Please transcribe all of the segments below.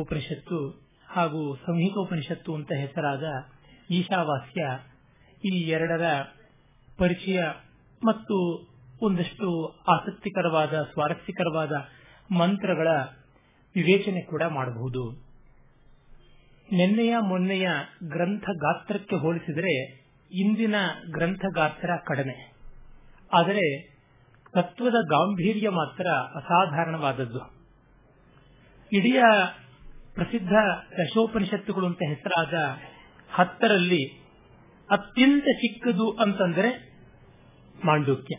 ಉಪನಿಷತ್ತು ಹಾಗೂ ಸಂಹಿತೋಪನಿಷತ್ತು ಅಂತ ಹೆಸರಾದ ಈಶಾವಾಸ್ಯ ಈ ಎರಡರ ಪರಿಚಯ ಮತ್ತು ಒಂದಷ್ಟು ಆಸಕ್ತಿಕರವಾದ, ಸ್ವಾರಸ್ಯಕರವಾದ ಮಂತ್ರಗಳ ವಿವೇಚನೆ ಕೂಡ ಮಾಡಬಹುದು. ನಿನ್ನೆಯ ಮೊನ್ನೆಯ ಗ್ರಂಥ ಗಾತ್ರಕ್ಕೆ ಹೋಲಿಸಿದರೆ ಇಂದಿನ ಗ್ರಂಥ ಗಾತ್ರ ಕಡಿಮೆ. ಆದರೆ ತತ್ವದ ಗಾಂಭೀರ್ಯ ಮಾತ್ರ ಅಸಾಧಾರಣವಾದದ್ದು. ಇಡೀ ಪ್ರಸಿದ್ಧ ದಶೋಪನಿಷತ್ತುಗಳು ಅಂತ ಹೆಸರಾದ ಹತ್ತರಲ್ಲಿ ಅತ್ಯಂತ ಚಿಕ್ಕದು ಅಂತಂದರೆ ಮಾಂಡುಕ್ಯ.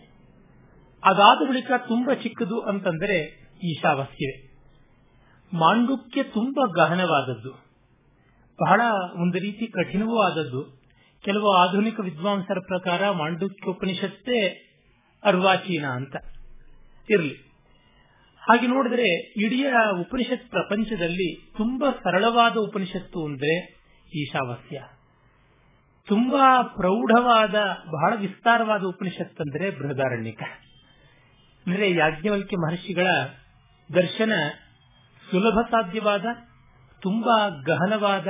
ಅದಾದ ಬಳಿಕ ತುಂಬಾ ಚಿಕ್ಕದು ಅಂತಂದರೆ ಈಶಾವಾಸ್ಯವೇ ಮಾಂಡುಕ್ಯ ತುಂಬಾ ಗಹನವಾದದ್ದು. ಬಹಳ ಒಂದು ರೀತಿ ಕಠಿಣವೂ ಆದದ್ದು. ಕೆಲವು ಆಧುನಿಕ ವಿದ್ವಾಂಸರ ಪ್ರಕಾರ ಮಾಂಡುಕ್ಯೋಪನಿಷತ್ತೇ ಅರ್ವಾಚೀನ ಅಂತ. ಇರಲಿ. ಹಾಗೆ ನೋಡಿದ್ರೆ ಇಡೀ ಉಪನಿಷತ್ ಪ್ರಪಂಚದಲ್ಲಿ ತುಂಬಾ ಸರಳವಾದ ಉಪನಿಷತ್ತು ಅಂದ್ರೆ ಈಶಾವಾಸ್ಯ. ತುಂಬಾ ಪ್ರೌಢವಾದ, ಬಹಳ ವಿಸ್ತಾರವಾದ ಉಪನಿಷತ್ ಅಂದ್ರೆ ಬೃಹದಾರಣ್ಯಕ. ಅಂದ್ರೆ ಯಾಜ್ಞವಲ್ಕ್ಯ ಮಹರ್ಷಿಗಳ ದರ್ಶನ ಸುಲಭ ಸಾಧ್ಯವಾದ, ತುಂಬಾ ಗಹನವಾದ,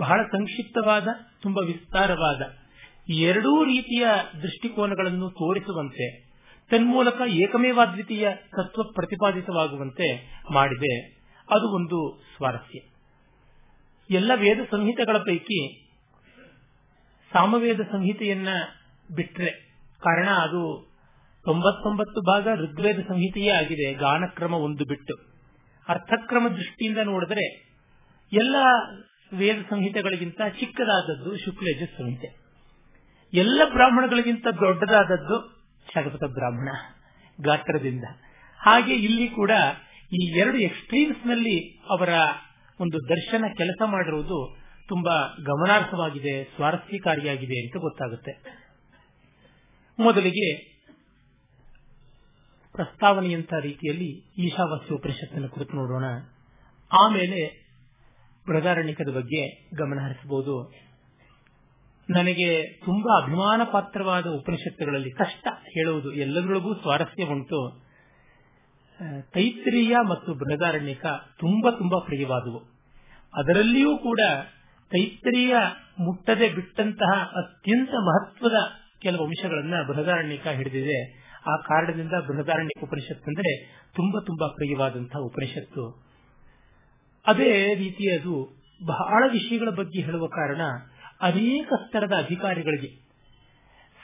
ಬಹಳ ಸಂಕ್ಷಿಪ್ತವಾದ, ತುಂಬಾ ವಿಸ್ತಾರವಾದ ಎರಡೂ ರೀತಿಯ ದೃಷ್ಟಿಕೋನಗಳನ್ನು ತೋರಿಸುವಂತೆ ತನ್ಮೂಲಕ ಏಕಮೇವಾದ್ವಿತೀಯ ತತ್ವ ಪ್ರತಿಪಾದಿತವಾಗುವಂತೆ ಮಾಡಿದೆ. ಅದು ಒಂದು ಸ್ವಾರಸ್ಯ. ಎಲ್ಲ ವೇದ ಸಂಹಿತೆಗಳ ಪೈಕಿ ಸಾಮವೇದ ಸಂಹಿತೆಯನ್ನ ಬಿಟ್ರೆ, ಕಾರಣ ಅದು ತೊಂಬತ್ತೊಂಬತ್ತು ಭಾಗ ಋಗ್ವೇದ ಸಂಹಿತೆಯೇ ಆಗಿದೆ, ಗಾನಕ್ರಮ ಒಂದು ಬಿಟ್ಟು. ಅರ್ಥಕ್ರಮ ದೃಷ್ಟಿಯಿಂದ ನೋಡಿದ್ರೆ ಎಲ್ಲ ವೇದ ಸಂಹಿತೆಗಳಿಗಿಂತ ಚಿಕ್ಕದಾದದ್ದು ಶುಕ್ಲಯಜ ಸಂಹಿತೆ. ಎಲ್ಲ ಬ್ರಾಹ್ಮಣಗಳಿಗಿಂತ ದೊಡ್ಡದಾದದ್ದು ಶಗಪಥ ಬ್ರಾಹ್ಮಣ ಗಾತ್ರದಿಂದ. ಹಾಗೆ ಇಲ್ಲಿ ಕೂಡ ಈ ಎರಡು ಎಕ್ಸ್ಟ್ರೀಮ್ಸ್ನಲ್ಲಿ ಅವರ ಒಂದು ದರ್ಶನ ಕೆಲಸ ಮಾಡಿರುವುದು ತುಂಬಾ ಗಮನಾರ್ಹವಾಗಿದೆ, ಸ್ವಾರಸ್ಯಕಾರಿಯಾಗಿದೆ ಅಂತ ಗೊತ್ತಾಗುತ್ತೆ. ಮೊದಲಿಗೆ ಪ್ರಸ್ತಾವನೆಯಂತ ರೀತಿಯಲ್ಲಿ ಈಶಾವಾಸ್ಯ ಉಪನಿಷತ್ತನ್ನು ಕುರಿತು ನೋಡೋಣ. ಆಮೇಲೆ ಬೃಹದಾರಣ್ಯಕದ ಬಗ್ಗೆ ಗಮನ ಹರಿಸಬಹುದು. ನನಗೆ ತುಂಬಾ ಅಭಿಮಾನ ಪಾತ್ರವಾದ ಉಪನಿಷತ್ತುಗಳಲ್ಲಿ ಕಷ್ಟ ಹೇಳುವುದು ಎಲ್ಲದರೊಳಗೂ ಸ್ವಾರಸ್ಯ ಉಂಟು. ತೈತ್ರಿಯ ಮತ್ತು ಬೃಹದಾರಣ್ಯಕ ತುಂಬಾ ತುಂಬಾ ಪ್ರಿಯವಾದವು. ಅದರಲ್ಲಿಯೂ ಕೂಡ ತೈತ್ರಿಯ ಮುಟ್ಟದೆ ಬಿಟ್ಟಂತಹ ಅತ್ಯಂತ ಮಹತ್ವದ ಕೆಲವು ಅಂಶಗಳನ್ನ ಬೃಹದಾರಣ್ಯಕ ಹಿಡಿದಿದೆ. ಆ ಕಾರಣದಿಂದ ಬೃಹದಾರಣ್ಯ ಉಪನಿಷತ್ತು ಅಂದರೆ ತುಂಬಾ ತುಂಬಾ ಪ್ರಿಯವಾದಂತಹ ಉಪನಿಷತ್ತು. ಅದೇ ರೀತಿ ಅದು ಬಹಳ ವಿಷಯಗಳ ಬಗ್ಗೆ ಹೇಳುವ ಕಾರಣ ಅನೇಕ ಸ್ತರದ ಅಧಿಕಾರಿಗಳಿಗೆ,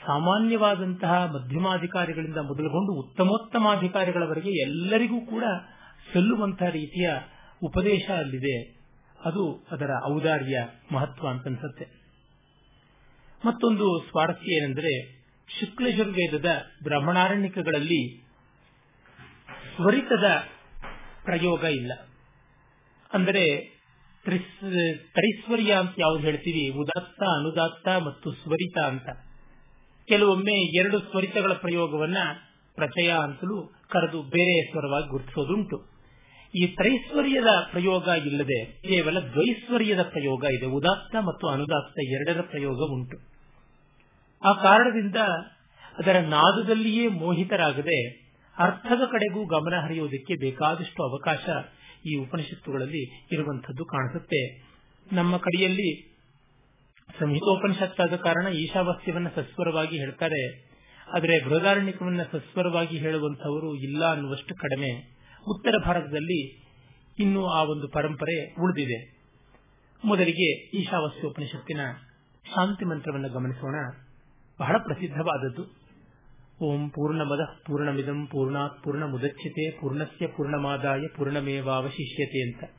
ಸಾಮಾನ್ಯವಾದಂತಹ ಮಧ್ಯಮಾಧಿಕಾರಿಗಳಿಂದ ಮೊದಲುಗೊಂಡು ಉತ್ತಮೋತ್ತಮಾಧಿಕಾರಿಗಳವರೆಗೆ ಎಲ್ಲರಿಗೂ ಕೂಡ ಸಲ್ಲುವಂತಹ ರೀತಿಯ ಉಪದೇಶ ಅಲ್ಲಿದೆ. ಅದು ಅದರ ಔದಾರ್ಯ ಮಹತ್ವ ಅಂತನ್ಸುತ್ತೆ. ಮತ್ತೊಂದು ಸ್ವಾರಸ್ಯ ಏನೆಂದರೆ ಶುಕ್ಲಜುರ್ವೇದದ ಬ್ರಾಹ್ಮಣಾರಣ್ಯಗಳಲ್ಲಿ ಸ್ವರಿತದ ಪ್ರಯೋಗ ಇಲ್ಲ. ಅಂದರೆ ತ್ರೈಸ್ವರ್ಯ ಅಂತ ಯಾವ್ದು ಹೇಳ್ತೀವಿ? ಉದಾತ್ತ, ಅನುದಾತ್ತ ಮತ್ತು ಸ್ವರಿತ ಅಂತ. ಕೆಲವೊಮ್ಮೆ ಎರಡು ಸ್ವರಿತಗಳ ಪ್ರಯೋಗವನ್ನ ಪ್ರಚಯ ಅಂತಲೂ ಕರೆದು ಬೇರೆ ಸ್ವರವಾಗಿ ಗುರುತಿಸೋದುಂಟು. ಈ ತ್ರೈಸ್ವರ್ಯದ ಪ್ರಯೋಗ ಇಲ್ಲದೆ ಕೇವಲ ದ್ವೈಸ್ವರ್ಯದ ಪ್ರಯೋಗ ಇದೆ. ಉದಾತ್ತ ಮತ್ತು ಅನುದಾತ್ತ ಎರಡರ ಪ್ರಯೋಗ ಉಂಟು ಆ ಕಾರಣದಿಂದ ಅದರ ನಾದದಲ್ಲಿಯೇ ಮೋಹಿತರಾಗದೆ ಅರ್ಥದ ಕಡೆಗೂ ಗಮನ ಹರಿಯುವುದಕ್ಕೆ ಬೇಕಾದಷ್ಟು ಅವಕಾಶ ಈ ಉಪನಿಷತ್ತುಗಳಲ್ಲಿ ಇರುವಂತದ್ದು ಕಾಣಿಸುತ್ತೆ. ನಮ್ಮ ಕಡೆಯಲ್ಲಿ ಸಂಹಿತೋಪನಿಷತ್ತಾದ ಕಾರಣ ಈಶಾವಾಸ್ಯವನ್ನ ಸಸ್ವರವಾಗಿ ಹೇಳ್ತಾರೆ. ಆದರೆ ಬೃಹದಾರಣ್ಯಕವನ್ನ ಸಸ್ವರವಾಗಿ ಹೇಳುವಂತವರು ಇಲ್ಲ ಅನ್ನುವಷ್ಟು ಕಡಿಮೆ. ಉತ್ತರ ಭಾರತದಲ್ಲಿ ಇನ್ನೂ ಆ ಒಂದು ಪರಂಪರೆ ಉಳಿದಿದೆ. ಮೊದಲಿಗೆ ಈಶಾವಾಸ್ಯ ಉಪನಿಷತ್ತಿನ ಶಾಂತಿ ಮಂತ್ರವನ್ನು ಗಮನಿಸೋಣ. ಬಹಳ ಪ್ರಸಿದ್ಧವಾದದ್ದು. ಓಂ ಪೂರ್ಣಮದ ಪೂರ್ಣಮಿದಂ ಪೂರ್ಣಾತ್ ಪೂರ್ಣ ಮುದಚ್ಯತೆ ಪೂರ್ಣಸ್ಯ ಪೂರ್ಣಮಾದಾಯ ಪೂರ್ಣಮೇವಾವಶಿಷ್ಯತೆ ಅಂತ.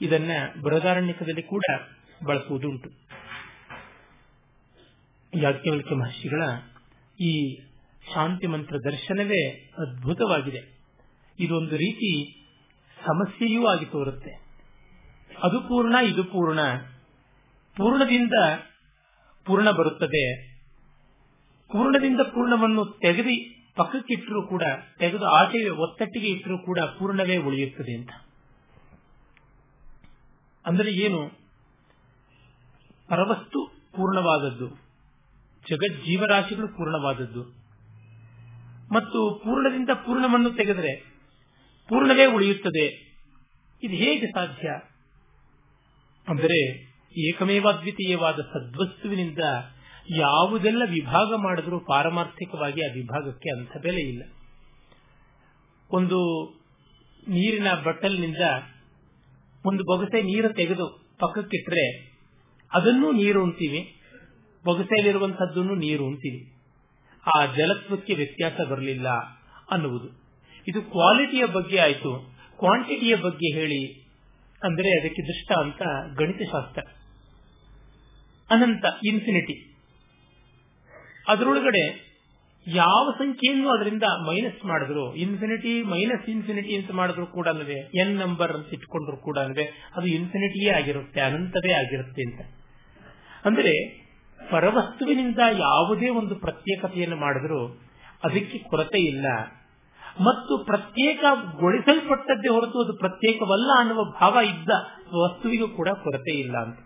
ಇದನ್ನ ಬೃಹದಾರಣ್ಯಕದಲ್ಲಿ ಕೂಡ ಬಳಸುವುದುಂಟು. ಯಾಜ್ಞವಲ್ಕ್ಯ ಮಹರ್ಷಿಗಳ ಈ ಶಾಂತಿ ಮಂತ್ರ ದರ್ಶನವೇ ಅದ್ಭುತವಾಗಿದೆ. ಇದೊಂದು ರೀತಿ ಸಮಸ್ಯೆಯೂ ಆಗಿ ತೋರುತ್ತೆ. ಅದು ಪೂರ್ಣ, ಇದು ಪೂರ್ಣ. ಪೂರ್ಣದಿಂದ ಪೂರ್ಣ ಬರುತ್ತದೆ. ಪೂರ್ಣದಿಂದ ಪೂರ್ಣವನ್ನು ತೆಗೆದು ಪಕ್ಕಕ್ಕಿಟ್ಟರೂ ಕೂಡ, ತೆಗೆದು ಆಚೆಗೆ ಒತ್ತಟ್ಟಿಗೆ ಇಟ್ಟರೂ ಕೂಡ ಪೂರ್ಣವೇ ಉಳಿಯುತ್ತದೆ ಅಂತ. ಅಂದರೆ ಏನು? ಪರವಸ್ತು ಪೂರ್ಣವಾದದ್ದು. ಜಗಜ್ಜೀವರಾಶಿಗಳು ಪೂರ್ಣವಾದದ್ದು. ಮತ್ತು ಪೂರ್ಣದಿಂದ ಪೂರ್ಣವನ್ನು ತೆಗೆದರೆ ಪೂರ್ಣವೇ ಉಳಿಯುತ್ತದೆ. ಇದು ಹೇಗೆ ಸಾಧ್ಯ? ಅಂದರೆ ಏಕಮೇವಾದ್ವಿತೀಯವಾದ ಸದ್ವಸ್ತುವಿನಿಂದ ಯಾವುದೆಲ್ಲ ವಿಭಾಗ ಮಾಡಿದ್ರೂ ಪಾರಮಾರ್ಥಿಕವಾಗಿ ಆ ವಿಭಾಗಕ್ಕೆ ಅಂಥ ಬೆಲೆ ಇಲ್ಲ. ಒಂದು ನೀರಿನ ಬಟ್ಟಲಿನಿಂದ ಒಂದು ಬೊಗಸೆ ನೀರು ತೆಗೆದು ಪಕ್ಕಕ್ಕಿಟ್ರೆ ಅದನ್ನು ನೀರು ಅಂತೀವಿ ಬೊಗಸೆಯಲ್ಲಿರುವಂತಹದ್ದನ್ನು ನೀರು ಅಂತೀವಿ. ಆ ಜಲತ್ವಕ್ಕೆ ವ್ಯತ್ಯಾಸ ಬರಲಿಲ್ಲ ಅನ್ನುವುದು. ಇದು ಕ್ವಾಲಿಟಿಯ ಬಗ್ಗೆ ಆಯಿತು. ಕ್ವಾಂಟಿಟಿಯ ಬಗ್ಗೆ ಹೇಳಿ ಅಂದರೆ ಅದಕ್ಕೆ ದೃಷ್ಟ ಅಂತ ಗಣಿತಶಾಸ್ತ್ರ. ಅನಂತ ಇನ್ಫಿನಿಟಿ ಅದರೊಳಗಡೆ ಯಾವ ಸಂಖ್ಯೆಯನ್ನು ಅದರಿಂದ ಮೈನಸ್ ಮಾಡಿದ್ರು ಇನ್ಫಿನಿಟಿ ಮೈನಸ್ ಇನ್ಫಿನಿಟಿ ಅಂತ ಮಾಡಿದ್ರು ಕೂಡ ಎನ್ ನಂಬರ್ ಅಂತ ಇಟ್ಕೊಂಡ್ರು ಕೂಡ ಅದು ಇನ್ಫಿನಿಟಿಯೇ ಆಗಿರುತ್ತೆ, ಅನಂತವೇ ಆಗಿರುತ್ತೆ ಅಂತ. ಅಂದ್ರೆ ಪರವಸ್ತುವಿನಿಂದ ಯಾವುದೇ ಒಂದು ಪ್ರತ್ಯೇಕತೆಯನ್ನು ಮಾಡಿದ್ರು, ಅದಕ್ಕೆ ಕೊರತೆ ಇಲ್ಲ. ಮತ್ತು ಪ್ರತ್ಯೇಕಗೊಳಿಸಲ್ಪಟ್ಟದ್ದೇ ಹೊರತು ಅದು ಪ್ರತ್ಯೇಕವಲ್ಲ ಅನ್ನುವ ಭಾವ ಇದ್ದ ವಸ್ತುವಿಗೂ ಕೂಡ ಕೊರತೆ ಇಲ್ಲ ಅಂತ.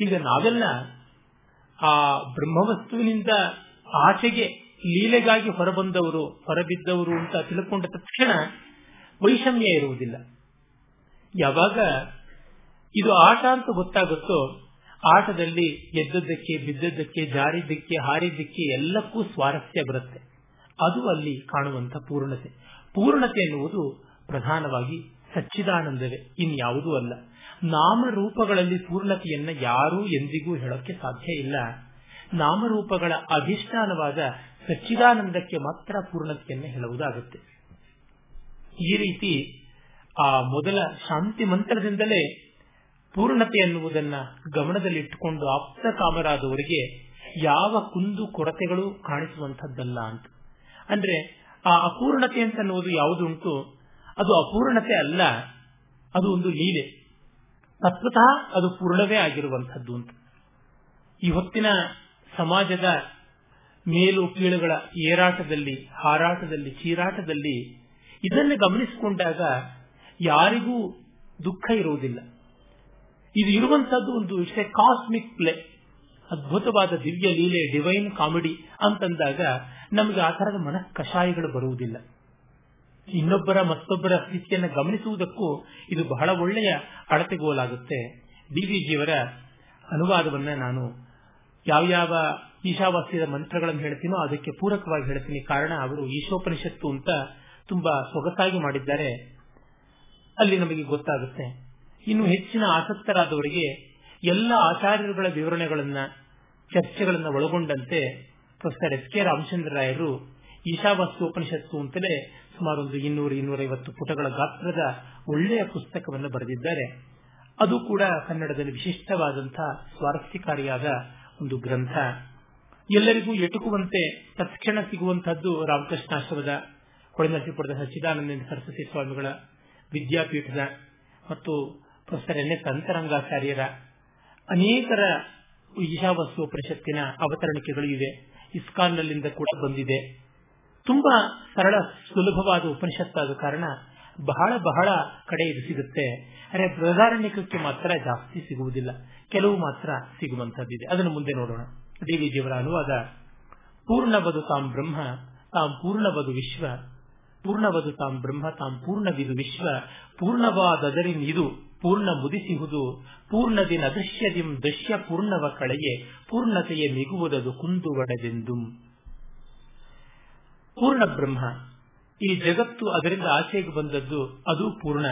ಈಗ ನಾವೆಲ್ಲ ಆ ಬ್ರಹ್ಮವಸ್ತುವಿನಿಂದ ಆಚೆಗೆ ಲೀಲೆಗಾಗಿ ಹೊರಬಂದವರು, ಹೊರಬಿದ್ದವರು ಅಂತ ತಿಳ್ಕೊಂಡ ತಕ್ಷಣ ವೈಷಮ್ಯ ಇರುವುದಿಲ್ಲ. ಯಾವಾಗ ಇದು ಆಟ ಅಂತ ಗೊತ್ತಾಗುತ್ತೋ, ಆಟದಲ್ಲಿ ಎದ್ದದ್ದಕ್ಕೆ, ಬಿದ್ದದ್ದಕ್ಕೆ, ಜಾರಿದ್ದಕ್ಕೆ, ಹಾರಿದ್ದಕ್ಕೆ ಎಲ್ಲಕ್ಕೂ ಸ್ವಾರಸ್ಯ ಬರುತ್ತೆ. ಅದು ಅಲ್ಲಿ ಕಾಣುವಂತ ಪೂರ್ಣತೆ. ಪೂರ್ಣತೆ ಎನ್ನುವುದು ಪ್ರಧಾನವಾಗಿ ಸಚ್ಚಿದಾನಂದವೇ, ಇನ್ಯಾವುದೂ ಅಲ್ಲ. ನಾಮರೂಪಗಳಲ್ಲಿ ಪೂರ್ಣತೆಯನ್ನ ಯಾರೂ ಎಂದಿಗೂ ಹೇಳೋಕೆ ಸಾಧ್ಯ ಇಲ್ಲ. ನಾಮರೂಪಗಳ ಅಧಿಷ್ಠಾನವಾದ ಸಚ್ಚಿದಾನಂದಕ್ಕೆ ಮಾತ್ರ ಪೂರ್ಣತೆಯನ್ನು ಹೇಳುವುದಾಗುತ್ತೆ. ಈ ರೀತಿ ಆ ಮೊದಲ ಶಾಂತಿ ಮಂತ್ರದಿಂದಲೇ ಪೂರ್ಣತೆ ಎನ್ನುವುದನ್ನ ಗಮನದಲ್ಲಿಟ್ಟುಕೊಂಡು ಆಪ್ತ ಕಾಮರಾದವರಿಗೆ ಯಾವ ಕುಂದು ಕೊರತೆಗಳು ಕಾಣಿಸುವಂತದ್ದಲ್ಲ ಅಂತ. ಅಂದ್ರೆ ಆ ಅಪೂರ್ಣತೆ ಅಂತ ಅನ್ನುವುದು ಯಾವುದುಂಟು, ಅದು ಅಪೂರ್ಣತೆ ಅಲ್ಲ, ಅದು ಒಂದು ಲೀಲೆ. ತತ್ವತಃ ಅದು ಪೂರ್ಣವೇ ಆಗಿರುವಂತಹದ್ದು ಅಂತ. ಈ ಹೊತ್ತಿನ ಸಮಾಜದ ಮೇಲು ಕೀಳುಗಳ ಏರಾಟದಲ್ಲಿ, ಹಾರಾಟದಲ್ಲಿ, ಚೀರಾಟದಲ್ಲಿ ಇದನ್ನು ಗಮನಿಸಿಕೊಂಡಾಗ ಯಾರಿಗೂ ದುಃಖ ಇರುವುದಿಲ್ಲ. ಇದು ಇರುವಂತಹದ್ದು ಒಂದು ವಿಷಯ ಕಾಸ್ಮಿಕ್ ಪ್ಲೇ ಅದ್ಭುತವಾದ ದಿವ್ಯ ಲೀಲೆ ಡಿವೈನ್ ಕಾಮಿಡಿ ಅಂತಂದಾಗ ನಮಗೆ ಆ ತರದ ಮನಃ ಕಷಾಯಗಳು ಬರುವುದಿಲ್ಲ. ಇನ್ನೊಬ್ಬರ ಮತ್ತೊಬ್ಬರ ಸ್ಥಿತಿಯನ್ನು ಗಮನಿಸುವುದಕ್ಕೂ ಇದು ಬಹಳ ಒಳ್ಳೆಯ ಅಳತೆಗೋಲಾಗುತ್ತೆ. ಬಿಬಿಜಿಯವರ ಅನುವಾದವನ್ನು ನಾನು ಯಾವ್ಯಾವ ಈಶಾವಾಸ್ಯದ ಮಂತ್ರಗಳನ್ನು ಹೇಳ್ತೀನೋ ಅದಕ್ಕೆ ಪೂರಕವಾಗಿ ಹೇಳ್ತೀನಿ. ಕಾರಣ ಅವರು ಈಶೋಪನಿಷತ್ತು ಅಂತ ತುಂಬಾ ಸೊಗಸಾಗಿ ಮಾಡಿದ್ದಾರೆ. ಅಲ್ಲಿ ನಮಗೆ ಗೊತ್ತಾಗುತ್ತೆ. ಇನ್ನು ಹೆಚ್ಚಿನ ಆಸಕ್ತರಾದವರಿಗೆ ಎಲ್ಲ ಆಚಾರ್ಯರುಗಳ ವಿವರಣೆಗಳನ್ನ, ಚರ್ಚೆಗಳನ್ನ ಒಳಗೊಂಡಂತೆ ಪ್ರೊಫೆಸರ್ ಎಸ್ ಕೆ ರಾಮಚಂದ್ರ ರಾಯರು ಈಶಾವಾಸ್ಯ ಉಪನಿಷತ್ತು ಅಂತಲೇ ಸುಮಾರು ಒಂದು ಇನ್ನೂರು ಇನ್ನೂರೈವತ್ತು ಪುಟಗಳ ಗಾತ್ರದ ಒಳ್ಳೆಯ ಪುಸ್ತಕವನ್ನು ಬರೆದಿದ್ದಾರೆ. ಅದು ಕೂಡ ಕನ್ನಡದಲ್ಲಿ ವಿಶಿಷ್ಟವಾದಂತಹ ಸ್ವಾರಸ್ಯಕಾರಿಯಾದ ಒಂದು ಗ್ರಂಥ. ಎಲ್ಲರಿಗೂ ಎಟುಕುವಂತೆ ತತ್ಕ್ಷಣ ಸಿಗುವಂತಹದ್ದು ರಾಮಕೃಷ್ಣಾಶ್ರಮದ ಹೊಳೆನರಸೀಪುರದ ಸಚ್ಚಿದಾನಂದ ಸರಸ್ವತಿ ಸ್ವಾಮಿಗಳ ವಿದ್ಯಾಪೀಠದ ಮತ್ತು ಪ್ರೊಫೆಸರ್ ಎನ್ ಎಸ್ ಅಂತರಂಗಾಚಾರ್ಯರ ಅನೇಕರ ಈಶಾವಾಸ್ಯ ಪರಿಷತ್ತಿನ ಅವತರಣಿಕೆಗಳು ಇವೆ. ಇಸ್ಕಾನ್ನಲ್ಲಿಂದ ಕೂಡ ಬಂದಿದೆ. ತುಂಬಾ ಸರಳ, ಸುಲಭವಾದ ಉಪನಿಷತ್ತಾದ ಕಾರಣ ಬಹಳ ಬಹಳ ಕಡೆ ಇದು ಸಿಗುತ್ತೆ. ಅರೆ, ಬೃಹದಾರಣ್ಯಕಕ್ಕೆ ಮಾತ್ರ ಜಾಸ್ತಿ ಸಿಗುವುದಿಲ್ಲ. ಕೆಲವು ಮಾತ್ರ ಸಿಗುವಂತಹದ್ದಿದೆ ಅದನ್ನು ಮುಂದೆ ನೋಡೋಣ. ದೇವಿ ಜಿಯವರ ಅನುವಾದ ಪೂರ್ಣವದು ತಾಂ ಬ್ರಹ್ಮ, ತಾಂ ಪೂರ್ಣವದು ವಿಶ್ವ ಪೂರ್ಣವದು ತಾಂ ಬ್ರಹ್ಮ, ತಾಂ ಪೂರ್ಣವಿದು ವಿಶ್ವ ಪೂರ್ಣವಾದದರಿನಿದು ಪೂರ್ಣ ಮುದಿಸಿಹುದು ಪೂರ್ಣದಿನ ಅದೃಶ್ಯದಿಂ ದೃಶ್ಯ ಪೂರ್ಣವ ಕಳೆಯೇ, ಪೂರ್ಣತೆಯ ಮಿಗುವುದದು ಕುಂದುವಡದೆಂದು. ಪೂರ್ಣ ಬ್ರಹ್ಮ. ಈ ಜಗತ್ತು ಅದರಿಂದ ಆಚೆಗೆ ಬಂದದ್ದು ಅದು ಪೂರ್ಣ.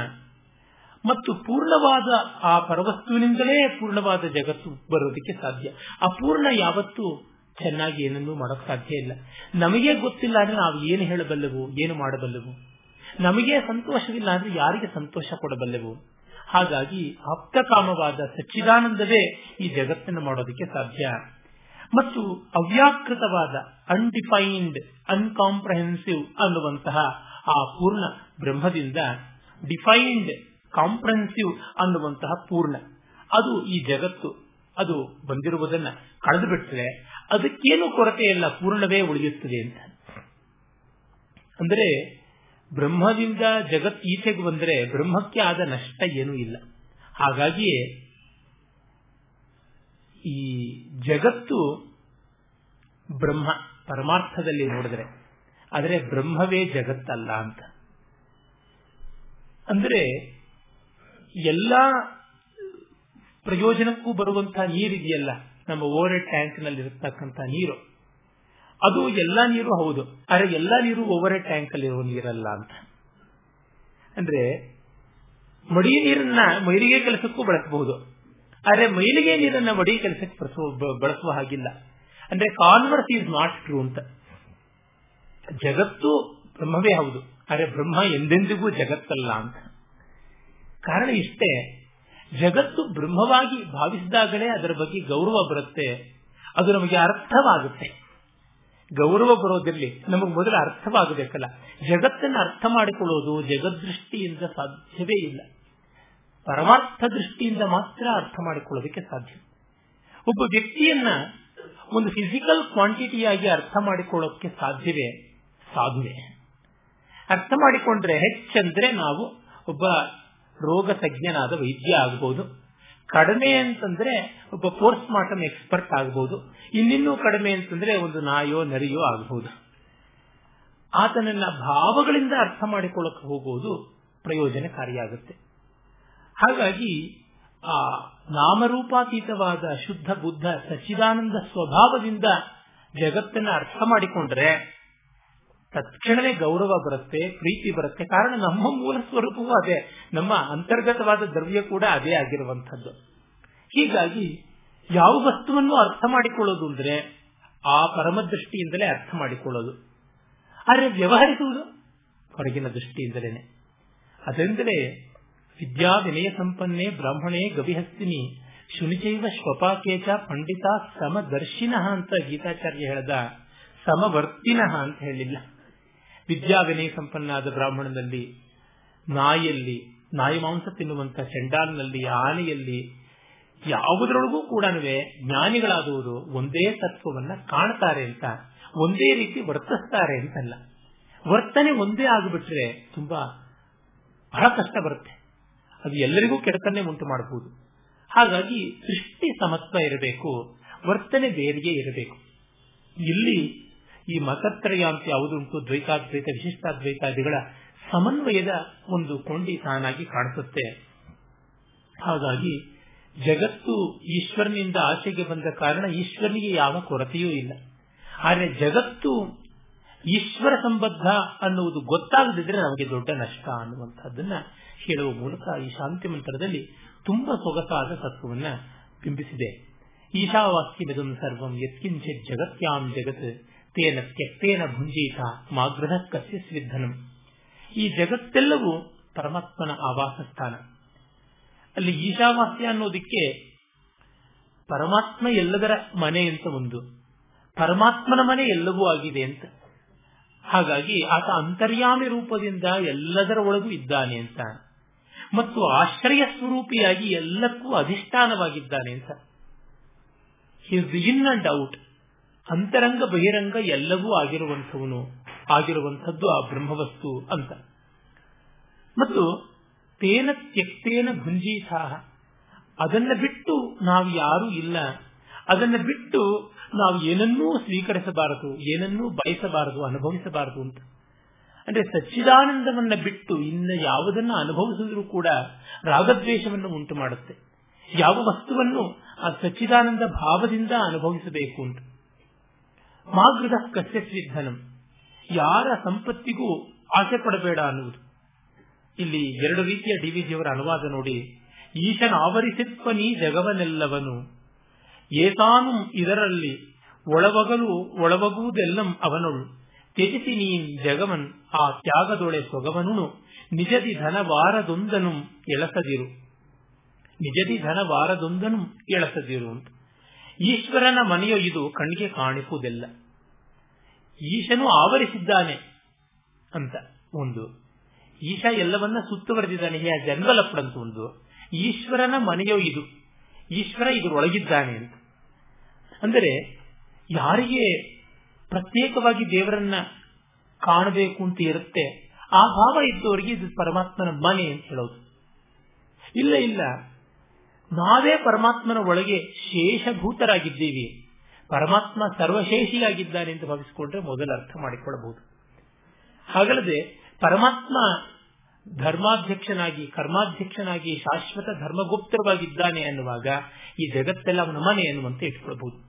ಮತ್ತು ಪೂರ್ಣವಾದ ಆ ಪರವಸ್ತುವಿನಿಂದಲೇ ಪೂರ್ಣವಾದ ಜಗತ್ತು ಬರೋದಕ್ಕೆ ಸಾಧ್ಯ. ಅಪೂರ್ಣ ಯಾವತ್ತೂ ಚೆನ್ನಾಗಿ ಏನನ್ನೂ ಮಾಡಕ್ ಸಾಧ್ಯ ಇಲ್ಲ. ನಮಗೆ ಗೊತ್ತಿಲ್ಲ ಅಂದ್ರೆ ನಾವು ಏನು ಹೇಳಬಲ್ಲೆವು, ಏನು ಮಾಡಬಲ್ಲೆವು. ನಮಗೆ ಸಂತೋಷವಿಲ್ಲ ಅಂದ್ರೆ ಯಾರಿಗೆ ಸಂತೋಷ ಕೊಡಬಲ್ಲೆವು? ಹಾಗಾಗಿ ಆಪ್ತಕಾಮವಾದ ಸಚ್ಚಿದಾನಂದವೇ ಈ ಜಗತ್ತನ್ನು ಮಾಡೋದಕ್ಕೆ ಸಾಧ್ಯ. ಮತ್ತು ಅವ್ಯಾಕೃತವಾದ ಅನ್ಡಿಫೈನ್ಡ್ ಅನ್ಕಾಂಪ್ರಹೆನ್ಸಿವ್ ಅನ್ನುವಂತಹ ಆ ಪೂರ್ಣ ಬ್ರಹ್ಮದಿಂದ ಡಿಫೈನ್ಡ್ ಕಾಂಪ್ರಹೆನ್ಸಿವ್ ಅನ್ನುವಂತಹ ಪೂರ್ಣ. ಅದು ಈ ಜಗತ್ತು, ಅದು ಬಂದಿರುವುದನ್ನ ಕಳೆದು ಬಿಟ್ಟರೆ ಅದಕ್ಕೇನು ಕೊರತೆ ಇಲ್ಲ, ಪೂರ್ಣವೇ ಉಳಿಯುತ್ತದೆ ಅಂತ. ಅಂದರೆ ಬ್ರಹ್ಮದಿಂದ ಜಗತ್ ಈಚೆಗೆ ಬಂದರೆ ಬ್ರಹ್ಮಕ್ಕೆ ಆದ ನಷ್ಟ ಏನೂ ಇಲ್ಲ. ಹಾಗಾಗಿಯೇ ಈ ಜಗತ್ತು ಬ್ರಹ್ಮ, ಪರಮಾರ್ಥದಲ್ಲಿ ನೋಡಿದ್ರೆ, ಆದರೆ ಬ್ರಹ್ಮವೇ ಜಗತ್ತಲ್ಲ ಅಂತ. ಅಂದ್ರೆ ಎಲ್ಲ ಪ್ರಯೋಜನಕ್ಕೂ ಬರುವಂತಹ ನೀರಿದೆಯಲ್ಲ, ನಮ್ಮ ಓವರ್ ಟ್ಯಾಂಕ್ನಲ್ಲಿ ಇರತಕ್ಕಂತಹ ನೀರು. ಅದು ಎಲ್ಲಾ ನೀರು ಹೌದು, ಆದರೆ ಎಲ್ಲಾ ನೀರು ಓವರ್ ಟ್ಯಾಂಕ್ ಅಲ್ಲಿ ಇರುವ ನೀರಲ್ಲ ಅಂತ. ಅಂದ್ರೆ ಮಡಿ ನೀರನ್ನ ಮೈರಿಗೆ ಕೆಲಸಕ್ಕೂ ಬಳಸಬಹುದು. ಆದ್ರೆ ಮೈಲಿಗೆ ನೀರನ್ನ ಮಡಿ ಕೆಲಸಕ್ಕೆ ಬಳಸುವ ಹಾಗಿಲ್ಲ. ಅಂದ್ರೆ ಕಾನ್ವರ್ಸ್ ಈಸ್ ನಾಟ್ ಟ್ರೂ ಅಂತ. ಜಗತ್ತು ಬ್ರಹ್ಮವೇ ಹೌದು. ಆದರೆ ಬ್ರಹ್ಮ ಎಂದೆಂದಿಗೂ ಜಗತ್ತಲ್ಲ ಅಂತ. ಕಾರಣ ಇಷ್ಟೇ, ಜಗತ್ತು ಬ್ರಹ್ಮವಾಗಿ ಭಾವಿಸಿದಾಗಲೇ ಅದರ ಬಗ್ಗೆ ಗೌರವ ಬರುತ್ತೆ. ಅದು ನಮಗೆ ಅರ್ಥವಾಗುತ್ತೆ. ಗೌರವ ಬರೋದಿರಲಿ, ನಮಗೆ ಮೊದಲು ಅರ್ಥವಾಗಬೇಕಲ್ಲ. ಜಗತ್ತನ್ನು ಅರ್ಥ ಮಾಡಿಕೊಳ್ಳೋದು ಜಗದೃಷ್ಟಿಯಿಂದ ಸಾಧ್ಯವೇ ಇಲ್ಲ. ಪರಮಾರ್ಥ ದೃಷ್ಟಿಯಿಂದ ಮಾತ್ರ ಅರ್ಥ ಮಾಡಿಕೊಳ್ಳೋದಕ್ಕೆ ಸಾಧ್ಯ. ಒಬ್ಬ ವ್ಯಕ್ತಿಯನ್ನ ಒಂದು ಫಿಸಿಕಲ್ ಕ್ವಾಂಟಿಟಿಯಾಗಿ ಅರ್ಥ ಮಾಡಿಕೊಳ್ಳೋಕೆ ಸಾಧ್ಯವೇ? ಸಾಧುವೆ ಅರ್ಥ ಮಾಡಿಕೊಂಡ್ರೆ ಹೆಚ್ಚಂದ್ರೆ ನಾವು ಒಬ್ಬ ರೋಗ ತಜ್ಞನಾದ ವೈದ್ಯ ಆಗಬಹುದು ಕಡಿಮೆ ಅಂತಂದ್ರೆ ಒಬ್ಬ ಪೋಸ್ಟ್ ಮಾರ್ಟಮ್ ಎಕ್ಸ್ಪರ್ಟ್ ಆಗಬಹುದು ಇನ್ನಿನ್ನೂ ಕಡಿಮೆ ಅಂತಂದ್ರೆ ಒಂದು ನಾಯೋ ನರಿಯೋ ಆಗಬಹುದು ಆತನನ್ನ ಭಾವಗಳಿಂದ ಅರ್ಥ ಮಾಡಿಕೊಳ್ಳಕ್ಕೆ ಹೋಗುವುದು ಪ್ರಯೋಜನಕಾರಿಯಾಗುತ್ತೆ. ಹಾಗಾಗಿ ಆ ನಾಮರೂಪಾತೀತವಾದ ಶುದ್ಧ ಬುದ್ಧ ಸಚ್ಚಿದಾನಂದ ಸ್ವಭಾವದಿಂದ ಜಗತ್ತನ್ನ ಅರ್ಥ ಮಾಡಿಕೊಂಡ್ರೆ ತಕ್ಷಣವೇ ಗೌರವ ಬರುತ್ತೆ, ಪ್ರೀತಿ ಬರುತ್ತೆ. ಕಾರಣ ನಮ್ಮ ಮೂಲ ಸ್ವರೂಪವೂ ಅದೇ. ನಮ್ಮ ಅಂತರ್ಗತವಾದ ದ್ರವ್ಯ ಕೂಡ ಅದೇ ಆಗಿರುವಂತದ್ದು ಹೀಗಾಗಿ ಯಾವ ವಸ್ತುವನ್ನು ಅರ್ಥ ಮಾಡಿಕೊಳ್ಳೋದು ಅಂದ್ರೆ ಆ ಪರಮದೃಷ್ಟಿಯಿಂದಲೇ ಅರ್ಥ ಮಾಡಿಕೊಳ್ಳೋದು. ಆದರೆ ವ್ಯವಹರಿಸುವುದು ಹೊರಗಿನ ದೃಷ್ಟಿಯಿಂದಲೇ ಅದರಿಂದಲೇ ವಿದ್ಯಾ ವಿನಯ ಸಂಪನ್ನೆ ಬ್ರಾಹ್ಮಣೇ ಗವಿಹಸ್ತಿನಿ, ಶುನಿಚೈವ ಶ್ವಪಾಕೇಚ ಪಂಡಿತ ಸಮದರ್ಶಿನಃ ಅಂತ ಗೀತಾಚಾರ್ಯ ಹೇಳದ, ಸಮವರ್ತಿನಃ ಅಂತ ಹೇಳಿಲ್ಲ. ವಿದ್ಯಾ ವಿನಯ ಸಂಪನ್ನಾದ ಬ್ರಾಹ್ಮಣನಲ್ಲಿ, ನಾಯಿಯಲ್ಲಿ, ನಾಯಿ ಮಾಂಸ ತಿನ್ನುವಂತ ಚಂಡಾಲ್ನಲ್ಲಿ, ಆನೆಯಲ್ಲಿ, ಯಾವುದರೊಳಗೂ ಕೂಡ ಜ್ಞಾನಿಗಳಾದವರು ಒಂದೇ ತತ್ವವನ್ನ ಕಾಣ್ತಾರೆ ಅಂತ, ಒಂದೇ ರೀತಿ ವರ್ತಿಸ್ತಾರೆ ಅಂತಲ್ಲ. ವರ್ತನೆ ಒಂದೇ ಆಗಿಬಿಟ್ರೆ ತುಂಬಾ ಬಹಳ ಕಷ್ಟ ಬರುತ್ತೆ. ಅದು ಎಲ್ಲರಿಗೂ ಕೆಡತನ್ನೇ ಉಂಟು ಮಾಡಬಹುದು. ಹಾಗಾಗಿ ಸೃಷ್ಟಿ ಸಮತ್ವ ಇರಬೇಕು, ವರ್ತನೆ ಬೇರೆಯೇ ಇರಬೇಕು. ಇಲ್ಲಿ ಈ ಮತತ್ರಯ ಅಂತ ಯಾವುದುಂಟು, ದ್ವೈತಾದ್ವೈತ, ವಿಶಿಷ್ಟಾದ್ವೈತಾದಿಗಳ ಸಮನ್ವಯದ ಒಂದು ಕೊಂಡಿ ತಾನಾಗಿ ಕಾಣಿಸುತ್ತೆ. ಹಾಗಾಗಿ ಜಗತ್ತು ಈಶ್ವರನಿಂದ ಆಚೆಗೆ ಬಂದ ಕಾರಣ ಈಶ್ವರನಿಗೆ ಯಾವ ಕೊರತೆಯೂ ಇಲ್ಲ. ಆದರೆ ಜಗತ್ತು ಈಶ್ವರ ಸಂಬದ್ಧ ಅನ್ನುವುದು ಗೊತ್ತಾಗದಿದ್ರೆ ನಮಗೆ ದೊಡ್ಡ ನಷ್ಟ ಅನ್ನುವಂಥದ್ದನ್ನ ಹೇಳುವ ಮೂಲಕ ಈ ಶಾಂತಿ ಮಂತ್ರದಲ್ಲಿ ತುಂಬಾ ಸೊಗಸಾದ ತತ್ವವನ್ನ ಬಿಂಬಿಸಿದೆ. ಈಶಾವಾಸ್ಯಮಿದಂ ಸರ್ವಂ ಯತ್ಕಿಂಚಿತ್ ಜಗತ್ಯಾಂ ಜಗತ್ ತೇನ ತ್ಯಕ್ತೇನ ಭುಂಜೀತ ಮಾಗೃಹ ಕಸ್ಯ ಈ ಜಗತ್ತೆಲ್ಲವೂ ಪರಮಾತ್ಮನ ಆವಾಸ ಸ್ಥಾನ. ಅಲ್ಲಿ ಈಶಾವಾಸ್ಯ ಅನ್ನೋದಕ್ಕೆ ಪರಮಾತ್ಮ ಎಲ್ಲದರ ಮನೆ ಅಂತ ಒಂದು. ಪರಮಾತ್ಮನ ಮನೆ ಎಲ್ಲವೂ ಆಗಿದೆ ಅಂತ. ಹಾಗಾಗಿ ಆತ ಅಂತರ್ಯಾಮಿ ರೂಪದಿಂದ ಎಲ್ಲದರ ಒಳಗೂ ಇದ್ದಾನೆ ಅಂತ. ಮತ್ತು ಆಶ್ರಯ ಸ್ವರೂಪಿಯಾಗಿ ಎಲ್ಲಕ್ಕೂ ಅಧಿಷ್ಠಾನವಾಗಿದ್ದಾನೆ ಅಂತ. ಇನ್ ಅಂಡ್ ಔಟ್ ಅಂತರಂಗ ಬಹಿರಂಗ ಎಲ್ಲವೂ ಆಗಿರುವಂಥವನು, ಆಗಿರುವಂಥದ್ದು ಆ ಬ್ರಹ್ಮವಸ್ತು ಅಂತ. ಮತ್ತು ತೇನ ತ್ಯಕ್ತೇನ ಭುಂಜೀಸಾಹ ಅದನ್ನ ಬಿಟ್ಟು ನಾವು ಯಾರೂ ಇಲ್ಲ. ಅದನ್ನ ಬಿಟ್ಟು ನಾವು ಏನನ್ನೂ ಸ್ವೀಕರಿಸಬಾರದು, ಏನನ್ನೂ ಬಯಸಬಾರದು, ಅನುಭವಿಸಬಾರದು ಅಂತ. ಅಂದ್ರೆ ಸಚ್ಚಿದಾನಂದವನ್ನ ಬಿಟ್ಟು ಇನ್ನ ಯಾವುದನ್ನ ಅನುಭವಿಸಿದ್ರು ಕೂಡ ರಾಗದ್ವೇಷವನ್ನು ಉಂಟು ಮಾಡುತ್ತೆ. ಯಾವ ವಸ್ತುವನ್ನು ಆ ಸಚ್ಚಿದಾನಂದ ಭಾವದಿಂದ ಅನುಭವಿಸಬೇಕು ಅಂತ ಮಾಗೃದ ಕಸ್ಯಸ್ವಿಧನಂ ಯಾರ ಸಂಪತ್ತಿಗೂ ಆಸೆ ಪಡಬೇಡ ಅನ್ನುವುದು. ಇಲ್ಲಿ ಎರಡು ರೀತಿಯ ಡಿವಿಜಿಯವರ ಅನುವಾದ ನೋಡಿ. ಈಶನ ಆವರಿಸಿತ್ವನಿ ಜಗವನೆಲ್ಲವನು. ಏತಾನು ಇದರಲ್ಲಿ ಒಳವಗಲು ಒಳವಗುವುದೆಲ್ಲಂ ಅವನಳು. ತ್ಯಜಿಸಿ ಜಗವನ್, ಆ ತ್ಯಾಗದೊಳೆ ಸೊಗವನು ನಿಜದಿ ಧನವಾರದೊಂದನು ಎಳಸದಿರು. ನಿಜದಿ ಧನವಾರದೊಂದನು ಎಳಸದಿರು ಅಂತ. ಈಶ್ವರನ ಮನೆಯು ಇದು ಕಣ್ಣಿಗೆ ಕಾಣಿಸುವುದಿಲ್ಲ. ಈಶನು ಆವರಿಸಿದ್ದಾನೆ ಅಂತ ಒಂದು. ಈಶ ಎಲ್ಲವನ್ನ ಸುತ್ತುವರೆದಿದ್ದಾನೆ. ಜನ್ವಲಪ್ಪಡಂತ ಒಂದು. ಈಶ್ವರನ ಮನೆಯೋ ಇದು. ಈಶ್ವರ ಇದರೊಳಗಿದ್ದಾನೆ ಅಂತ. ಅಂದರೆ ಯಾರಿಗೆ ಪ್ರತ್ಯೇಕವಾಗಿ ದೇವರನ್ನ ಕಾಣಬೇಕು ಅಂತ ಇರುತ್ತೆ. ಆ ಭಾವ ಇದ್ದವರಿಗೆ ಇದು ಪರಮಾತ್ಮನ ಮನೆ ಅಂತ ಹೇಳೋದು. ಇಲ್ಲ ಇಲ್ಲ. ನಾವೇ ಪರಮಾತ್ಮನ ಒಳಗೆ ಶೇಷಭೂತರಾಗಿದ್ದೀವಿ. ಪರಮಾತ್ಮ ಸರ್ವಶೇಷಿಯಾಗಿದ್ದಾನೆ ಅಂತ ಭಾವಿಸಿಕೊಂಡ್ರೆ ಮೊದಲು ಅರ್ಥ ಮಾಡಿಕೊಳ್ಳಬಹುದು. ಹಾಗಲ್ಲದೆ ಪರಮಾತ್ಮ ಧರ್ಮಾಧ್ಯಕ್ಷನಾಗಿ, ಕರ್ಮಾಧ್ಯಕ್ಷನಾಗಿ, ಶಾಶ್ವತ ಧರ್ಮಗುಪ್ತರವಾಗಿದ್ದಾನೆ ಅನ್ನುವಾಗ ಈ ಜಗತ್ತೆಲ್ಲ ಅವನ ಮನೆ ಎನ್ನುವಂತೆ ಇಟ್ಕೊಳ್ಬಹುದು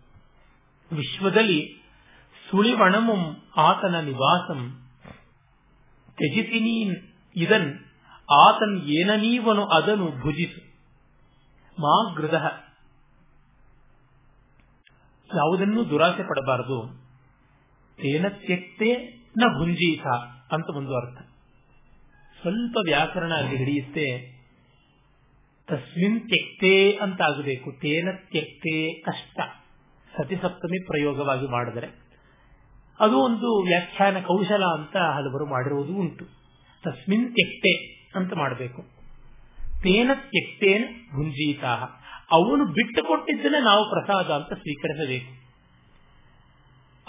ವಿಶ್ವದಲ್ಲಿ ಸುಳಿವಣಮಂ ಆತನ ನಿವಾಸಂ. ತ್ಯಜಿಸಿ ಇದನ್, ಆತನ್ ಏನ ಅದನು ಅದನ್ನು ಭುಜಿಸು. ಮಾ ಗೃದ. ಯಾವುದನ್ನೂ ದುರಾಸೆ ಪಡಬಾರದು. ತೇನ ತ್ಯಕ್ತೆ ನ ಭುಂಜೀತ ಅಂತ ಒಂದು ಅರ್ಥ. ಸ್ವಲ್ಪ ವ್ಯಾಕರಣ ಅಲ್ಲಿ ಹಿಡಿಯುತ್ತೆ. ತಸ್ಮಿನ್ ತ್ಯಕ್ತೆ ಅಂತ ಆಗಬೇಕು. ತೇನ ತ್ಯಕ್ತೆ ಕಷ್ಟ. ಸತಿಸಪ್ತಮಿ ಪ್ರಯೋಗವಾಗಿ ಮಾಡಿದರೆ. ಅದು ಒಂದು ವ್ಯಾಖ್ಯಾನ ಕೌಶಲ ಅಂತ ಹಲವರು ಮಾಡಿರುವುದು ಉಂಟು. ತಸ್ಮಿನ್ ತ್ಯಕ್ತೆ ಅಂತ ಮಾಡಬೇಕು. ತೇನ ತ್ಯಕ್ತೇನ ಭುಂಜೀತಾ ಅವನು ಬಿಟ್ಟು ಕೊಟ್ಟಿದ್ದನ್ನೇ ನಾವು ಪ್ರಸಾದ ಅಂತ ಸ್ವೀಕರಿಸಬೇಕು.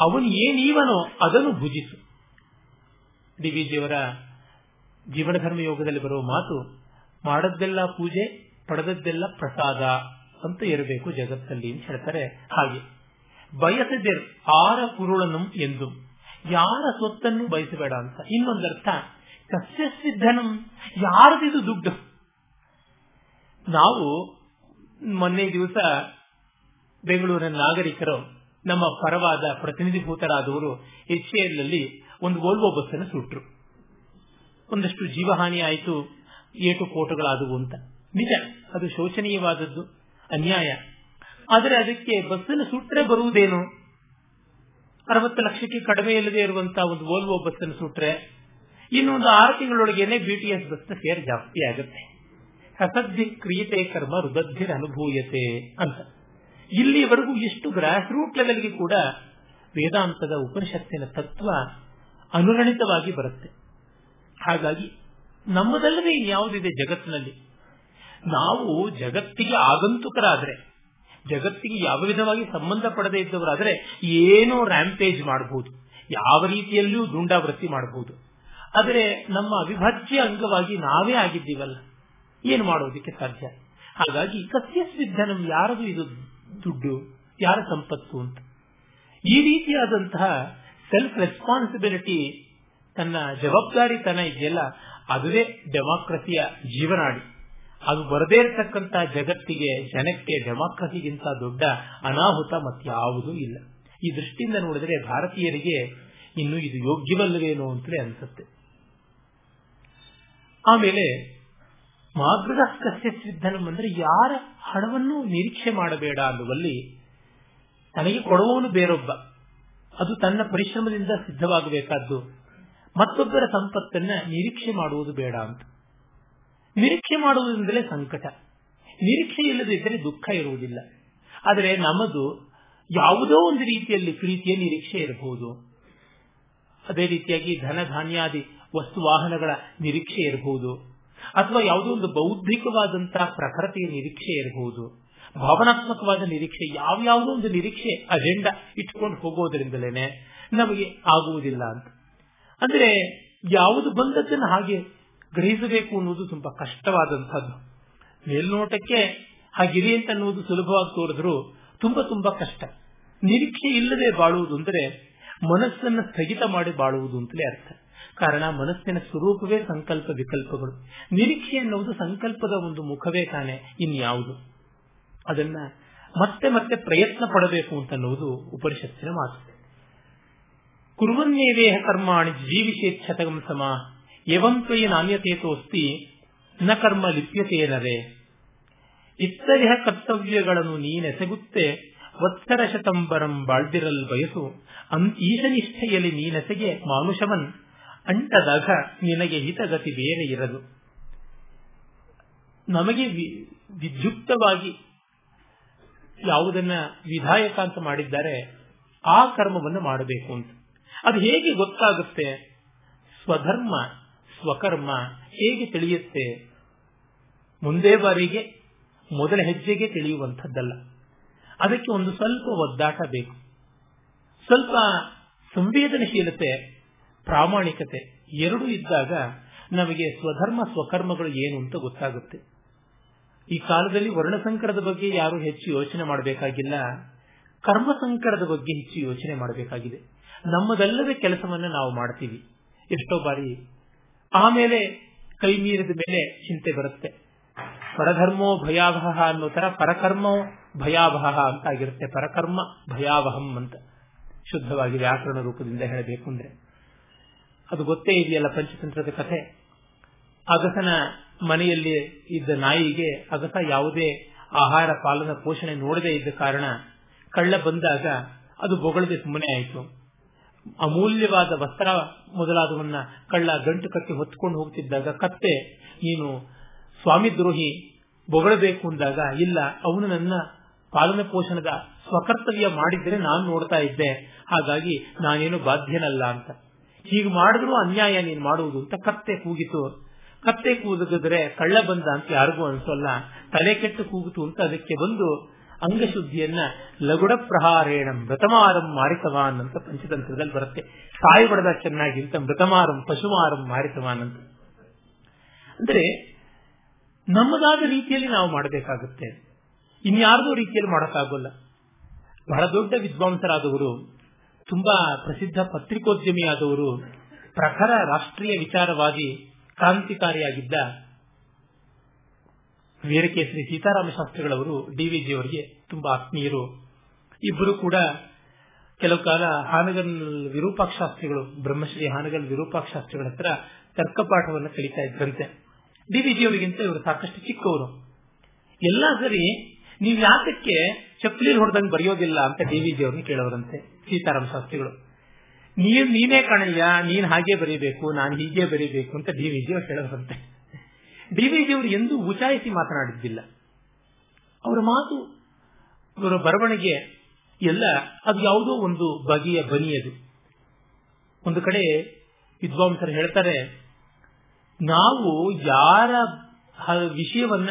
ಅವನು ಏನೀವನೋ ಅದನ್ನು ಭುಜಿಸು. ಡಿ ವಿಜಿಯವರ ಜೀವನ ಧರ್ಮ ಯೋಗದಲ್ಲಿ ಬರುವ ಮಾತು, ಮಾಡದ್ದೆಲ್ಲ ಪೂಜೆ, ಪಡೆದದ್ದೆಲ್ಲ ಪ್ರಸಾದ ಅಂತ ಇರಬೇಕು ಜಗತ್ತಲ್ಲಿ ಅಂತ ಹೇಳ್ತಾರೆ ಹಾಗೆ. ಬಯಸದಿರ್. ಆರ ಕುರುಳನು ಎಂದು. ಯಾರ ಸ್ವತ್ತನ್ನು ಬಯಸಬೇಡ ಅಂತ. ಇನ್ನೊಂದರ್ಥ ಸಸ್ಯ ಸಿದ್ಧನಂ. ಯಾರದಿದು ದುಡ್ಡು? ನಾವು ಮೊನ್ನೆ ದಿವಸ ಬೆಂಗಳೂರಿನ ನಾಗರಿಕರು, ನಮ್ಮ ಪರವಾದ ಪ್ರತಿನಿಧಿಭೂತರಾದವರು ಎಚ್ನಲ್ಲಿ ಒಂದು ವೋಲ್ವೋ ಬಸ್ ಅನ್ನು ಸುಟ್ರು. ಒಂದಷ್ಟು ಜೀವಹಾನಿ ಆಯಿತು, ಏಟು ಕೋಟುಗಳಾದವು ಅಂತ. ನಿಜ, ಅದು ಶೋಚನೀಯವಾದದ್ದು, ಅನ್ಯಾಯ. ಆದರೆ ಅದಕ್ಕೆ ಬಸ್ಸನ್ನು ಸುಟ್ರೆ ಬರುವುದೇನು? ಅರವತ್ತು ಲಕ್ಷಕ್ಕೆ ಕಡಿಮೆ ಇಲ್ಲದೆ ಇರುವಂತಹ ಒಂದು ವೋಲ್ವೋ ಬಸ್ಸನ್ನು ಸುಟ್ರೆ ಇನ್ನೊಂದು ಆರು ತಿಂಗಳೊಳಗೇನೆ ಬಿಟಿಎಸ್ ಬಸ್ ಫೇರ್ ಜಾಸ್ತಿ ಆಗುತ್ತೆ. ಹಸದ್ಧಿ ಕ್ರಿಯತೆ ಕರ್ಮ ರುದ್ಧಿರ್ ಅನುಭೂಯತೆ ಅಂತ. ಇಲ್ಲಿವರೆಗೂ ಎಷ್ಟು ಗ್ರಾಸ್ ರೂಟ್ ಲೆವೆಲ್ಗೆ ಕೂಡ ವೇದಾಂತದ ಉಪನಿಷತ್ತಿನ ತತ್ವ ಅನುರಣಿತವಾಗಿ ಬರುತ್ತೆ. ಹಾಗಾಗಿ ನಮ್ಮದಲ್ಲದೆ ಇನ್ಯಾವುದಿದೆ ಜಗತ್ತಿನಲ್ಲಿ? ನಾವು ಜಗತ್ತಿಗೆ ಆಗಂತುಕರಾದ್ರೆ ಜಗತ್ತಿಗೆ ಯಾವ ವಿಧವಾಗಿ ಸಂಬಂಧ ಇದ್ದವರಾದರೆ ಏನೋ ರ್ಯಾಂಪೇಜ್ ಮಾಡಬಹುದು ಯಾವ ರೀತಿಯಲ್ಲಿಯೂ ದುಂಡಾವೃತ್ತಿ ಮಾಡಬಹುದು ಆದರೆ ನಮ್ಮ ಅವಿಭಾಜ್ಯ ಅಂಗವಾಗಿ ನಾವೇ ಆಗಿದ್ದೀವಲ್ಲ. ಏನು ಮಾಡೋದಕ್ಕೆ ಸಾಧ್ಯ? ಹಾಗಾಗಿ ಸಸ್ಯಸಿದ್ಧನಂ ಯಾರದು ಇದು ದುಡ್ಡು, ಯಾರ ಸಂಪತ್ತು ಅಂತ. ಈ ರೀತಿಯಾದಂತಹ ಸೆಲ್ಫ್ ರೆಸ್ಪಾನ್ಸಿಬಿಲಿಟಿ ತನ್ನ ಜವಾಬ್ದಾರಿತನ ಇದೆಯಲ್ಲ, ಅದುವೇ ಡೆಮಾಕ್ರಸಿಯ ಜೀವನಾಡಿ. ಅದು ಬರದೇ ಇರತಕ್ಕಂತಹ ಜಗತ್ತಿಗೆ, ಜನಕ್ಕೆ, ಡೆಮಾಕ್ರಸಿಗಿಂತ ದೊಡ್ಡ ಅನಾಹುತ ಮತ್ತಾವುದೂ ಇಲ್ಲ. ಈ ದೃಷ್ಟಿಯಿಂದ ನೋಡಿದರೆ ಭಾರತೀಯರಿಗೆ ಇನ್ನು ಇದು ಯೋಗ್ಯವಲ್ಲವೇನೋ ಅಂತಲೇ ಅನಿಸುತ್ತೆ. ಆಮೇಲೆ ಮಾಗೃದ ಕಸ್ಯ ಸಿದ್ಧನಂ ಅಂದ್ರೆ ಯಾರ ಹಣವನ್ನು ನಿರೀಕ್ಷೆ ಮಾಡಬೇಡ ಅನ್ನುವಲ್ಲಿ ತನಗೆ ಕೊಡುವವನು ಬೇರೊಬ್ಬ. ಅದು ತನ್ನ ಪರಿಶ್ರಮದಿಂದ ಸಿದ್ಧವಾಗಬೇಕಾದ್ದು ಮತ್ತೊಬ್ಬರ ಸಂಪತ್ತನ್ನ ನಿರೀಕ್ಷೆ ಮಾಡುವುದು ಬೇಡ ಅಂತ. ನಿರೀಕ್ಷೆ ಮಾಡುವುದರಿಂದಲೇ ಸಂಕಟ. ನಿರೀಕ್ಷೆ ಇಲ್ಲದಿದ್ದರೆ ದುಃಖ ಇರುವುದಿಲ್ಲ. ಆದರೆ ನಮ್ಮದು ಯಾವುದೋ ಒಂದು ರೀತಿಯಲ್ಲಿ ಪ್ರೀತಿಯ ನಿರೀಕ್ಷೆ ಇರಬಹುದು. ಅದೇ ರೀತಿಯಾಗಿ ಧನ ಧಾನ್ಯಾದಿ ವಸ್ತು ವಾಹನಗಳ ನಿರೀಕ್ಷೆ ಇರಬಹುದು. ಅಥವಾ ಯಾವುದೋ ಒಂದು ಬೌದ್ಧಿಕವಾದಂತಹ ಪ್ರಕೃತಿಯ ನಿರೀಕ್ಷೆ ಇರಬಹುದು. ಭಾವನಾತ್ಮಕವಾದ ನಿರೀಕ್ಷೆ, ಯಾವ್ಯಾವುದೋ ಒಂದು ನಿರೀಕ್ಷೆ ಅಜೆಂಡಾ ಇಟ್ಕೊಂಡು ಹೋಗೋದ್ರಿಂದಲೇನೆ ನಮಗೆ ಆಗುವುದಿಲ್ಲ ಅಂತ. ಅಂದ್ರೆ ಯಾವುದು ಬಂದದ್ದನ್ನು ಹಾಗೆ ಗ್ರಹಿಸಬೇಕು ಅನ್ನೋದು ತುಂಬಾ ಕಷ್ಟವಾದಂತಹದ್ದು ಮೇಲ್ನೋಟಕ್ಕೆ ಹಾಗಿರಿ ಅಂತ ಅನ್ನೋದು ಸುಲಭವಾಗಿ ತೋರಿದ್ರು ತುಂಬಾ ತುಂಬಾ ಕಷ್ಟ. ನಿರೀಕ್ಷೆ ಇಲ್ಲದೆ ಬಾಳುವುದು ಅಂದರೆ ಮನಸ್ಸನ್ನು ಸ್ಥಗಿತ ಮಾಡಿ ಬಾಳುವುದು ಅಂತಲೇ ಅರ್ಥ. ಕಾರಣ ಮನಸ್ಸಿನ ಸ್ವರೂಪವೇ ಸಂಕಲ್ಪ ವಿಕಲ್ಪಗಳು. ನಿರೀಕ್ಷೆ ಎನ್ನುವುದು ಸಂಕಲ್ಪದ ಒಂದು ಮುಖವೇ ತಾನೆ, ಇನ್ಯಾವುದು. ಅದನ್ನ ಮತ್ತೆ ಮತ್ತೆ ಪ್ರಯತ್ನ ಪಡಬೇಕು ಅಂತ ಅನ್ನುವುದು ಉಪನಿಷತ್ತಿನ ಮಾತು. ಕುರುವನ್ನೇವೇಹ ಕರ್ಮಾಣಿ ಜೀವಿಷೇಚ್ಛತಗಂ ಸಮ ತ್ವಯಿ ನಾಣ್ಯತೇತೋಸ್ತಿ ನ ಕರ್ಮ ಲಿಪ್ಯತೇನರೆ ಇತ್ತರಿಹ ಕರ್ತವ್ಯಗಳನ್ನು ನೀನೆಸಗುತ್ತೆ, ವತ್ಸರ ಶತಂಬರಂ ಬಾಳ್ದಿರಲ್ ಬಯಸು ಈಶನಿಷ್ಠೆಯಲ್ಲಿ ನೀನೆಸಗೆ ಮಾನುಷವನ್ ಅಂಟದಾಗ ನಿನಗೆ ಹಿತಗತಿ ಬೇರೆ ಇರದು. ನಮಗೆ ವಿದ್ಯುಕ್ತವಾಗಿ ಯಾವುದನ್ನ ವಿಧಾಯಕ ಅಂತ ಮಾಡಿದ್ದಾರೆ, ಆ ಕರ್ಮವನ್ನು ಮಾಡಬೇಕು ಅಂತ. ಅದು ಹೇಗೆ ಗೊತ್ತಾಗುತ್ತೆ? ಸ್ವಧರ್ಮ ಸ್ವಕರ್ಮ ಹೇಗೆ ತಿಳಿಯುತ್ತೆ? ಮುಂದೆ ಬಾರಿಗೆ ಮೊದಲ ಹೆಜ್ಜೆಗೆ ತಿಳಿಯುವಂಥದ್ದಲ್ಲ. ಅದಕ್ಕೆ ಒಂದು ಸ್ವಲ್ಪ ಒದ್ದಾಟ ಬೇಕು. ಸ್ವಲ್ಪ ಸಂವೇದನಶೀಲತೆ, ಪ್ರಾಮಾಣಿಕತೆ ಎರಡು ಇದ್ದಾಗ ನಮಗೆ ಸ್ವಧರ್ಮ, ಸ್ವಕರ್ಮಗಳು ಏನು ಅಂತ ಗೊತ್ತಾಗುತ್ತೆ. ಈ ಕಾಲದಲ್ಲಿ ವರ್ಣಸಂಕರದ ಬಗ್ಗೆ ಯಾರು ಹೆಚ್ಚು ಯೋಚನೆ ಮಾಡಬೇಕಾಗಿಲ್ಲ. ಕರ್ಮ ಸಂಕರದ ಬಗ್ಗೆ ಹೆಚ್ಚು ಯೋಚನೆ ಮಾಡಬೇಕಾಗಿದೆ. ನಮ್ಮದಲ್ಲದೆ ಕೆಲಸವನ್ನ ನಾವು ಮಾಡ್ತೀವಿ. ಎಷ್ಟೋ ಬಾರಿ ಆಮೇಲೆ ಕೈ ಮೀರಿದ ಮೇಲೆ ಚಿಂತೆ ಬರುತ್ತೆ. ಪರಧರ್ಮೋ ಭಯಾವಹ ಅನ್ನೋ ತರ ಪರಕರ್ಮೋ ಭಯಾವಹ ಅಂತ ಆಗಿರುತ್ತೆ ಪರಕರ್ಮ ಭಯಾವಹಂ ಅಂತ ಶುದ್ಧವಾಗಿ ವ್ಯಾಕರಣ ರೂಪದಿಂದ ಹೇಳಬೇಕು ಅಂದ್ರೆ. ಅದು ಗೊತ್ತೇ ಇದೆಯಲ್ಲ ಪಂಚತಂತ್ರದ ಕಥೆ. ಅಗಸನ ಮನೆಯಲ್ಲಿ ಇದ್ದ ನಾಯಿಗೆ ಅಗಸ ಯಾವುದೇ ಆಹಾರ ಪಾಲನ ಪೋಷಣೆ ನೋಡದೇ ಇದ್ದ ಕಾರಣ ಕಳ್ಳ ಬಂದಾಗ ಅದು ಬೊಗಳದೆ ಸುಮ್ಮನೆ ಆಯಿತು. ಅಮೂಲ್ಯವಾದ ವಸ್ತ್ರ ಮೊದಲಾದವನ್ನ ಕಳ್ಳ ಗಂಟು ಕಟ್ಟಿ ಹೊತ್ಕೊಂಡು ಹೋಗ್ತಿದ್ದಾಗ ಕತ್ತೆ, ನೀನು ಸ್ವಾಮಿ ದ್ರೋಹಿ ಬೊಗಳಬೇಕು ಅಂದಾಗ ಇಲ್ಲ, ಅವನು ನನ್ನ ಪಾಲನೆ ಪೋಷಣದ ಸ್ವಕರ್ತವ್ಯ ಮಾಡಿದ್ರೆ ನಾನು ನೋಡ್ತಾ ಇದ್ದೆ, ಹಾಗಾಗಿ ನಾನೇನು ಬಾಧ್ಯನಲ್ಲ ಅಂತ. ಹೀಗೆ ಮಾಡಿದ್ರು ಅನ್ಯಾಯ ನೀನು ಮಾಡುವುದು ಅಂತ ಕತ್ತೆ ಕೂಗಿತು. ಕತ್ತೆ ಕೂಗಿದ್ರೆ ಕಳ್ಳ ಬಂದ ಅಂತ ಯಾರಿಗೂ ಅನ್ಸೋಲ್ಲ. ತಲೆ ಕೆಟ್ಟು ಕೂಗಿತು ಅಂತ ಅದಕ್ಕೆ ಬಂದು ಅಂಗಶುದ್ಧಿಯನ್ನ ಲಗುಡ ಪ್ರಹಾರೇಣ ಮೃತಮಾರಂ ಮಾರಿತವಾನ್ ಅಂತ ಪಂಚತಂತ್ರದಲ್ಲಿ ಬರುತ್ತೆ. ಸಾಯಿ ಬಡದ ಚೆನ್ನಾಗಿ ಅಂತ ಮೃತಮಾರಂ, ಪಶುಮಾರಂ ಮಾರಿತವಾನ್ ಅಂತ. ಅಂದ್ರೆ ನಮ್ಮದಾದ ರೀತಿಯಲ್ಲಿ ನಾವು ಮಾಡಬೇಕಾಗುತ್ತೆ. ಇನ್ಯಾರ್ದೋ ರೀತಿಯಲ್ಲಿ ಮಾಡೋಕ್ಕಾಗೋಲ್ಲ. ಬಹಳ ದೊಡ್ಡ ವಿದ್ವಾಂಸರಾದವರು, ತುಂಬಾ ಪ್ರಸಿದ್ಧ ಪತ್ರಿಕೋದ್ಯಮಿಯಾದವರು, ಪ್ರಖರ ರಾಷ್ಟ್ರೀಯ ವಿಚಾರವಾಗಿ ಕ್ರಾಂತಿಕಾರಿಯಾಗಿದ್ದ ವೀರಕೇಸರಿ ಸೀತಾರಾಮ ಶಾಸ್ತ್ರಿಗಳವರು ಡಿವಿಜಿ ಅವರಿಗೆ ತುಂಬಾ ಆತ್ಮೀಯರು. ಇಬ್ಬರು ಕೂಡ ಕೆಲವು ಕಾಲ ಹಾನಗಲ್ ವಿರೂಪಾಕ್ಷ ಶಾಸ್ತ್ರಿಗಳು, ಬ್ರಹ್ಮಶ್ರೀ ಹಾನಗಲ್ ವಿರೂಪಾಕ್ಷ ಶಾಸ್ತ್ರಿಗಳ ಹತ್ರ ತರ್ಕಪಾಠವನ್ನು ಕಲಿತಾ ಇದ್ರಂತೆ. ಡಿವಿಜಿ ಅವರಿಗಿಂತ ಇವರು ಸಾಕಷ್ಟು ಚಿಕ್ಕವರು. ಎಲ್ಲ ಸರಿ ನೀವು ಯಾತಕ್ಕೆ ಚಪ್ಪಲಿ ಹೊಡೆದಂಗೆ ಬರೆಯೋದಿಲ್ಲ ಅಂತ ಡಿವಿಜಿ ಅವ್ರನ್ನ ಕೇಳೋರಂತೆ ಸೀತಾರಾಮ ಶಾಸ್ತ್ರಿಗಳು. ನೀನ್ ನೀನೇ ಕಾಣಯ್ಯ, ನೀನ್ ಹಾಗೆ ಬರೀಬೇಕು, ನಾನು ಹೀಗೆ ಬರೀಬೇಕು ಅಂತ ಡಿವಿಜಿ ಅವ್ರು ಹೇಳೋರಂತೆ ಡಿವಿಜಿ ಅವರು ಎಂದೂ ಉಚಾಯಿಸಿ ಮಾತನಾಡಿದ್ದಿಲ್ಲ. ಅವರ ಮಾತು, ಅವರ ಬರವಣಿಗೆ ಎಲ್ಲ ಅದು ಯಾವುದೋ ಒಂದು ಬಗೆಯ ಬನಿಯದು. ಒಂದು ಕಡೆ ವಿದ್ವಾಂಸರು ಹೇಳ್ತಾರೆ, ನಾವು ಯಾರ ವಿಷಯವನ್ನ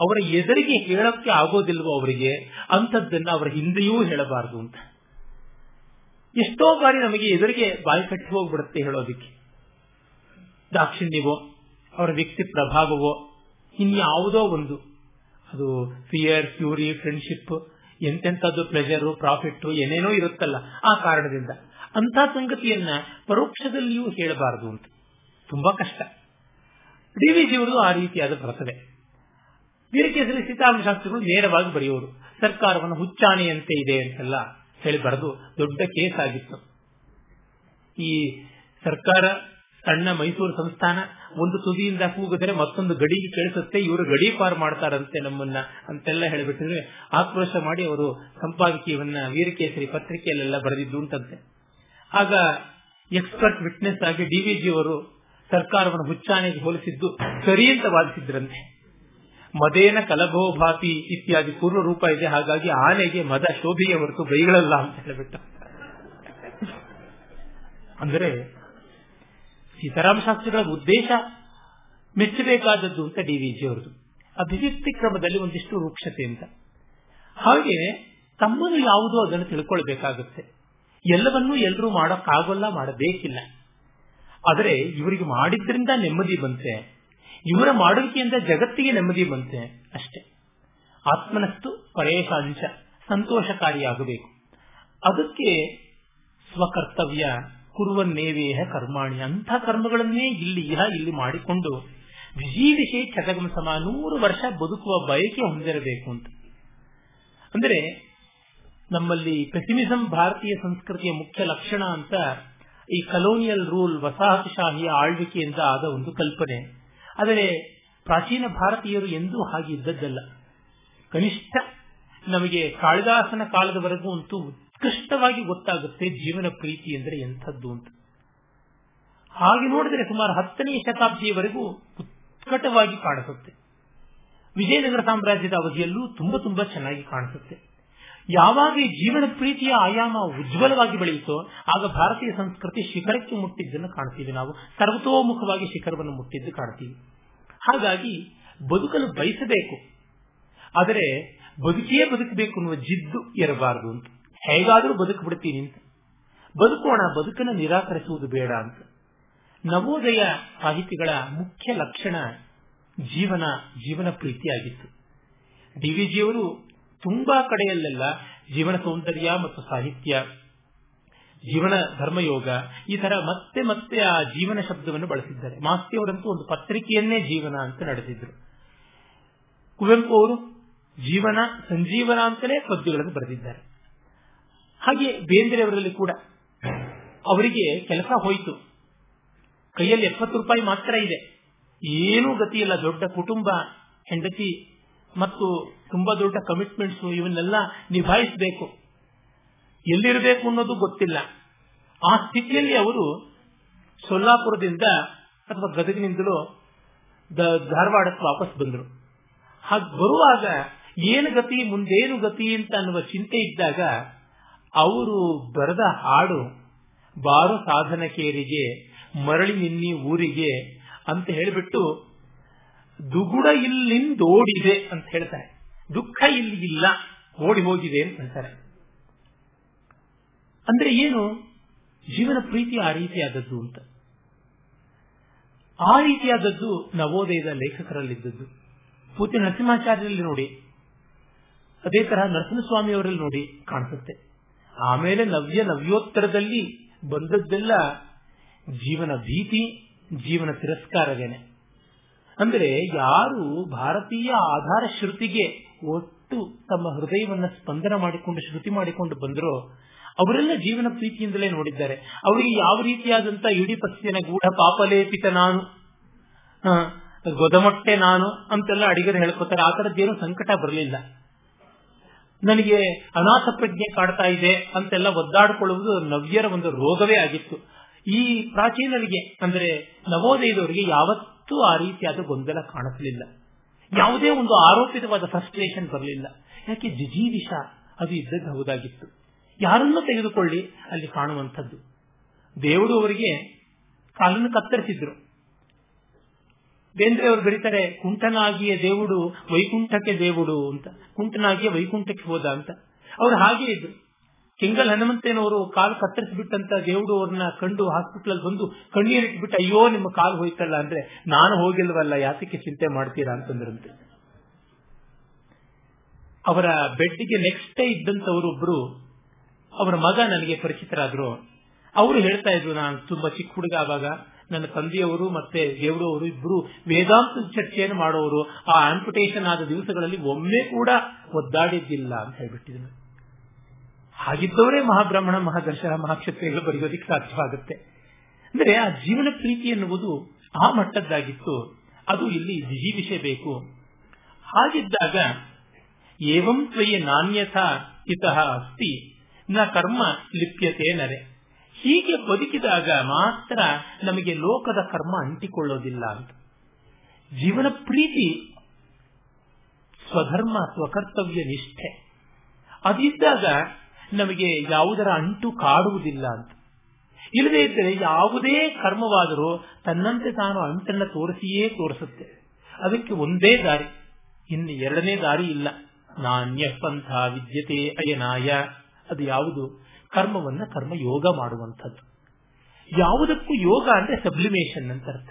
ಅವರ ಎದುರಿಗೆ ಹೇಳಕ್ಕೆ ಆಗೋದಿಲ್ವೋ ಅವರಿಗೆ ಅಂತದ್ದನ್ನ ಅವರ ಹಿಂದೆಯೂ ಹೇಳಬಾರದು ಅಂತ. ಎಷ್ಟೋ ಬಾರಿ ನಮಗೆ ಎದುರಿಗೆ ಬಾಯಿ ಕಟ್ಟಿ ಹೋಗ್ಬಿಡುತ್ತೆ ಹೇಳೋದಿಕ್ಕೆ. ದಾಕ್ಷಿಣ್ಯವೋ ಅವರ ವ್ಯಕ್ತಿ ಪ್ರಭಾವವೋ ಇನ್ಯಾವುದೋ ಒಂದು. ಅದು ಫಿಯರ್ ಫ್ಯೂರಿ ಫ್ರೆಂಡ್ಶಿಪ್ ಎಂತೆಂಥದ್ದು ಪ್ಲೆಜರು ಪ್ರಾಫಿಟ್ ಏನೇನೋ ಇರುತ್ತಲ್ಲ ಆ ಕಾರಣದಿಂದ. ಅಂತ ಸಂಗತಿಯನ್ನ ಪರೋಕ್ಷದಲ್ಲಿಯೂ ಹೇಳಬಾರದು ಅಂತ. ತುಂಬಾ ಕಷ್ಟ. ಡಿವಿಜಿಯವರು ಆ ರೀತಿಯಾದ ಬರ್ತದೆ ವೀರಕೇಸರಿ ಸೀತಾರಾಮ ಶಾಸ್ತ್ರಿಗಳು ನೇರವಾಗಿ ಬರೆಯುವರು ಸರ್ಕಾರವನ್ನು ಹುಚ್ಚಾಣೆಯಂತೆ ಇದೆ ಅಂತೆಲ್ಲ ಹೇಳಿ ಬರೆದು ದೊಡ್ಡ ಕೇಸ್ ಆಗಿತ್ತು ಈ ಸರ್ಕಾರ ಸಣ್ಣ ಮೈಸೂರು ಸಂಸ್ಥಾನ ಒಂದು ತುದಿಯಿಂದ ಕೂಗಿದ್ರೆ ಮತ್ತೊಂದು ಗಡಿಗೆ ಕೇಳಿಸುತ್ತೆ, ಇವರು ಗಡಿ ಪಾರು ಮಾಡ್ತಾರಂತೆ ನಮ್ಮನ್ನ ಅಂತೆಲ್ಲ ಹೇಳಿಬಿಟ್ಟಿದ್ರೆ. ಆಕ್ರೋಶ ಮಾಡಿ ಅವರು ಸಂಪಾದಕೀಯವನ್ನ ವೀರಕೇಸರಿ ಪತ್ರಿಕೆಯಲ್ಲೆಲ್ಲ ಬರೆದಿದ್ದು ಅಂತಂತೆ. ಆಗ ಎಕ್ಸ್ಪರ್ಟ್ ವಿಟ್ನೆಸ್ ಆಗಿ ಡಿವಿಜಿ ಅವರು ಸರ್ಕಾರವನ್ನು ಹುಚ್ಚಾಣೆಗೆ ಹೋಲಿಸಿದ್ದು ಸರಿ ಅಂತ ವಾದಿಸಿದ್ರಂತೆ. ಮದೇನ ಕಲಭೋಭಾತಿ ಇತ್ಯಾದಿ ಪೂರ್ವ ರೂಪ ಇದೆ, ಹಾಗಾಗಿ ಆನೆಗೆ ಮದ ಶೋಭೆಯ ಹೊರತು ಬೈಗಳಲ್ಲ ಅಂತ ಹೇಳಿಬಿಟ್ಟು. ಅಂದರೆ ಸೀತಾರಾಮ ಶಾಸ್ತ್ರಿಗಳ ಉದ್ದೇಶ ಮೆಚ್ಚಬೇಕಾದದ್ದು ಅಂತ ಡಿವಿಜಿ ಅವರದು ಅಭಿವ್ಯಕ್ತಿ ಕ್ರಮದಲ್ಲಿ ಒಂದಿಷ್ಟು ರೂಕ್ಷತೆ ಅಂತ. ಹಾಗೆ ತಮ್ಮನ್ನು ಯಾವುದೋ ಅದನ್ನು ತಿಳ್ಕೊಳ್ಬೇಕಾಗುತ್ತೆ. ಎಲ್ಲವನ್ನೂ ಎಲ್ಲರೂ ಮಾಡೋಕ್ಕಾಗೋಲ್ಲ, ಮಾಡಬೇಕಿಲ್ಲ. ಆದರೆ ಇವರಿಗೆ ಮಾಡಿದ್ರಿಂದ ನೆಮ್ಮದಿ ಬಂತೆ. ಇವರ ಮಾಡುವಿಕೆಯಿಂದ ಜಗತ್ತಿಗೆ ನೆಮ್ಮದಿ ಬಂತೆ ಅಷ್ಟೇ. ಆತ್ಮನಸ್ತು ಪರೇಶಾಂಶ, ಸಂತೋಷಕಾರಿಯಾಗಬೇಕು. ಅದಕ್ಕೆ ಸ್ವಕರ್ತವ್ಯ ಕುರುವನ್ನೇವೇಹ ಕರ್ಮಾಣಿ. ಅಂಥ ಕರ್ಮಗಳನ್ನೇ ಇಲ್ಲಿ ಇಹ ಇಲ್ಲಿ ಮಾಡಿಕೊಂಡು ವಿಜೀವಿಷೇ ಸಮ ನೂರು ವರ್ಷ ಬದುಕುವ ಬಯಕೆ ಹೊಂದಿರಬೇಕು ಅಂತ. ಅಂದರೆ ನಮ್ಮಲ್ಲಿ ಪೆಸಿಮಿಸಂ ಭಾರತೀಯ ಸಂಸ್ಕೃತಿಯ ಮುಖ್ಯ ಲಕ್ಷಣ ಅಂತ ಈ ಕಲೋನಿಯಲ್ ರೂಲ್ ವಸಾಹತುಶಾಹಿಯ ಆಳ್ವಿಕೆಯಿಂದ ಆದ ಒಂದು ಕಲ್ಪನೆ. ಆದರೆ ಪ್ರಾಚೀನ ಭಾರತೀಯರು ಎಂದೂ ಹಾಗೆ ಇದ್ದದ್ದಲ್ಲ. ಕನಿಷ್ಠ ನಮಗೆ ಕಾಳಿದಾಸನ ಕಾಲದವರೆಗೂ ಅಂತೂ ಉತ್ಕೃಷ್ಟವಾಗಿ ಗೊತ್ತಾಗುತ್ತೆ ಜೀವನ ಪ್ರೀತಿ ಎಂದರೆ ಎಂಥದ್ದು ಅಂತ. ಹಾಗೆ ನೋಡಿದರೆ ಸುಮಾರು ಹತ್ತನೇ ಶತಾಬ್ದಿಯವರೆಗೂ ಉತ್ಕಟವಾಗಿ ಕಾಣಿಸುತ್ತೆ. ವಿಜಯನಗರ ಸಾಮ್ರಾಜ್ಯದ ಅವಧಿಯಲ್ಲೂ ತುಂಬಾ ತುಂಬಾ ಚೆನ್ನಾಗಿ ಕಾಣಿಸುತ್ತೆ. ಯಾವಾಗ ಜೀವನ ಪ್ರೀತಿಯ ಆಯಾಮ ಉಜ್ವಲವಾಗಿ ಬೆಳೆಯಿತೋ ಆಗ ಭಾರತೀಯ ಸಂಸ್ಕೃತಿ ಶಿಖರಕ್ಕೆ ಮುಟ್ಟಿದ್ದನ್ನು ಕಾಣ್ತೀವಿ ನಾವು. ಸರ್ವತೋಮುಖವಾಗಿ ಶಿಖರವನ್ನು ಮುಟ್ಟಿದ್ದು ಕಾಣ್ತೀವಿ. ಹಾಗಾಗಿ ಬದುಕಲು ಬಯಸಬೇಕು. ಆದರೆ ಬದುಕಿಯೇ ಬದುಕಬೇಕು ಅನ್ನುವ ಜಿದ್ದು ಇರಬಾರದು ಅಂತ. ಹೇಗಾದರೂ ಬದುಕು ಬಿಡ್ತೀನಿ ಅಂತ. ಬದುಕೋಣ, ಬದುಕನ್ನು ನಿರಾಕರಿಸುವುದು ಬೇಡ ಅಂತ. ನವೋದಯ ಸಾಹಿತಿಗಳ ಮುಖ್ಯ ಲಕ್ಷಣ ಜೀವನ ಜೀವನ ಪ್ರೀತಿಯಾಗಿತ್ತು. ಡಿವಿಜಿಯವರು ತುಂಬಾ ಕಡೆಯಲ್ಲೆಲ್ಲ ಜೀವನ ಸೌಂದರ್ಯ ಮತ್ತು ಸಾಹಿತ್ಯ, ಜೀವನ ಧರ್ಮಯೋಗ ಈ ತರ ಮತ್ತೆ ಮತ್ತೆ ಆ ಜೀವನ ಶಬ್ದವನ್ನು ಬಳಸಿದ್ದಾರೆ. ಮಾಸ್ತಿಯವರಂತೂ ಒಂದು ಪತ್ರಿಕೆಯನ್ನೇ ಜೀವನ ಅಂತ ನಡೆಸಿದ್ರು. ಕುವೆಂಪು ಅವರು ಜೀವನ, ಸಂಜೀವನ ಅಂತಲೇ ಪದ್ಯಗಳನ್ನು ಬರೆದಿದ್ದಾರೆ. ಹಾಗೆ ಬೇಂದ್ರೆಯವರಲ್ಲಿ ಕೂಡ ಅವರಿಗೆ ಕೆಲಸ ಹೋಯಿತು. ಕೈಯಲ್ಲಿ ಎಪ್ಪತ್ತು ರೂಪಾಯಿ ಮಾತ್ರ ಇದೆ. ಏನೂ ಗತಿ ಇಲ್ಲ ದೊಡ್ಡ ಕುಟುಂಬ, ಹೆಂಡತಿ ಮತ್ತು ತುಂಬಾ ದೊಡ್ಡ ಕಮಿಟ್ಮೆಂಟ್ಸ್ ಇವನ್ನೆಲ್ಲ ನಿಭಾಯಿಸಬೇಕು. ಎಲ್ಲಿರಬೇಕು ಅನ್ನೋದು ಗೊತ್ತಿಲ್ಲ. ಆ ಸ್ಥಿತಿಯಲ್ಲಿ ಅವರು ಸೊಲ್ಲಾಪುರದಿಂದ ಅಥವಾ ಗದಗಿನಿಂದಲೂ ಧಾರವಾಡಕ್ಕೆ ವಾಪಸ್ ಬಂದರು. ಹಾಗೆ ಬರುವಾಗ ಏನು ಗತಿ, ಮುಂದೇನು ಗತಿ ಅಂತ ಅನ್ನುವ ಚಿಂತೆ ಇದ್ದಾಗ ಅವರು ಬರೆದ ಹಾಡು, ಬಾರು ಸಾಧನಕೇರಿಗೆ, ಮರಳಿ ನಿನ್ನಿ ಊರಿಗೆ ಅಂತ ಹೇಳಿಬಿಟ್ಟು, ದುಗುಡ ಇಲ್ಲಿಂದೋಡಿದೆ ಅಂತ ಹೇಳ್ತಾರೆ. ದುಃಖ ಇಲ್ಲಿ ಇಲ್ಲ ಓಡಿ ಹೋಗಿದೆ ಅಂತ ಹೇಳ್ತಾರೆ. ಅಂದ್ರೆ ಏನು? ಜೀವನ ಪ್ರೀತಿ ಆ ರೀತಿಯಾದದ್ದು ಅಂತ. ಆ ರೀತಿಯಾದದ್ದು ನವೋದಯದ ಲೇಖಕರಲ್ಲಿದ್ದದ್ದು. ಪೂತಿ ನರಸಿಂಹಾಚಾರ್ಯರಲ್ಲಿ ನೋಡಿ, ಅದೇ ತರಹ ನರಸಿಂಹಸ್ವಾಮಿಯವರಲ್ಲಿ ನೋಡಿ ಕಾಣಿಸುತ್ತೆ. ಆಮೇಲೆ ನವ್ಯ ನವ್ಯೋತ್ತರದಲ್ಲಿ ಬಂದದ್ದೆಲ್ಲ ಜೀವನ ಭೀತಿ, ಜೀವನ ತಿರಸ್ಕಾರವೇನೆ. ಅಂದರೆ ಯಾರು ಭಾರತೀಯ ಆಧಾರ ಶ್ರುತಿಗೆ ಒಟ್ಟು ತಮ್ಮ ಹೃದಯವನ್ನ ಸ್ಪಂದನ ಮಾಡಿಕೊಂಡು ಶ್ರುತಿ ಮಾಡಿಕೊಂಡು ಬಂದರೋ, ಅವರೆಲ್ಲ ಜೀವನ ಪ್ರೀತಿಯಿಂದಲೇ ನೋಡಿದ್ದಾರೆ. ಅವರಿಗೆ ಯಾವ ರೀತಿಯಾದಂತ ಇಡೀ ಪಕ್ಷಿಯನ ಗೂಢ ಪಾಪಲೇಪಿತ ನಾನು ಗೊದಮಟ್ಟೆ ನಾನು ಅಂತೆಲ್ಲ ಅಡಿಗರು ಹೇಳ್ಕೊತಾರೆ. ಆ ತರದ್ದೇನು ಸಂಕಟ ಬರಲಿಲ್ಲ. ನನಗೆ ಅನಾಥ ಪ್ರಜ್ಞೆ ಕಾಡ್ತಾ ಇದೆ ಅಂತೆಲ್ಲ ಒದ್ದಾಡಿಕೊಳ್ಳುವುದು ನವ್ಯರ ಒಂದು ರೋಗವೇ ಆಗಿತ್ತು. ಈ ಪ್ರಾಚೀನರಿಗೆ, ಅಂದರೆ ನವೋದಯದವರಿಗೆ ಯಾವತ್ತೂ ಆ ರೀತಿಯಾದ ಗೊಂದಲ ಕಾಣಿಸಲಿಲ್ಲ ಯಾವುದೇ ಒಂದು ಆರೋಪಿತವಾದ ಫ್ರಸ್ಟ್ರೇಷನ್ ಬರಲಿಲ್ಲ. ಯಾಕೆ ಜಿಜೀವಿಷ ಅದು ಇದ್ದದ್ದು ಹೌದಾಗಿತ್ತು. ಯಾರನ್ನು ತೆಗೆದುಕೊಳ್ಳಿ ಅಲ್ಲಿ ಕಾಣುವಂಥದ್ದು. ದೇವರು ಅವರಿಗೆ ಕಾಲನ್ನು ಕತ್ತರಿಸಿದ್ರು. ಬೇಂದ್ರೆ ಅವರು ಬರೀತಾರೆ, ಕುಂಟನಾಗಿಯೇ ದೇವುಡು, ವೈಕುಂಠಕ್ಕೆ ದೇವುಡು ಅಂತ. ಕುಂಟನಾಗಿಯೇ ವೈಕುಂಠಕ್ಕೆ ಹೋದ ಅಂತ. ಅವ್ರು ಹಾಗೆ ಇದ್ರು. ಕೆಂಗಲ್ ಹನುಮಂತೇನವರು ಕಾಲು ಕತ್ತರಿಸಿಬಿಟ್ಟಂತ ದೇವುಡು ಅವ್ರನ್ನ ಕಂಡು ಹಾಸ್ಪಿಟಲ್ ಬಂದು ಕಣ್ಣೀರಿಟ್ಬಿಟ್ಟು ಅಯ್ಯೋ, ನಿಮ್ಮ ಕಾಲು ಹೋಯ್ತಲ್ಲ ಅಂದ್ರೆ ನಾನು ಹೋಗಿಲ್ವಲ್ಲ, ಯಾತಕ್ಕೆ ಚಿಂತೆ ಮಾಡ್ತೀರಾ? ಅಂತಂದ್ರಂತೆ. ಅವರ ಬೆಡ್ಗೆ ನೆಕ್ಸ್ಟ್ ಡೇ ಇದ್ದಂತವರು ಒಬ್ರು ಅವರ ಮಗ ನನಗೆ ಪರಿಚಿತರಾದ್ರು. ಅವರು ಹೇಳ್ತಾ ಇದ್ರು, ನಾನು ತುಂಬಾ ಚಿಕ್ಕ ಹುಡುಗ ಆವಾಗ ನನ್ನ ತಂದೆಯವರು ಮತ್ತೆ ದೇವರವರು ಇಬ್ಬರು ವೇದಾಂತ ಚರ್ಚೆಯನ್ನು ಮಾಡೋರು. ಆ ಆಂಪುಟೇಷನ್ ಆದ ದಿವಸಗಳಲ್ಲಿ ಒಮ್ಮೆ ಕೂಡ ಒದ್ದಾಡಿದ್ದಿಲ್ಲ ಅಂತ ಹೇಳ್ಬಿಟ್ಟಿದ್ರು ಹಾಗಿದ್ದವರೇ ಮಹಾಬ್ರಾಹ್ಮಣ, ಮಹಾದರ್ಶನ ಮಹಾಕ್ಷತ್ರಿಗಳು ಬರೆಯೋದಿಕ್ಕೆ ಸಾಧ್ಯವಾಗುತ್ತೆ. ಅಂದ್ರೆ ಆ ಜೀವನ ಪ್ರೀತಿ ಎನ್ನುವುದು ಆ ಮಟ್ಟದ್ದಾಗಿತ್ತು. ಅದು ಇಲ್ಲಿ ಜಿಜೀವಿಸಬೇಕು ಹಾಗಿದ್ದಾಗ ಏವಂ ತ್ವಯ ನಾಣ್ಯಥ ಇತಹ ಅಸ್ತಿ. ನ ಕರ್ಮ ಲಿಪ್ಯತೆ ನರೆ. ಹೀಗೆ ಬದುಕಿದಾಗ ಮಾತ್ರ ನಮಗೆ ಲೋಕದ ಕರ್ಮ ಅಂಟಿಕೊಳ್ಳೋದಿಲ್ಲ ಅಂತ. ಜೀವನ ಪ್ರೀತಿ ಸ್ವಧರ್ಮ, ಸ್ವಕರ್ತವ್ಯ ನಿಷ್ಠೆ. ಅದಿದ್ದಾಗ ನಮಗೆ ಯಾವುದರ ಅಂಟು ಕಾಡುವುದಿಲ್ಲ ಅಂತ. ಇಲ್ಲದೇ ಇದ್ದರೆ ಯಾವುದೇ ಕರ್ಮವಾದರೂ ತನ್ನಂತೆ ತಾನು ಅಂಟನ್ನ ತೋರಿಸಿಯೇ ತೋರಿಸುತ್ತೆ. ಅದಕ್ಕೆ ಒಂದೇ ದಾರಿ. ಇನ್ನು ಎರಡನೇ ದಾರಿ ಇಲ್ಲ. ನಾಣ್ಯ ಪಂಥ ವಿದ್ಯತೆ ಅಯನಾಯ. ಅದು ಯಾವುದು? ಕರ್ಮವನ್ನ ಕರ್ಮ ಯೋಗ ಮಾಡುವಂಥದ್ದು. ಯಾವುದಕ್ಕೂ ಯೋಗ ಅಂದ್ರೆ ಸಬ್ಲಿಮೇಷನ್ ಅಂತ ಅರ್ಥ.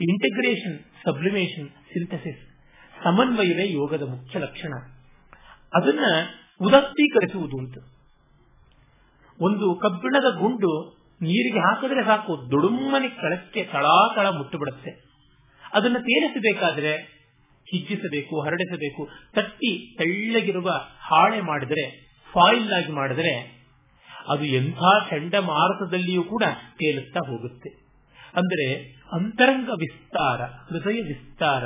ಇಂಟಿಗ್ರೇಷನ್ ಸಬ್ಲಿಮೇಷನ್ ಸಿಂಥಸಿಸ್ ಸಮನ್ವಯವೇ ಯೋಗದ ಮುಖ್ಯ ಲಕ್ಷಣ. ಅದನ್ನ ಉದತ್ತೀಕರಿಸುವುದು ಅಂತ ಒಂದು ಕಬ್ಬಿಣದ ಗುಂಡು ನೀರಿಗೆ ಹಾಕಿದ್ರೆ ಸಾಕು ದುಡುಮ್ಮನೆ ಕಳಕ್ಕೆ ತಳಾತಳ ಮುಟ್ಟುಬಿಡುತ್ತೆ. ಅದನ್ನು ತೇಲಿಸಬೇಕಾದ್ರೆ ಹಿಜ್ಜಿಸಬೇಕು, ಹರಡಿಸಬೇಕು, ತಟ್ಟಿ ತೆಳ್ಳಗಿರುವ ಹಾಳೆ ಮಾಡಿದರೆ ಫಾಯಿಲ್ ಆಗಿ ಮಾಡಿದರೆ ಅದು ಎಂಥ ಚಂಡಮಾರುತದಲ್ಲಿಯೂ ಕೂಡ ತೇಲುತ್ತಾ ಹೋಗುತ್ತೆ. ಅಂದರೆ ಅಂತರಂಗ ವಿಸ್ತಾರ, ಹೃದಯ ವಿಸ್ತಾರ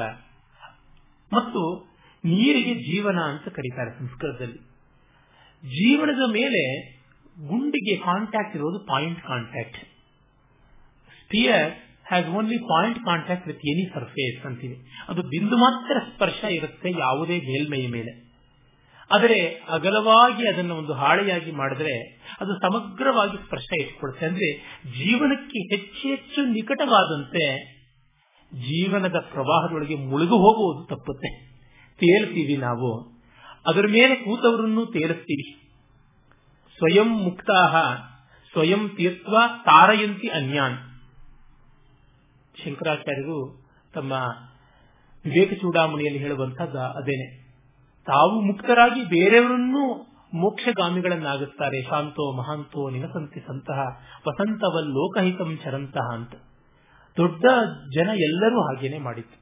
ಮತ್ತು ನೀರಿಗೆ ಜೀವನ ಅಂತ ಕರೀತಾರೆ ಸಂಸ್ಕೃತದಲ್ಲಿ. ಜೀವನದ ಮೇಲೆ ಗುಂಡಿಗೆ ಕಾಂಟ್ಯಾಕ್ಟ್ ಇರೋದು point contact sphere has only point contact with any surface ಅಂತೀವಿ. ಅದು ಬಿಂದು ಮಾತ್ರ ಸ್ಪರ್ಶ ಇರುತ್ತೆ ಯಾವುದೇ ಮೇಲ್ಮೈ ಮೇಲೆ. ಆದರೆ ಅಗಲವಾಗಿ ಅದನ್ನು ಒಂದು ಹಾಳೆಯಾಗಿ ಮಾಡಿದ್ರೆ ಅದು ಸಮಗ್ರವಾಗಿ ಸ್ಪರ್ಶ ಇಟ್ಕೊಡುತ್ತೆ. ಅಂದ್ರೆ ಜೀವನಕ್ಕೆ ಹೆಚ್ಚು ಹೆಚ್ಚು ನಿಕಟವಾದಂತೆ ಜೀವನದ ಪ್ರವಾಹದೊಳಗೆ ಮುಳುಗು ಹೋಗುವುದು ತಪ್ಪುತ್ತೆ. ತೇಲ್ತೀವಿ ನಾವು. ಅದರ ಮೇಲೆ ಕೂತವರನ್ನು ತೇಲಿಸ್ತೀವಿ ಸ್ವಯಂ ಮುಕ್ತಾಹ, ಸ್ವಯಂ ತೀರ್ಥ ತಾರಯಂತಿ ಅನ್ಯಾನ್. ಶಂಕರಾಚಾರ್ಯರು ತಮ್ಮ ವಿವೇಕ ಚೂಡಾಮಣಿಯಲ್ಲಿ ಹೇಳುವಂತಹದ್ದು ಅದೇನೆ. ತಾವು ಮುಕ್ತರಾಗಿ ಬೇರೆಯವರನ್ನು ಮೋಕ್ಷಗಾಮಿಗಳನ್ನಾಗುತ್ತಾರೆ. ಶಾಂತೋ ಮಹಾಂತೋ ನಿನಸಂತಿ ಸಂತಹ ವಸಂತವ ಲೋಕಹಿತಂ ಚರಂತಹ ಅಂತ. ದೊಡ್ಡ ಜನ ಎಲ್ಲರೂ ಹಾಗೇನೆ ಮಾಡಿತ್ತು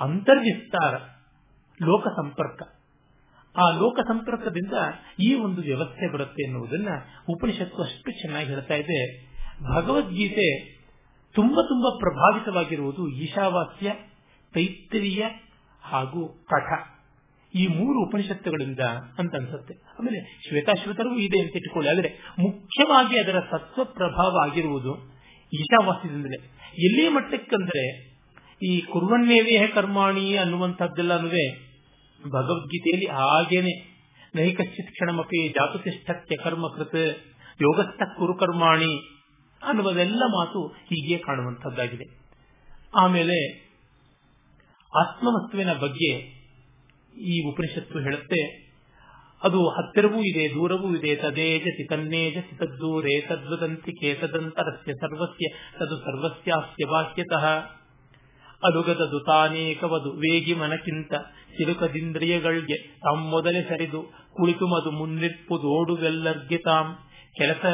ಅಂತರ್ವಿಸ್ತಾರ, ಲೋಕ ಸಂಪರ್ಕ. ಆ ಲೋಕ ಸಂಪರ್ಕದಿಂದ ಈ ಒಂದು ವ್ಯವಸ್ಥೆ ಬರುತ್ತೆ ಎನ್ನುವುದನ್ನ ಉಪನಿಷತ್ತು ಅಷ್ಟು ಚೆನ್ನಾಗಿ ಹೇಳ್ತಾ ಇದೆ. ಭಗವದ್ಗೀತೆ ತುಂಬಾ ತುಂಬಾ ಪ್ರಭಾವಿತವಾಗಿರುವುದು ಈಶಾವಾಸ್ಯ, ತೈತ್ರಿಯ ಹಾಗೂ ಕಠ. ಈ ಮೂರು ಉಪನಿಷತ್ತುಗಳಿಂದ ಅಂತ ಅನ್ಸುತ್ತೆ. ಆಮೇಲೆ ಶ್ವೇತಾಶ್ವೇತರು ಇದೆ ಅಂತ ಇಟ್ಟುಕೊಳ್ಳಿ. ಆದರೆ ಮುಖ್ಯವಾಗಿ ಅದರ ಸತ್ವ ಪ್ರಭಾವ ಆಗಿರುವುದು ಈಶಾವಾಸ್ಯದಿಂದಲೇ. ಎಲ್ಲಿ ಮಟ್ಟಕ್ಕಂದ್ರೆ ಈ ಕುರುವನ್ನೇವೇ ಕರ್ಮಾಣಿ ಅನ್ನುವಂಥದ್ದೆಲ್ಲನೂ ಭಗವದ್ಗೀತೆಯಲ್ಲಿ ಹಾಗೇನೆ. ನೈಕಶ್ಚಿತ್ ಕ್ಷಣಮಪಿ ಜಾತುತಿಷ್ಠತ್ಯ ಕರ್ಮಕೃತ್ ಯೋಗಸ್ಥ ಕುರುಕರ್ಮಾಣಿ ಅನ್ನುವುದೆಲ್ಲ ಮಾತು ಹೀಗೆ ಕಾಣುವಂತದ್ದಾಗಿದೆ ಆಮೇಲೆ ಆತ್ಮವಸ್ತುವಿನ ಬಗ್ಗೆ ಈ ಉಪನಿಷತ್ತು ಹೇಳುತ್ತೆ, ಅದು ಹತ್ತಿರವೂ ಇದೆ, ದೂರವೂ ಇದೆ ತದೇಜ ತನ್ನೇಜ ತದ್ದೂರೇ, ತದ್ವದಂತಿ ಕೇತದಂತರಸ್ಯ ಸರ್ವಸ್ಯ, ತದು ಸರ್ವಸ್ಯಾಸ್ಯ ಬಾಹ್ಯತಃ. ಅಲುಗದದು ತಾನೇಕವದು, ವೇಗಿ ಮನಕ್ಕಿಂತ ಚಿಲುಕದಿಂದ್ರಿಯಗಳಿಗೆ ತಾಂ ಮೊದಲೇ ಸರಿದು, ಕುಳಿತು ಮದು ಮುನ್ನಿಪ್ಪುದೋಡುವೆಲ್ಲರ್ಗೆ ತಾಂ. ಕೆಲಸ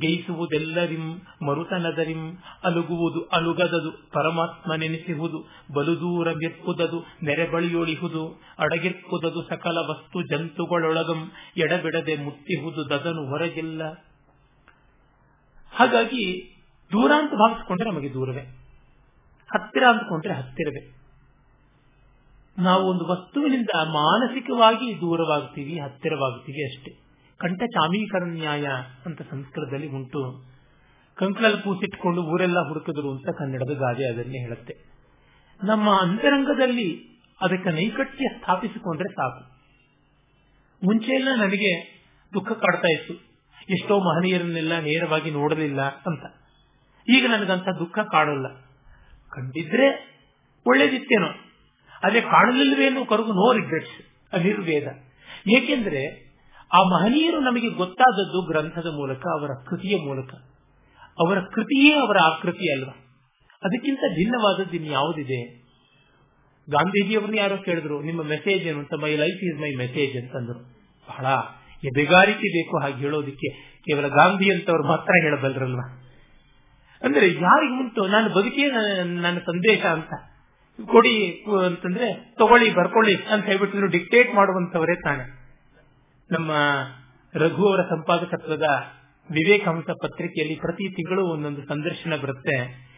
ಗೈಸುವುದೆಲ್ಲರಿಂ ಮರುತನದರಿಂ ಅಲುಗುವುದು ಅಲುಗದದು ಪರಮಾತ್ಮ ನೆನೆಸಿಹುದು ಬಲುದೂರ ಮಿರ್ಪುದದು ನೆರೆಬಳಿಯೊಳಿಹುದು ಅಡಗಿರ್ಪುದದು ಸಕಲ ವಸ್ತು ಜಂತುಗಳೊಳಗಂ ಎಡಬಿಡದೆ ಮುಟ್ಟಿಹುದು ದದನು ಹೊರಗಿಲ್ಲ. ಹಾಗಾಗಿ ದೂರ ಅಂತ ಭಾವಿಸಿಕೊಂಡ್ರೆ ನಮಗೆ ದೂರವೇ. ಹತ್ತಿರ ಅಂದ್ಕೊಂಡ್ರೆ ಹತ್ತಿರವೇ. ನಾವು ಒಂದು ವಸ್ತುವಿನಿಂದ ಮಾನಸಿಕವಾಗಿ ದೂರವಾಗ್ತೀವಿ, ಹತ್ತಿರವಾಗ್ತೀವಿ ಅಷ್ಟೇ. ಕಂಠ ನ್ಯಾಯ ಅಂತ ಸಂಸ್ಕೃತದಲ್ಲಿ ಉಂಟು. ಕಂಕಳಲ್ಲಿ ಕೂಸಿಟ್ಕೊಂಡು ಊರೆಲ್ಲ ಹುಡುಕಿದ್ರು ಅಂತ ಕನ್ನಡದ ಗಾದೆ ಅದನ್ನೇ ಹೇಳುತ್ತೆ. ನಮ್ಮ ಅಂತರಂಗದಲ್ಲಿ ಅದಕ್ಕೆ ನೈಕಟ್ಯ ಸ್ಥಾಪಿಸಿಕೊಂಡ್ರೆ ಸಾಕು. ಮುಂಚೆಯೆಲ್ಲ ನನಗೆ ದುಃಖ ಕಾಡ್ತಾ ಇತ್ತು. ಎಷ್ಟೋ ಮಹನೀಯರನ್ನೆಲ್ಲ ನೇರವಾಗಿ ನೋಡಲಿಲ್ಲ ಅಂತ. ಈಗ ನನಗಂತ ದುಃಖ ಕಾಡಲ್ಲ. ಕಂಡಿದ್ರೆ ಒಳ್ಳೇದಿತ್ತೇನೋ. ಅದೇ ಕಾಣಲಿಲ್ವೇನೋ ಕರುಗು ನೋ ರಿಗ್ರೆಟ್ಸ್ ಅನಿರ್ವೇದ. ಏಕೆಂದ್ರೆ ಆ ಮಹನೀಯರು ನಮಗೆ ಗೊತ್ತಾದದ್ದು ಗ್ರಂಥದ ಮೂಲಕ, ಅವರ ಕೃತಿಯ ಮೂಲಕ. ಅವರ ಕೃತಿಯೇ ಅವರ ಆಕೃತಿ ಅಲ್ವಾ? ಅದಕ್ಕಿಂತ ಭಿನ್ನವಾದದ್ದು ಇನ್ಯಾವುದಿದೆ? ಗಾಂಧೀಜಿಯವರನ್ನ ಯಾರೋ ಕೇಳಿದ್ರು, ನಿಮ್ಮ ಮೆಸೇಜ್ ಏನು ಅಂತ? My life is my message ಅಂತಂದ್ರು. ಬಹಳ ಎದೆಗಾರಿಕೆ ಬೇಕು ಹಾಗೆ ಹೇಳೋದಿಕ್ಕೆ. ಕೇವಲ ಗಾಂಧಿ ಅಂತವ್ರು ಮಾತ್ರ ಹೇಳಬಲ್ರಲ್ವಾ ಅಂದ್ರೆ ಯಾರಿಗೆ ಉಂಟು? ನಾನು ಬದುಕೇ ನನ್ನ ಸಂದೇಶ ಅಂತ. ಕೊಡಿ ಅಂತಂದ್ರೆ, ತಗೊಳ್ಳಿ, ಬರ್ಕೊಳ್ಳಿ ಅಂತ ಹೇಳ್ಬಿಟ್ಟು ಡಿಕ್ಟೇಟ್ ಮಾಡುವಂತವರೇ ತಾನೆ. ನಮ್ಮ ರಘು ಅವರ ಸಂಪಾದಕತ್ವದ ವಿವೇಕಾಂಶ ಪತ್ರಿಕೆಯಲ್ಲಿ ಪ್ರತಿ ತಿಂಗಳು ಒಂದೊಂದು ಸಂದರ್ಶನ ಬರುತ್ತೆ.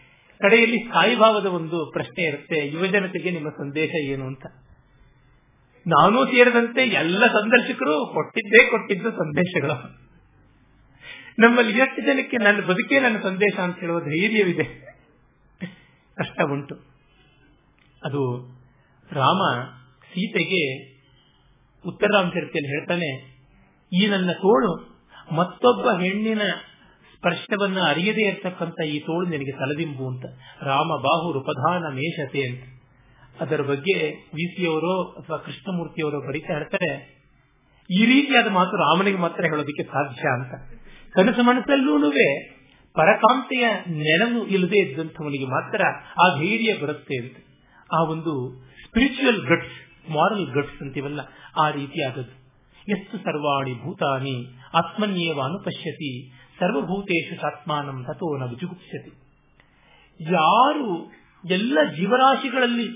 ಕಡೆಯಲ್ಲಿ ಸ್ಥಾಯಿಭಾವದ ಒಂದು ಪ್ರಶ್ನೆ ಇರುತ್ತೆ, ಯುವಜನತೆಗೆ ನಿಮ್ಮ ಸಂದೇಶ ಏನು ಅಂತ. ನಾನು ಸೇರಿದಂತೆ ಎಲ್ಲ ಸಂದರ್ಶಕರು ಕೊಟ್ಟಿದ್ದೇ ಕೊಟ್ಟಿದ್ದು ಸಂದೇಶಗಳು. ನಮ್ಮಲ್ಲಿ ಎಷ್ಟು ಜನಕ್ಕೆ ನನ್ನ ಬದುಕೇ ನನ್ನ ಸಂದೇಶ ಅಂತ ಹೇಳುವ ಧೈರ್ಯವಿದೆ. ಕಷ್ಟ ಉಂಟು. ಅದು ರಾಮ ಸೀತೆಗೆ ಉತ್ತರಾಂಚರಿತೆಯಲ್ಲಿ ಹೇಳ್ತಾನೆ, ಈ ನನ್ನ ತೋಳು ಮತ್ತೊಬ್ಬ ಹೆಣ್ಣಿನ ಸ್ಪರ್ಶವನ್ನು ಅರಿಯದೇ ಇರತಕ್ಕಂತ ಈ ತೋಳು ನಿನಗೆ ತಲೆದಿಂಬು ಅಂತ. ರಾಮ ಬಾಹು ರೂಪಧಾನ ಮೇಷತೆ ಅಂತ. ಅದರ ಬಗ್ಗೆ ವಿ ಸಿ ಅಥವಾ ಕೃಷ್ಣಮೂರ್ತಿಯವರು ಬರೀತಾ ಹೇಳ್ತಾರೆ, ಈ ರೀತಿಯಾದ ಮಾತು ರಾಮನಿಗೆ ಮಾತ್ರ ಹೇಳೋದಕ್ಕೆ ಸಾಧ್ಯ ಅಂತ. ಕನಸು ಮನಸ್ಸಲ್ಲೂ ಪರಕಾಂತೆಯ ನೆನವು ಇಲ್ಲದೆ ಇದ್ದಂಥವನಿಗೆ ಮಾತ್ರ ಆ ಧೈರ್ಯ ಬರುತ್ತೆ ಅಂತ. ಆ ಒಂದು ಸ್ಪಿರಿಚುವಲ್ ಗಟ್ಸ್ ಮಾರಲ್ ಗಟ್ಸ್ ಅಂತೀವಲ್ಲ, ಆ ರೀತಿಯಾದದ್ದು. ಎಷ್ಟು ಸರ್ವಾಣಿ ಭೂತಾನಿ, ಆತ್ಮನ್ಯೇವ ಅನುಪಶ್ಯತಿ ಸರ್ವಭೂತೇಶು ಸಾತ್ಮಾನಂ ತಥೋ ನ ಯಾರು ಎಲ್ಲ ಜೀವರಾಶಿಗಳಲ್ಲಿ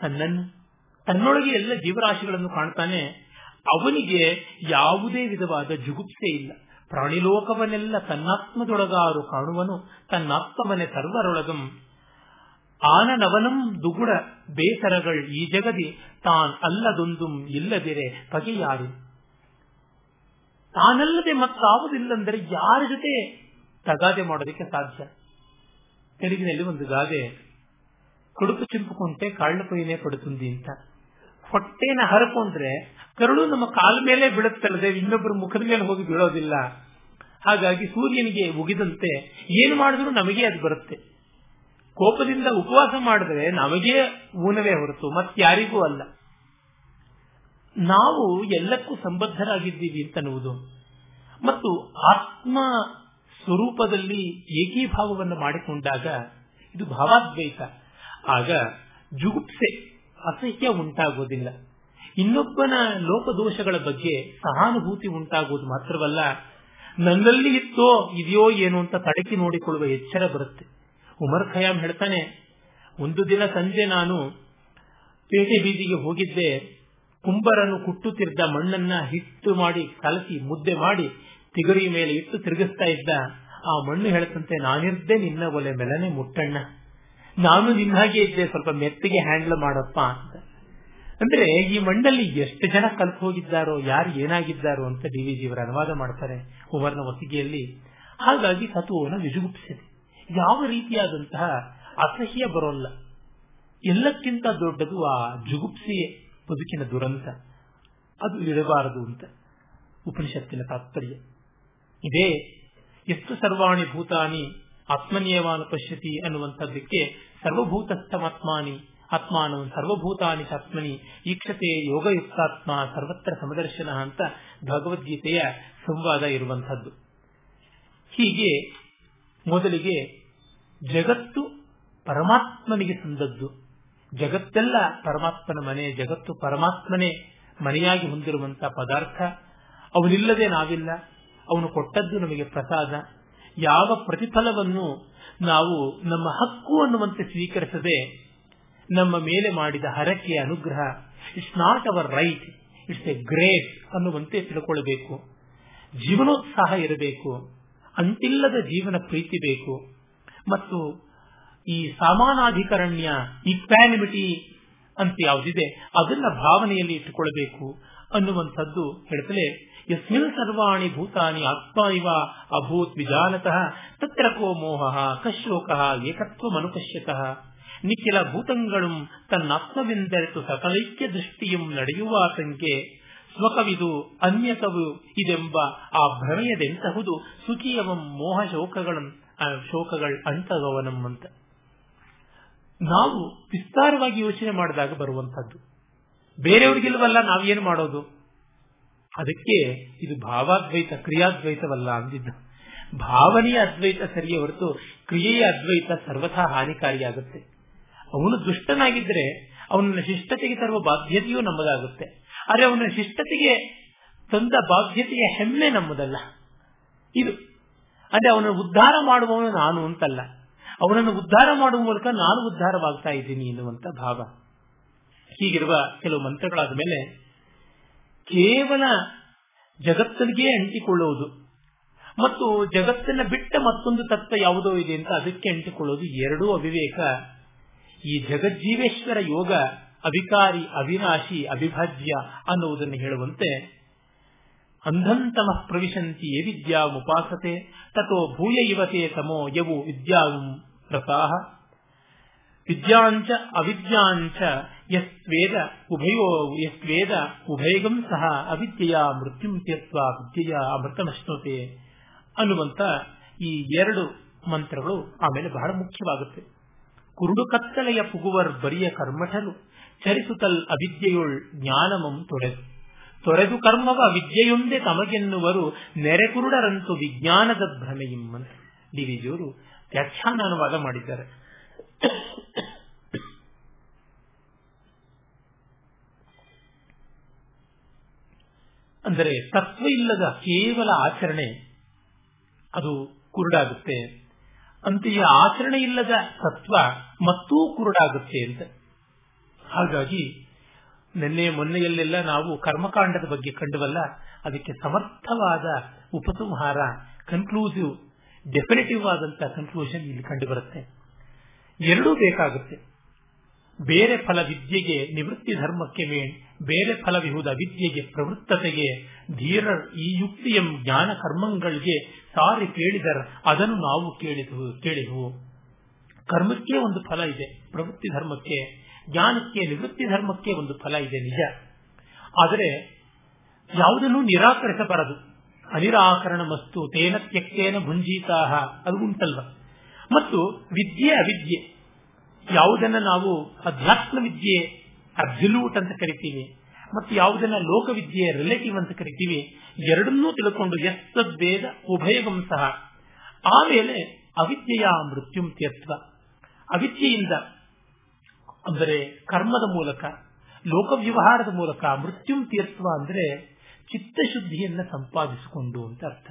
ತನ್ನನ್ನು, ತನ್ನೊಳಗೆ ಎಲ್ಲ ಜೀವರಾಶಿಗಳನ್ನು ಕಾಣ್ತಾನೆ, ಅವನಿಗೆ ಯಾವುದೇ ವಿಧವಾದ ಜುಗುಪ್ಸೆ ಇಲ್ಲ. ಪ್ರಾಣಿಲೋಕವನ್ನೆಲ್ಲ ತನ್ನಾತ್ಮದೊಳಗಾರು ಕಾಣುವನು ತನ್ನಾತ್ಮವನೆ ಸರ್ವರೊಳಗಂ ಆನನವನಂ ದುಗುಡ ಬೇಸರಗಳು ಈ ಜಗದಿ ತಾನ್ ಅಲ್ಲದೊಂದುಂ ಇಲ್ಲದಿರೆ ಬಗೆಯಾರು. ತಾನಲ್ಲದೆ ಮತ್ತಾವುದಿಲ್ಲಂದರೆ ಯಾರ ಜೊತೆ ತಗಾದೆ ಮಾಡೋದಕ್ಕೆ ಸಾಧ್ಯ? ತೆಲುಗಿನಲ್ಲಿ ಒಂದು ಗಾದೆ ಕುಡುಕು ಚಿಂಪುಕೊಂಟೆ ಕಾಳು ಕೊಯ್ಯನೆ ಪಡುತ್ತುಂದಿ ಅಂತ. ಹೊಟ್ಟೆನ ಹರಕೊಂಡ್ರೆ ಕರುಳು ನಮ್ಮ ಕಾಲ ಮೇಲೆ ಬೀಳುತ್ತಲ್ಲದೆ ಇನ್ನೊಬ್ಬರ ಮುಖದ ಮೇಲೆ ಹೋಗಿ ಬೀಳೋದಿಲ್ಲ. ಹಾಗಾಗಿ ಸೂರ್ಯನಿಗೆ ಉಗಿದಂತೆ ಏನು ಮಾಡಿದ್ರು ನಮಗೆ ಅದು ಬರುತ್ತೆ. ಕೋಪದಿಂದ ಉಪವಾಸ ಮಾಡಿದ್ರೆ ನಮಗೆ ಊನವೇ ಹೊರತು ಮತ್ತಾರಿಗೂ ಅಲ್ಲ. ನಾವು ಎಲ್ಲಕ್ಕೂ ಸಂಬದ್ಧರಾಗಿದ್ದೀವಿ ಅಂತನ್ನುವುದು. ಮತ್ತು ಆತ್ಮ ಸ್ವರೂಪದಲ್ಲಿ ಏಕೀಭಾವವನ್ನು ಮಾಡಿಕೊಂಡಾಗ ಇದು ಭಾವಾದ್ವೈತ. ಆಗ ಜುಗುಪ್ಸೆ ಅಸಹ್ಯ ಉಂಟಾಗೋದಿಲ್ಲ. ಇನ್ನೊಬ್ಬನ ಲೋಪದೋಷಗಳ ಬಗ್ಗೆ ಸಹಾನುಭೂತಿ ಉಂಟಾಗುವುದು ಮಾತ್ರವಲ್ಲ, ನನ್ನಲ್ಲಿ ಇತ್ತೋ ಇದೆಯೋ ಏನು ಅಂತ ತಡಕಿ ನೋಡಿಕೊಳ್ಳುವ ಎಚ್ಚರ ಬರುತ್ತೆ. ಉಮರ್ ಖಯಾಮ್ ಹೇಳ್ತಾನೆ, ಒಂದು ದಿನ ಸಂಜೆ ನಾನು ಪೇಟೆ ಬೀದಿಗೆ ಹೋಗಿದ್ದೆ, ಕುಂಬರನ್ನು ಕುಟ್ಟುತ್ತಿದ್ದ ಮಣ್ಣನ್ನ ಹಿಟ್ಟು ಮಾಡಿ ಕಲಸಿ ಮುದ್ದೆ ಮಾಡಿ ತಿಗರಿ ಮೇಲೆ ಇಟ್ಟು ತಿರುಗಿಸ್ತಾ ಇದ್ದ. ಆ ಮಣ್ಣು ಹೇಳ್ತಂತೆ ನಾನಿರ್ದೆ ನಿನ್ನ ಒಲೆ ಮೇಲನೆ ಮುಟ್ಟಣ್ಣ. ನಾನು ನಿನ್ನ ಹಾಗೆ ಇದ್ದೆ, ಸ್ವಲ್ಪ ಮೆತ್ತಿಗೆ ಹ್ಯಾಂಡಲ್ ಮಾಡಪ್ಪ ಅಂತ. ಅಂದ್ರೆ ಈ ಮಣ್ಣಲ್ಲಿ ಎಷ್ಟು ಜನ ಕಲ್ತು ಹೋಗಿದ್ದಾರೋ, ಯಾರು ಏನಾಗಿದ್ದಾರೋ ಅಂತ ಡಿ ವಿ ಜಿಯವರ ಅನುವಾದ ಮಾಡ್ತಾರೆ ಉಮರ್ನ ವಸಿಗೆಯಲ್ಲಿ ಹಾಗಾಗಿ ಸತುವನ್ನು ವಿಜುಗುಪ್ಸಿದೆ ಯಾವ ರೀತಿಯಾದಂತಹ ಅಸಹ್ಯ ಬರೋಲ್ಲ. ಎಲ್ಲಕ್ಕಿಂತ ದೊಡ್ಡದು ಆ ಜುಗುಪ್ಸಿಯೇ ಬದುಕಿನ ದುರಂತ. ಅದು ಇರಬಾರದು ಅಂತ ಉಪನಿಷತ್ತಿನ ತಾತ್ಪರ್ಯ. ಇದೇ ಎಷ್ಟು ಸರ್ವಾಣಿ ಭೂತಾನಿ ಆತ್ಮನಿಯವಾನು ಪಶ್ಯತಿ ಅನ್ನುವಂಥದ್ದಕ್ಕೆ ಸರ್ವಭೂತಸ್ಥಮಾತ್ಮಾನಿ ಆತ್ಮಾನಂ ಸರ್ವಭೂತಾನಿ ಆತ್ಮನಿ ಈಕ್ಷತೆ ಯೋಗಯುಕ್ತಾತ್ಮ ಸರ್ವತ್ರ ಸಮದರ್ಶನ ಅಂತ ಭಗವದ್ಗೀತೆಯ ಸಂವಾದ ಇರುವಂತಹದ್ದು ಹೀಗೆ ಮೊದಲಿಗೆ ಜಗತ್ತು ಪರಮಾತ್ಮನಿಗೆ ಸಂದದ್ದು. ಜಗತ್ತೆಲ್ಲ ಪರಮಾತ್ಮನ ಮನೆ, ಜಗತ್ತು ಪರಮಾತ್ಮನೇ ಮನೆಯಾಗಿ ಹೊಂದಿರುವಂತಹ ಪದಾರ್ಥ. ಅವನಿಲ್ಲದೆ ನಾವಿಲ್ಲ. ಅವನು ಕೊಟ್ಟದ್ದು ನಮಗೆ ಪ್ರಸಾದ. ಯಾವ ಪ್ರತಿಫಲವನ್ನು ನಾವು ನಮ್ಮ ಹಕ್ಕು ಅನ್ನುವಂತೆ ಸ್ವೀಕರಿಸದೆ ನಮ್ಮ ಮೇಲೆ ಮಾಡಿದ ಹರಕೆಯ ಅನುಗ್ರಹ it's not our right it's a great ಅನ್ನುವಂತೆ ತಿಳ್ಕೊಳ್ಬೇಕು. ಜೀವನೋತ್ಸಾಹ ಇರಬೇಕು. ಅಂತಿಲ್ಲದ ಜೀವನ ಪ್ರೀತಿ ಬೇಕು. ಮತ್ತು ಈ ಸಮಾನಾಧಿಕರಣ್ಯ ಇಕ್ವಾನಿಮಿಟಿ ಅಂತ ಯಾವುದಿದೆ, ಅದನ್ನ ಭಾವನೆಯಲ್ಲಿ ಇಟ್ಟುಕೊಳ್ಳಬೇಕು ಅನ್ನುವಂಥದ್ದು ಹೇಳ್ತಲೇ, ಯಸ್ಮಿನ್ ಸರ್ವಾಣಿ ಭೂತಾನಿ ಆತ್ಮ ಇವ ಅಭೂತ್ ವಿಜಾನತಃ, ತತ್ರ ಕೋ ಮೋಹ ಕಶೋಕ ಏಕತ್ವ ಮನುಕಶ್ಯತಃ. ನಿಖಿಲ ಭೂತಂಗಳು ತನ್ನಾತ್ಮವೆಂದರೆತು ಸಕಲೈಕ್ಯ ದೃಷ್ಟಿಯು ನಡೆಯುವ ಆತಂಕೆ, ಸ್ವಕವಿದು ಅನ್ಯಕವು ಇದೆಂಬ ಆ ಭ್ರಮೆಯದೆಂತಹುದು ಸುಖಿಯವಂ ಮೋಹ ಶೋಕಗಳ ಶೋಕಗಳ ಅಂಟಗವನಂ ಅಂತ ನಾವು ವಿಸ್ತಾರವಾಗಿ ಯೋಚನೆ ಮಾಡಿದಾಗ ಬರುವಂತಹದ್ದು ಬೇರೆಯವರಿಗಿಲ್ವಲ್ಲ ನಾವೇನು ಮಾಡೋದು? ಅದಕ್ಕೆ ಇದು ಭಾವಾದ್ವೈತ, ಕ್ರಿಯಾದ್ವೈತವಲ್ಲ ಅಂದಿದ್ದು. ಭಾವನೆಯ ಅದ್ವೈತ ಸರಿಯೇ ಹೊರತು ಕ್ರಿಯೆಯ ಅದ್ವೈತ ಸರ್ವಥಾ ಹಾನಿಕಾರಿಯಾಗುತ್ತೆ. ಅವನು ದುಷ್ಟನಾಗಿದ್ರೆ ಅವನನ್ನ ಶಿಷ್ಟತೆಗೆ ತರುವ ಬಾಧ್ಯತೆಯೂ ನಮ್ಮದಾಗುತ್ತೆ. ಆದರೆ ಅವನ ಶಿಷ್ಟತೆಗೆ ತಂದ ಬಾಧ್ಯತೆಯ ಹೆಮ್ಮೆ ನಮ್ಮದಲ್ಲ. ಇದು ಅಂದ್ರೆ ಅವನನ್ನು ಉದ್ಧಾರ ಮಾಡುವವನು ನಾನು ಅಂತಲ್ಲ. ಅವನನ್ನು ಉದ್ಧಾರ ಮಾಡುವ ಮೂಲಕ ನಾನು ಉದ್ಧಾರವಾಗ್ತಾ ಇದ್ದೀನಿ ಎನ್ನುವಂತ ಭಾವ. ಹೀಗಿರುವ ಕೆಲವು ಮಂತ್ರಗಳಾದ ಮೇಲೆ ಕೇವಲ ಜಗತ್ತನಿಗೆ ಅಂಟಿಕೊಳ್ಳುವುದು ಮತ್ತು ಜಗತ್ತನ್ನ ಬಿಟ್ಟ ಮತ್ತೊಂದು ತತ್ವ ಯಾವುದೋ ಇದೆ ಅಂತ ಅದಕ್ಕೆ ಅಂಟಿಕೊಳ್ಳೋದು ಎರಡೂ ಅವಿವೇಕ. ಈ ಜಗಜ್ಜೀವೇಶ್ವರ ಯೋಗ ಅವಿಕಾರಿ, ಅವಿನಾಶಿ, ಅವಿಭಾಜ್ಯ ಅನ್ನುವುದನ್ನು ಹೇಳುವಂತೆ ಅಂಧಂತಮ ಪ್ರವಿಶಂತಿ ಯೇ ವಿದ್ಯಾಮುಪಾಸತೆ ತಥೋ ಭೂಯ ಇವತೆ ತಮೋ ಯವು ವಿದ್ಯಾಂ ರಸಾಹ ವಿದ್ಯಾಂಚ ಅವಿದ್ಯಾಂಚ ಯಸ್ವೇದ ಉಭಯೋ, ಯಸ್ವೇದ ಉಭಯಗಂ ಸಹ ಅವಿದ್ಯೆಯ ಮೃತ್ಯುಂ ತ್ಯತ್ವ ವಿದ್ಯೆಯ ಅಮೃತಮಶ್ನುತೆ. ಅನ್ನುವಂತ ಈ ಎರಡು ಮಂತ್ರಗಳು ಆಮೇಲೆ ಬಹಳ ಮುಖ್ಯವಾಗುತ್ತೆ. ಕುರುಡು ಕತ್ತಲೆಯ ಪುಗುವರ್ ಬರಿಯ ಕರ್ಮಠರು ಚರಿಸುತ್ತಲ್ ಅವಿದ್ಯೆಯುಳ್ ಜ್ಞಾನಮಂ ತೊರೆದು ತೊರೆದು ಕರ್ಮವ ವಿದ್ಯೆಯೊಂದೇ ತಮಗೆನ್ನುವರು, ನೆರೆಕುರುಡರಂತೂ ವಿಜ್ಞಾನದ ಭ್ರಮೆಯಿಂ ಅಂತ ಡಿ ವಿಜಿಯವರು ವ್ಯಾಖ್ಯಾನ ಅನುವಾದ ಮಾಡಿದ್ದಾರೆ. ಅಂದರೆ ತತ್ವ ಇಲ್ಲದ ಕೇವಲ ಆಚರಣೆ, ಅದು ಕುರುಡಾಗುತ್ತೆ. ಅಂತೆಯೇ ಆಚರಣೆ ಇಲ್ಲದ ತತ್ವ ಮತ್ತೂ ಕುರುಡಾಗುತ್ತೆ ಅಂತ. ಹಾಗಾಗಿ ನಿನ್ನೆ ಮೊನ್ನೆಯಲ್ಲೆಲ್ಲ ನಾವು ಕರ್ಮಕಾಂಡದ ಬಗ್ಗೆ ಕಂಡುವಲ್ಲ, ಅದಕ್ಕೆ ಸಮರ್ಥವಾದ ಉಪಸಂಹಾರ ಕನ್ಕ್ಲೂಸಿವ್ ಡೆಫಿನೆಟಿವ್ ಆದಂತಹ ಕನ್ಕ್ಲೂಷನ್ ಇಲ್ಲಿ ಕಂಡುಬರುತ್ತೆ. ಎರಡೂ ಬೇಕಾಗುತ್ತೆ. ಬೇರೆ ಫಲ ವಿದ್ಯೆಗೆ ನಿವೃತ್ತಿ ಧರ್ಮಕ್ಕೆ ಮೇಣ್ ಬೇರೆ ಫಲವಿಹುದ ವಿದ್ಯೆಗೆ ಪ್ರವೃತ್ತತೆಗೆ ಧೀರ ಈ ಯುಕ್ತಿಯಂ ಜ್ಞಾನ ಕರ್ಮಗಳಿಗೆ ಸಾರಿ ಕೇಳಿದರ ಅದನ್ನು ನಾವು ಕೇಳಿದವು ಕೇಳಿದವು. ಕರ್ಮಕ್ಕೆ ಒಂದು ಫಲ ಇದೆ, ಪ್ರವೃತ್ತಿ ಧರ್ಮಕ್ಕೆ. ಜ್ಞಾನಕ್ಕೆ, ನಿವೃತ್ತಿ ಧರ್ಮಕ್ಕೆ ಒಂದು ಫಲ ಇದೆ ನಿಜ. ಆದರೆ ಯಾವುದನ್ನು ನಿರಾಕರಿಸಬಾರದು. ಅನಿರಾಕರಣ ಮಸ್ತು ತೇನ ತ್ಯಕ್ತೇನ ಭುಂಜೀತಾಹ, ಅದು ಉಂಟಲ್ವ? ಮತ್ತು ವಿದ್ಯೆ ಅವಿದ್ಯೆ. ಯಾವುದನ್ನ ನಾವು ಅಧ್ಯಾತ್ಮ ವಿದ್ಯೆ ಅಬ್ಸಲ್ಯೂಟ್ ಅಂತ ಕರಿತೀವಿ, ಮತ್ತು ಯಾವುದನ್ನ ಲೋಕವಿದ್ಯೆ ರಿಲೇಟಿವ್ ಅಂತ ಕರಿತೀವಿ, ಎರಡನ್ನೂ ತಿಳ್ಕೊಂಡು ಎಸ್ತದ್ವೇದ ಉಭಯಗಂ ಸಹ. ಆಮೇಲೆ ಅವಿದ್ಯೆಯ ಮೃತ್ಯುಂ ತ್ಯತ್ವ ಅವಿದ್ಯೆಯಿಂದ ಅಂದರೆ ಕರ್ಮದ ಮೂಲಕ ಲೋಕ ವ್ಯವಹಾರದ ಮೂಲಕ ಮೃತ್ಯುಂ ತೀರ್ಥ ಅಂದರೆ ಚಿತ್ತಶುದ್ಧಿಯನ್ನು ಸಂಪಾದಿಸಿಕೊಂಡು ಅಂತ ಅರ್ಥ.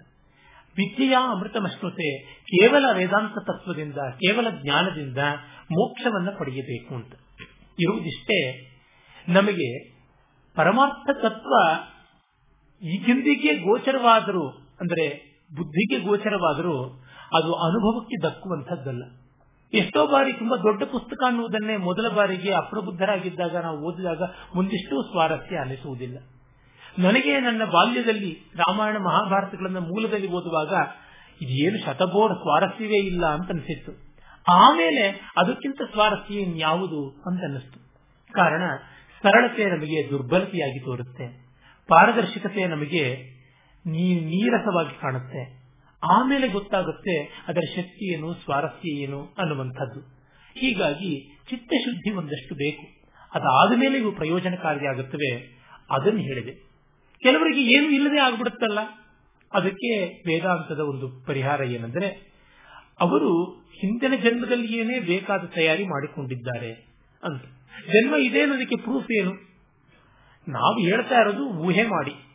ವಿದ್ಯೆಯ ಅಮೃತಮಶ್ನುತೆ ಕೇವಲ ವೇದಾಂತ ತತ್ವದಿಂದ, ಕೇವಲ ಜ್ಞಾನದಿಂದ ಮೋಕ್ಷವನ್ನು ಪಡೆಯಬೇಕು ಅಂತ. ಇರುವುದಿಷ್ಟೇ, ನಮಗೆ ಪರಮಾರ್ಥ ತತ್ವ ಈಗಿಂದಿಗೆ ಗೋಚರವಾದರೂ, ಅಂದರೆ ಬುದ್ಧಿಗೆ ಗೋಚರವಾದರೂ ಅದು ಅನುಭವಕ್ಕೆ ದಕ್ಕುವಂಥದ್ದಲ್ಲ. ಎಷ್ಟೋ ಬಾರಿ ತುಂಬಾ ದೊಡ್ಡ ಪುಸ್ತಕ ಅನ್ನುವುದನ್ನೇ ಮೊದಲ ಬಾರಿಗೆ ಅಪ್ರಬುದ್ಧರಾಗಿದ್ದಾಗ ನಾವು ಓದಿದಾಗ ಮುಂದಿಷ್ಟು ಸ್ವಾರಸ್ಯ ಅನಿಸುವುದಿಲ್ಲ. ನನಗೆ ನನ್ನ ಬಾಲ್ಯದಲ್ಲಿ ರಾಮಾಯಣ ಮಹಾಭಾರತಗಳನ್ನ ಮೂಲದಲ್ಲಿ ಓದುವಾಗ ಇದೇನು ಶತಬೋರ್ ಸ್ವಾರಸ್ಯವೇ ಇಲ್ಲ ಅಂತ ಅನಿಸಿತ್ತು. ಆಮೇಲೆ ಅದಕ್ಕಿಂತ ಸ್ವಾರಸ್ಯ ಇನ್ಯಾವುದು ಅಂತ ಅನ್ನಿಸ್ತು ಕಾರಣ ಸರಳತೆ ನಮಗೆ ದುರ್ಬಲತೆಯಾಗಿ ತೋರುತ್ತೆ. ಪಾರದರ್ಶಕತೆ ನಮಗೆ ನೀರಸವಾಗಿ ಕಾಣುತ್ತೆ. ಆಮೇಲೆ ಗೊತ್ತಾಗುತ್ತೆ ಅದರ ಶಕ್ತಿ ಏನು, ಸ್ವಾರಸ್ಯ ಏನು ಅನ್ನುವಂಥದ್ದು. ಹೀಗಾಗಿ ಚಿತ್ತಶುದ್ಧಿ ಒಂದಷ್ಟು ಬೇಕು. ಅದಾದ ಮೇಲೆ ಇವು ಪ್ರಯೋಜನಕಾರಿಯಾಗುತ್ತವೆ ಅದನ್ನು ಹೇಳಿದೆ. ಕೆಲವರಿಗೆ ಏನು ಇಲ್ಲದೆ ಆಗ್ಬಿಡುತ್ತಲ್ಲ? ಅದಕ್ಕೆ ವೇದಾಂತದ ಒಂದು ಪರಿಹಾರ ಏನೆಂದರೆ, ಅವರು ಹಿಂದಿನ ಜನ್ಮದಲ್ಲಿ ಏನೇ ಬೇಕಾದ ತಯಾರಿ ಮಾಡಿಕೊಂಡಿದ್ದಾರೆ ಅಂತ. ಜನ್ಮ ಇದೆ ಅನ್ನೋದಕ್ಕೆ ಪ್ರೂಫ್ ಏನು? ನಾವು ಹೇಳ್ತಾ ಇರೋದು ಊಹೆ ಮಾಡಿ.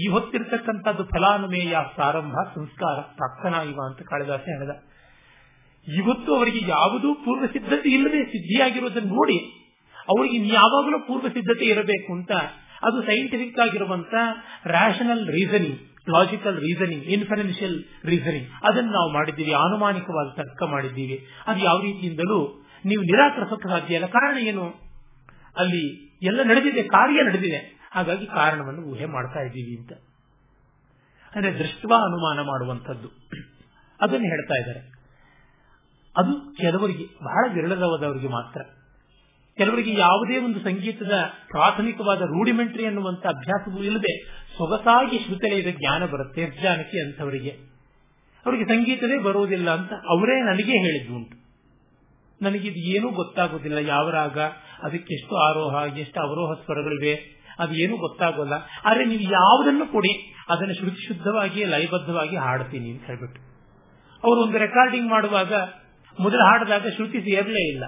ಈ ಹೊತ್ತಿರ್ತಕ್ಕಂಥದ್ದು ಫಲಾನುಮೇಯ ಪ್ರಾರಂಭ, ಸಂಸ್ಕಾರ, ಪ್ರಾರ್ಥನಾ ಇವ ಅಂತ ಕಾಳಿದಾಸ ಹೇಳಿದ. ಇವತ್ತು ಅವರಿಗೆ ಯಾವುದೂ ಪೂರ್ವ ಸಿದ್ಧತೆ ಇಲ್ಲದೆ ಸಿದ್ಧಿಯಾಗಿರುವುದನ್ನು ನೋಡಿ, ಅವರಿಗೆ ಯಾವಾಗಲೂ ಪೂರ್ವ ಸಿದ್ಧತೆ ಇರಬೇಕು ಅಂತ, ಅದು ಸೈಂಟಿಫಿಕ್ ಆಗಿರುವಂತ rational reasoning logical reasoning inferential reasoning ಅದನ್ನು ನಾವು ಮಾಡಿದ್ದೀವಿ ಆನುಮಾನಿಕವಾಗಿ ತರ್ಕ ಮಾಡಿದ್ದೀವಿ. ಅದು ಯಾವ ರೀತಿಯಿಂದಲೂ ನೀವು ನಿರಾಕರಿಸೋಕೆ ಸಾಧ್ಯ ಇಲ್ಲ. ಕಾರಣ ಏನು? ಅಲ್ಲಿ ಎಲ್ಲ ನಡೆದಿದೆ, ಕಾರ್ಯ ನಡೆದಿದೆ. ಹಾಗಾಗಿ ಕಾರಣವನ್ನು ಊಹೆ ಮಾಡ್ತಾ ಇದ್ದೀವಿ ಅಂತ. ಅಂದ್ರೆ ದೃಷ್ಟವ ಅನುಮಾನ ಮಾಡುವಂಥದ್ದು. ಅದನ್ನು ಹೇಳ್ತಾ ಇದ್ದಾರೆ. ಅದು ಕೆಲವರಿಗೆ, ಬಹಳ ವಿರಳವಾದವರಿಗೆ ಮಾತ್ರ. ಕೆಲವರಿಗೆ ಯಾವುದೇ ಒಂದು ಸಂಗೀತದ ಪ್ರಾಥಮಿಕವಾದ ರೂಢಿಮೆಂಟ್ರಿ ಅನ್ನುವಂಥ ಅಭ್ಯಾಸವೂ ಇಲ್ಲದೆ ಸೊಗಸಾಗಿ ಶ್ರುತಲೆಯದ ಜ್ಞಾನ ಬರುತ್ತೆ ನಿರ್ಜಾನಕಿ ಅಂತವರಿಗೆ ಅವರಿಗೆ ಸಂಗೀತವೇ ಬರುವುದಿಲ್ಲ ಅಂತ ಅವರೇ ನನಗೆ ಹೇಳಿದ್ದು ಉಂಟು. ನನಗಿದು ಏನೂ ಗೊತ್ತಾಗೋದಿಲ್ಲ ಯಾವ ರಾಗ ಅದಕ್ಕೆ ಎಷ್ಟು ಆರೋಹ, ಎಷ್ಟು ಅವರೋಹ ಸ್ವರಗಳಿವೆ. ಅದು ಏನೂ ಗೊತ್ತಾಗೋಲ್ಲ. ಆದ್ರೆ ನೀವು ಯಾವುದನ್ನು ಕೊಡಿ, ಅದನ್ನು ಶ್ರುತಿ ಶುದ್ಧವಾಗಿ, ಲಯಬದ್ಧವಾಗಿ ಹಾಡ್ತೀನಿ ಅಂತ ಹೇಳ್ಬಿಟ್ಟು. ಅವರು ಒಂದು ರೆಕಾರ್ಡಿಂಗ್ ಮಾಡುವಾಗ, ಮೊದಲು ಹಾಡಿದಾಗ ಶ್ರುತಿ ಸೇರಲೇ ಇಲ್ಲ.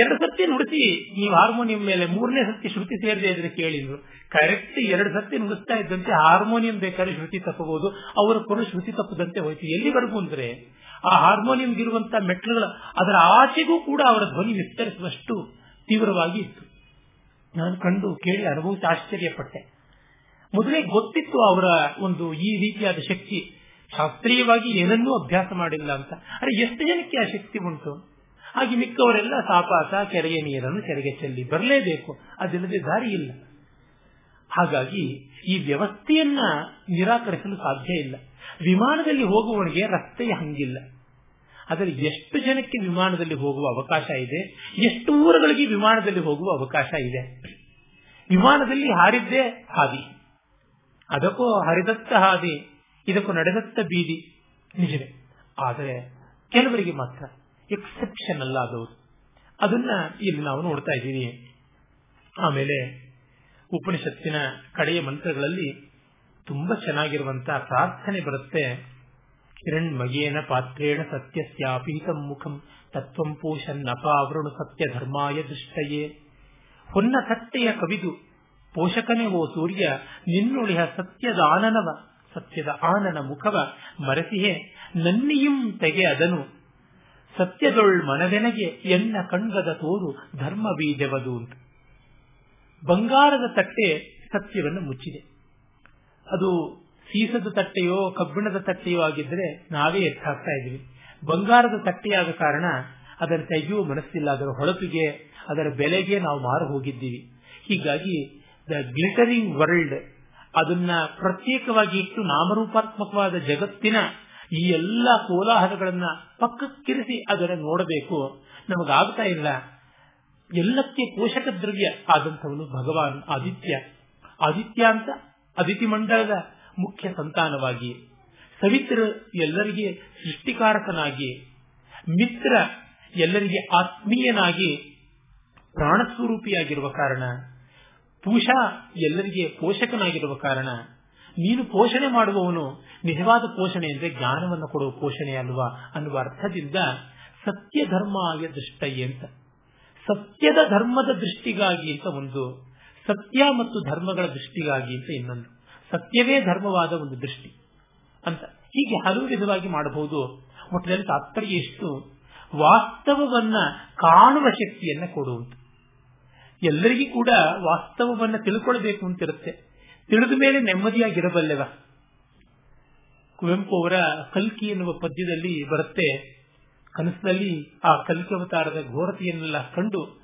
ಎರಡು ಸತಿ ನುಡಿಸಿ, ನೀವು ಹಾರ್ಮೋನಿಯಂ ಮೇಲೆ ಮೂರನೇ ಸತಿ ಶ್ರುತಿ ಸೇರದೆ ಇದ್ರೆ ಕೇಳಿದ್ರು. ಕರೆಕ್ಟ್ ಎರಡು ಸತಿ ನುಡಿಸ್ತಾ ಇದ್ದಂತೆ ಹಾರ್ಮೋನಿಯಂ ಬೇಕಾದ್ರೆ ಶ್ರುತಿ ತಪ್ಪಬಹುದು. ಅವರು ಕೊಡು ಶ್ರುತಿ ತಪ್ಪದಂತೆ ಹೋಯ್ತು. ಎಲ್ಲಿವರೆಗೂ ಅಂದ್ರೆ, ಆ ಹಾರ್ಮೋನಿಯಂಗಿರುವಂತಹ ಮೆಟ್ಲುಗಳ ಅದರ ಆಚೆಗೂ ಕೂಡ ಅವರ ಧ್ವನಿ ವಿಸ್ತರಿಸುವಷ್ಟು ತೀವ್ರವಾಗಿ ನಾನು ಕಂಡು ಕೇಳಿ ಅನುಭವಿಸಿ ಆಶ್ಚರ್ಯಪಟ್ಟೆ. ಮೊದಲೇ ಗೊತ್ತಿತ್ತು ಅವರ ಒಂದು ಈ ರೀತಿಯಾದ ಶಕ್ತಿ. ಶಾಸ್ತ್ರೀಯವಾಗಿ ಏನನ್ನೂ ಅಭ್ಯಾಸ ಮಾಡಿಲ್ಲ ಅಂತ. ಅರೆ, ಎಷ್ಟು ಜನಕ್ಕೆ ಆ ಶಕ್ತಿ ಉಂಟು? ಹಾಗೆ ಮಿಕ್ಕವರೆಲ್ಲ ಸಾಪಾಸ ಕೆರೆಯ ನೀರನ್ನು ಕೆರೆಗೆ ಚೆಲ್ಲಿ ಬರಲೇಬೇಕು. ಅದಿಲ್ಲದೆ ದಾರಿ ಇಲ್ಲ. ಹಾಗಾಗಿ ಈ ವ್ಯವಸ್ಥೆಯನ್ನ ನಿರಾಕರಿಸಲು ಸಾಧ್ಯ ಇಲ್ಲ. ವಿಮಾನದಲ್ಲಿ ಹೋಗುವವನಿಗೆ ರಸ್ತೆಯ ಹಂಗಿಲ್ಲ. ಆದರೆ ಎಷ್ಟು ಜನಕ್ಕೆ ವಿಮಾನದಲ್ಲಿ ಹೋಗುವ ಅವಕಾಶ ಇದೆ, ಎಷ್ಟು ಊರುಗಳಿಗೆ ವಿಮಾನದಲ್ಲಿ ಹೋಗುವ ಅವಕಾಶ ಇದೆ. ವಿಮಾನದಲ್ಲಿ ಹಾರಿದ್ದೆ ಹಾದಿ. ಅದಕ್ಕೂ ಹರಿದತ್ತ ಹಾದಿ, ಇದಕ್ಕೂ ನಡೆದತ್ತ ಬೀದಿ, ನಿಜವೇ. ಆದರೆ ಕೆಲವರಿಗೆ ಮಾತ್ರ ಎಕ್ಸೆಪ್ಷನ್ ಅಲ್ಲ ಅದವರು ಅದನ್ನ ಇಲ್ಲಿ ನಾವು ನೋಡ್ತಾ ಇದ್ದೀವಿ. ಆಮೇಲೆ ಉಪನಿಷತ್ತಿನ ಕಡೆಯ ಮಂತ್ರಗಳಲ್ಲಿ ತುಂಬಾ ಚೆನ್ನಾಗಿರುವಂತಹ ಪ್ರಾರ್ಥನೆ ಬರುತ್ತೆ. ಹಿರಣ್ಮಯೇನ ಪಾತ್ರೇಣ ಸತ್ಯಸ್ಯಾಪೀತಂ ಮುಖಂ ತತ್ವಂ ಪೋಷನ್ ಅಪಾವೃಣು ಸತ್ಯ ಧರ್ಮಾಯ ದೃಷ್ಟಯೇ ಹೊನ್ನ ಸತ್ತೆಯ ಕವಿದು ಪೋಷಕನೇ ಓ ಸೂರ್ಯ ನಿನ್ನುಳಿಹ ಸತ್ಯದ ಆನನವ ಸತ್ಯದ ಆನನ ಮುಖವ ಮರೆಸಿಯೇ ನನ್ನಿಯಂ ತೆಗೆ ಅದನು। ಸತ್ಯದೊಳ್ ಮನದೆನಗೆ ಎನ್ನ ಕಣ್ಗದ ತೋರು ಧರ್ಮ ಬೀಜವದು ಅಂತ ಬಂಗಾರದ ತಟ್ಟೆ ಸತ್ಯವನ್ನು ಮುಚ್ಚಿದೆ। ಅದು ಸೀಸದ ತಟ್ಟೆಯೋ, ಕಬ್ಬಿಣದ ತಟ್ಟೆಯೋ ಆಗಿದ್ರೆ ನಾವೇ ಎತ್ತಾಗ್ತಾ ಇದೀವಿ ಬಂಗಾರದ ತಟ್ಟೆಯಾದ ಕಾರಣ ಅದರ ತೆಗೆಯುವ ಮನಸ್ಸಿಲ್ಲ, ಅದರ ಹೊಳಪಿಗೆ, ಅದರ ಬೆಲೆಗೆ ನಾವು ಮಾರು ಹೋಗಿದ್ದೀವಿ. ಹೀಗಾಗಿ ದ ಗ್ಲಿಟರಿಂಗ್ ವರ್ಲ್ಡ್ ಅದನ್ನ ಪ್ರತ್ಯೇಕವಾಗಿ ಇಟ್ಟು ನಾಮರೂಪಾತ್ಮಕವಾದ ಜಗತ್ತಿನ ಈ ಎಲ್ಲ ಕೋಲಾಹಲಗಳನ್ನ ಪಕ್ಕಕ್ಕಿರಿಸಿ ಅದರ ನೋಡಬೇಕು. ನಮಗಾಗ್ತಾ ಇಲ್ಲ. ಎಲ್ಲಕ್ಕೆ ಪೋಷಕ ದ್ರವ್ಯ ಆದಂಥವನು ಭಗವಾನ್ ಆದಿತ್ಯ. ಆದಿತ್ಯ ಅಂತ ಅದಿತಿ ಮಂಡಲದ ಮುಖ್ಯ ಸಂತಾನವಾಗಿ, ಸವಿತ್ರ ಎಲ್ಲರಿಗೆ ಸೃಷ್ಟಿಕಾರಕನಾಗಿ, ಮಿತ್ರ ಎಲ್ಲರಿಗೆ ಆತ್ಮೀಯನಾಗಿ ಪ್ರಾಣಸ್ವರೂಪಿಯಾಗಿರುವ ಕಾರಣ ಪೂಷಾ ಎಲ್ಲರಿಗೆ ಪೋಷಕನಾಗಿರುವ ಕಾರಣ, ನೀನು ಪೋಷಣೆ ಮಾಡುವವನು ನಿಜವಾದ ಪೋಷಣೆ ಅಂದ್ರೆ ಜ್ಞಾನವನ್ನು ಕೊಡುವ ಪೋಷಣೆ ಅಲ್ವಾ ಅನ್ನುವ ಅರ್ಥದಿಂದ ಸತ್ಯ ಧರ್ಮಾಯ ದೃಷ್ಟಯ್ಯ ಅಂತ. ಸತ್ಯದ ಧರ್ಮದ ದೃಷ್ಟಿಗಾಗಿ ಅಂತ ಒಂದು, ಸತ್ಯ ಮತ್ತು ಧರ್ಮಗಳ ದೃಷ್ಟಿಗಾಗಿ ಅಂತ ಇನ್ನೊಂದು. ಸತ್ಯವೇ ಧರ್ಮವಾದ ಒಂದು ದೃಷ್ಟಿ ಅಂತ. ಹೀಗೆ ಹಲವು ವಿಧವಾಗಿ ಮಾಡಬಹುದು. ಒಟ್ಟಿನಲ್ಲಿ ತಾತ್ಪರ್ಯ ಎಷ್ಟು? ವಾಸ್ತವವನ್ನ ಕಾಣುವ ಶಕ್ತಿಯನ್ನ ಕೊಡುವುದು ಎಲ್ಲರಿಗೂ ಕೂಡ ವಾಸ್ತವವನ್ನ ತಿಳ್ಕೊಳ್ಬೇಕು ಅಂತಿರುತ್ತೆ. ತಿಳಿದ ಮೇಲೆ ನೆಮ್ಮದಿಯಾಗಿರಬಲ್ಲೆವ. ಕುವೆಂಪು ಅವರ ಕಲ್ಕಿ ಎನ್ನುವ ಪದ್ಯದಲ್ಲಿ ಬರುತ್ತೆ, ಕನಸಿನಲ್ಲಿ ಆ ಕಲ್ಕಿ ಅವತಾರದ ಘೋರತೆಯನ್ನೆಲ್ಲ ಕಂಡು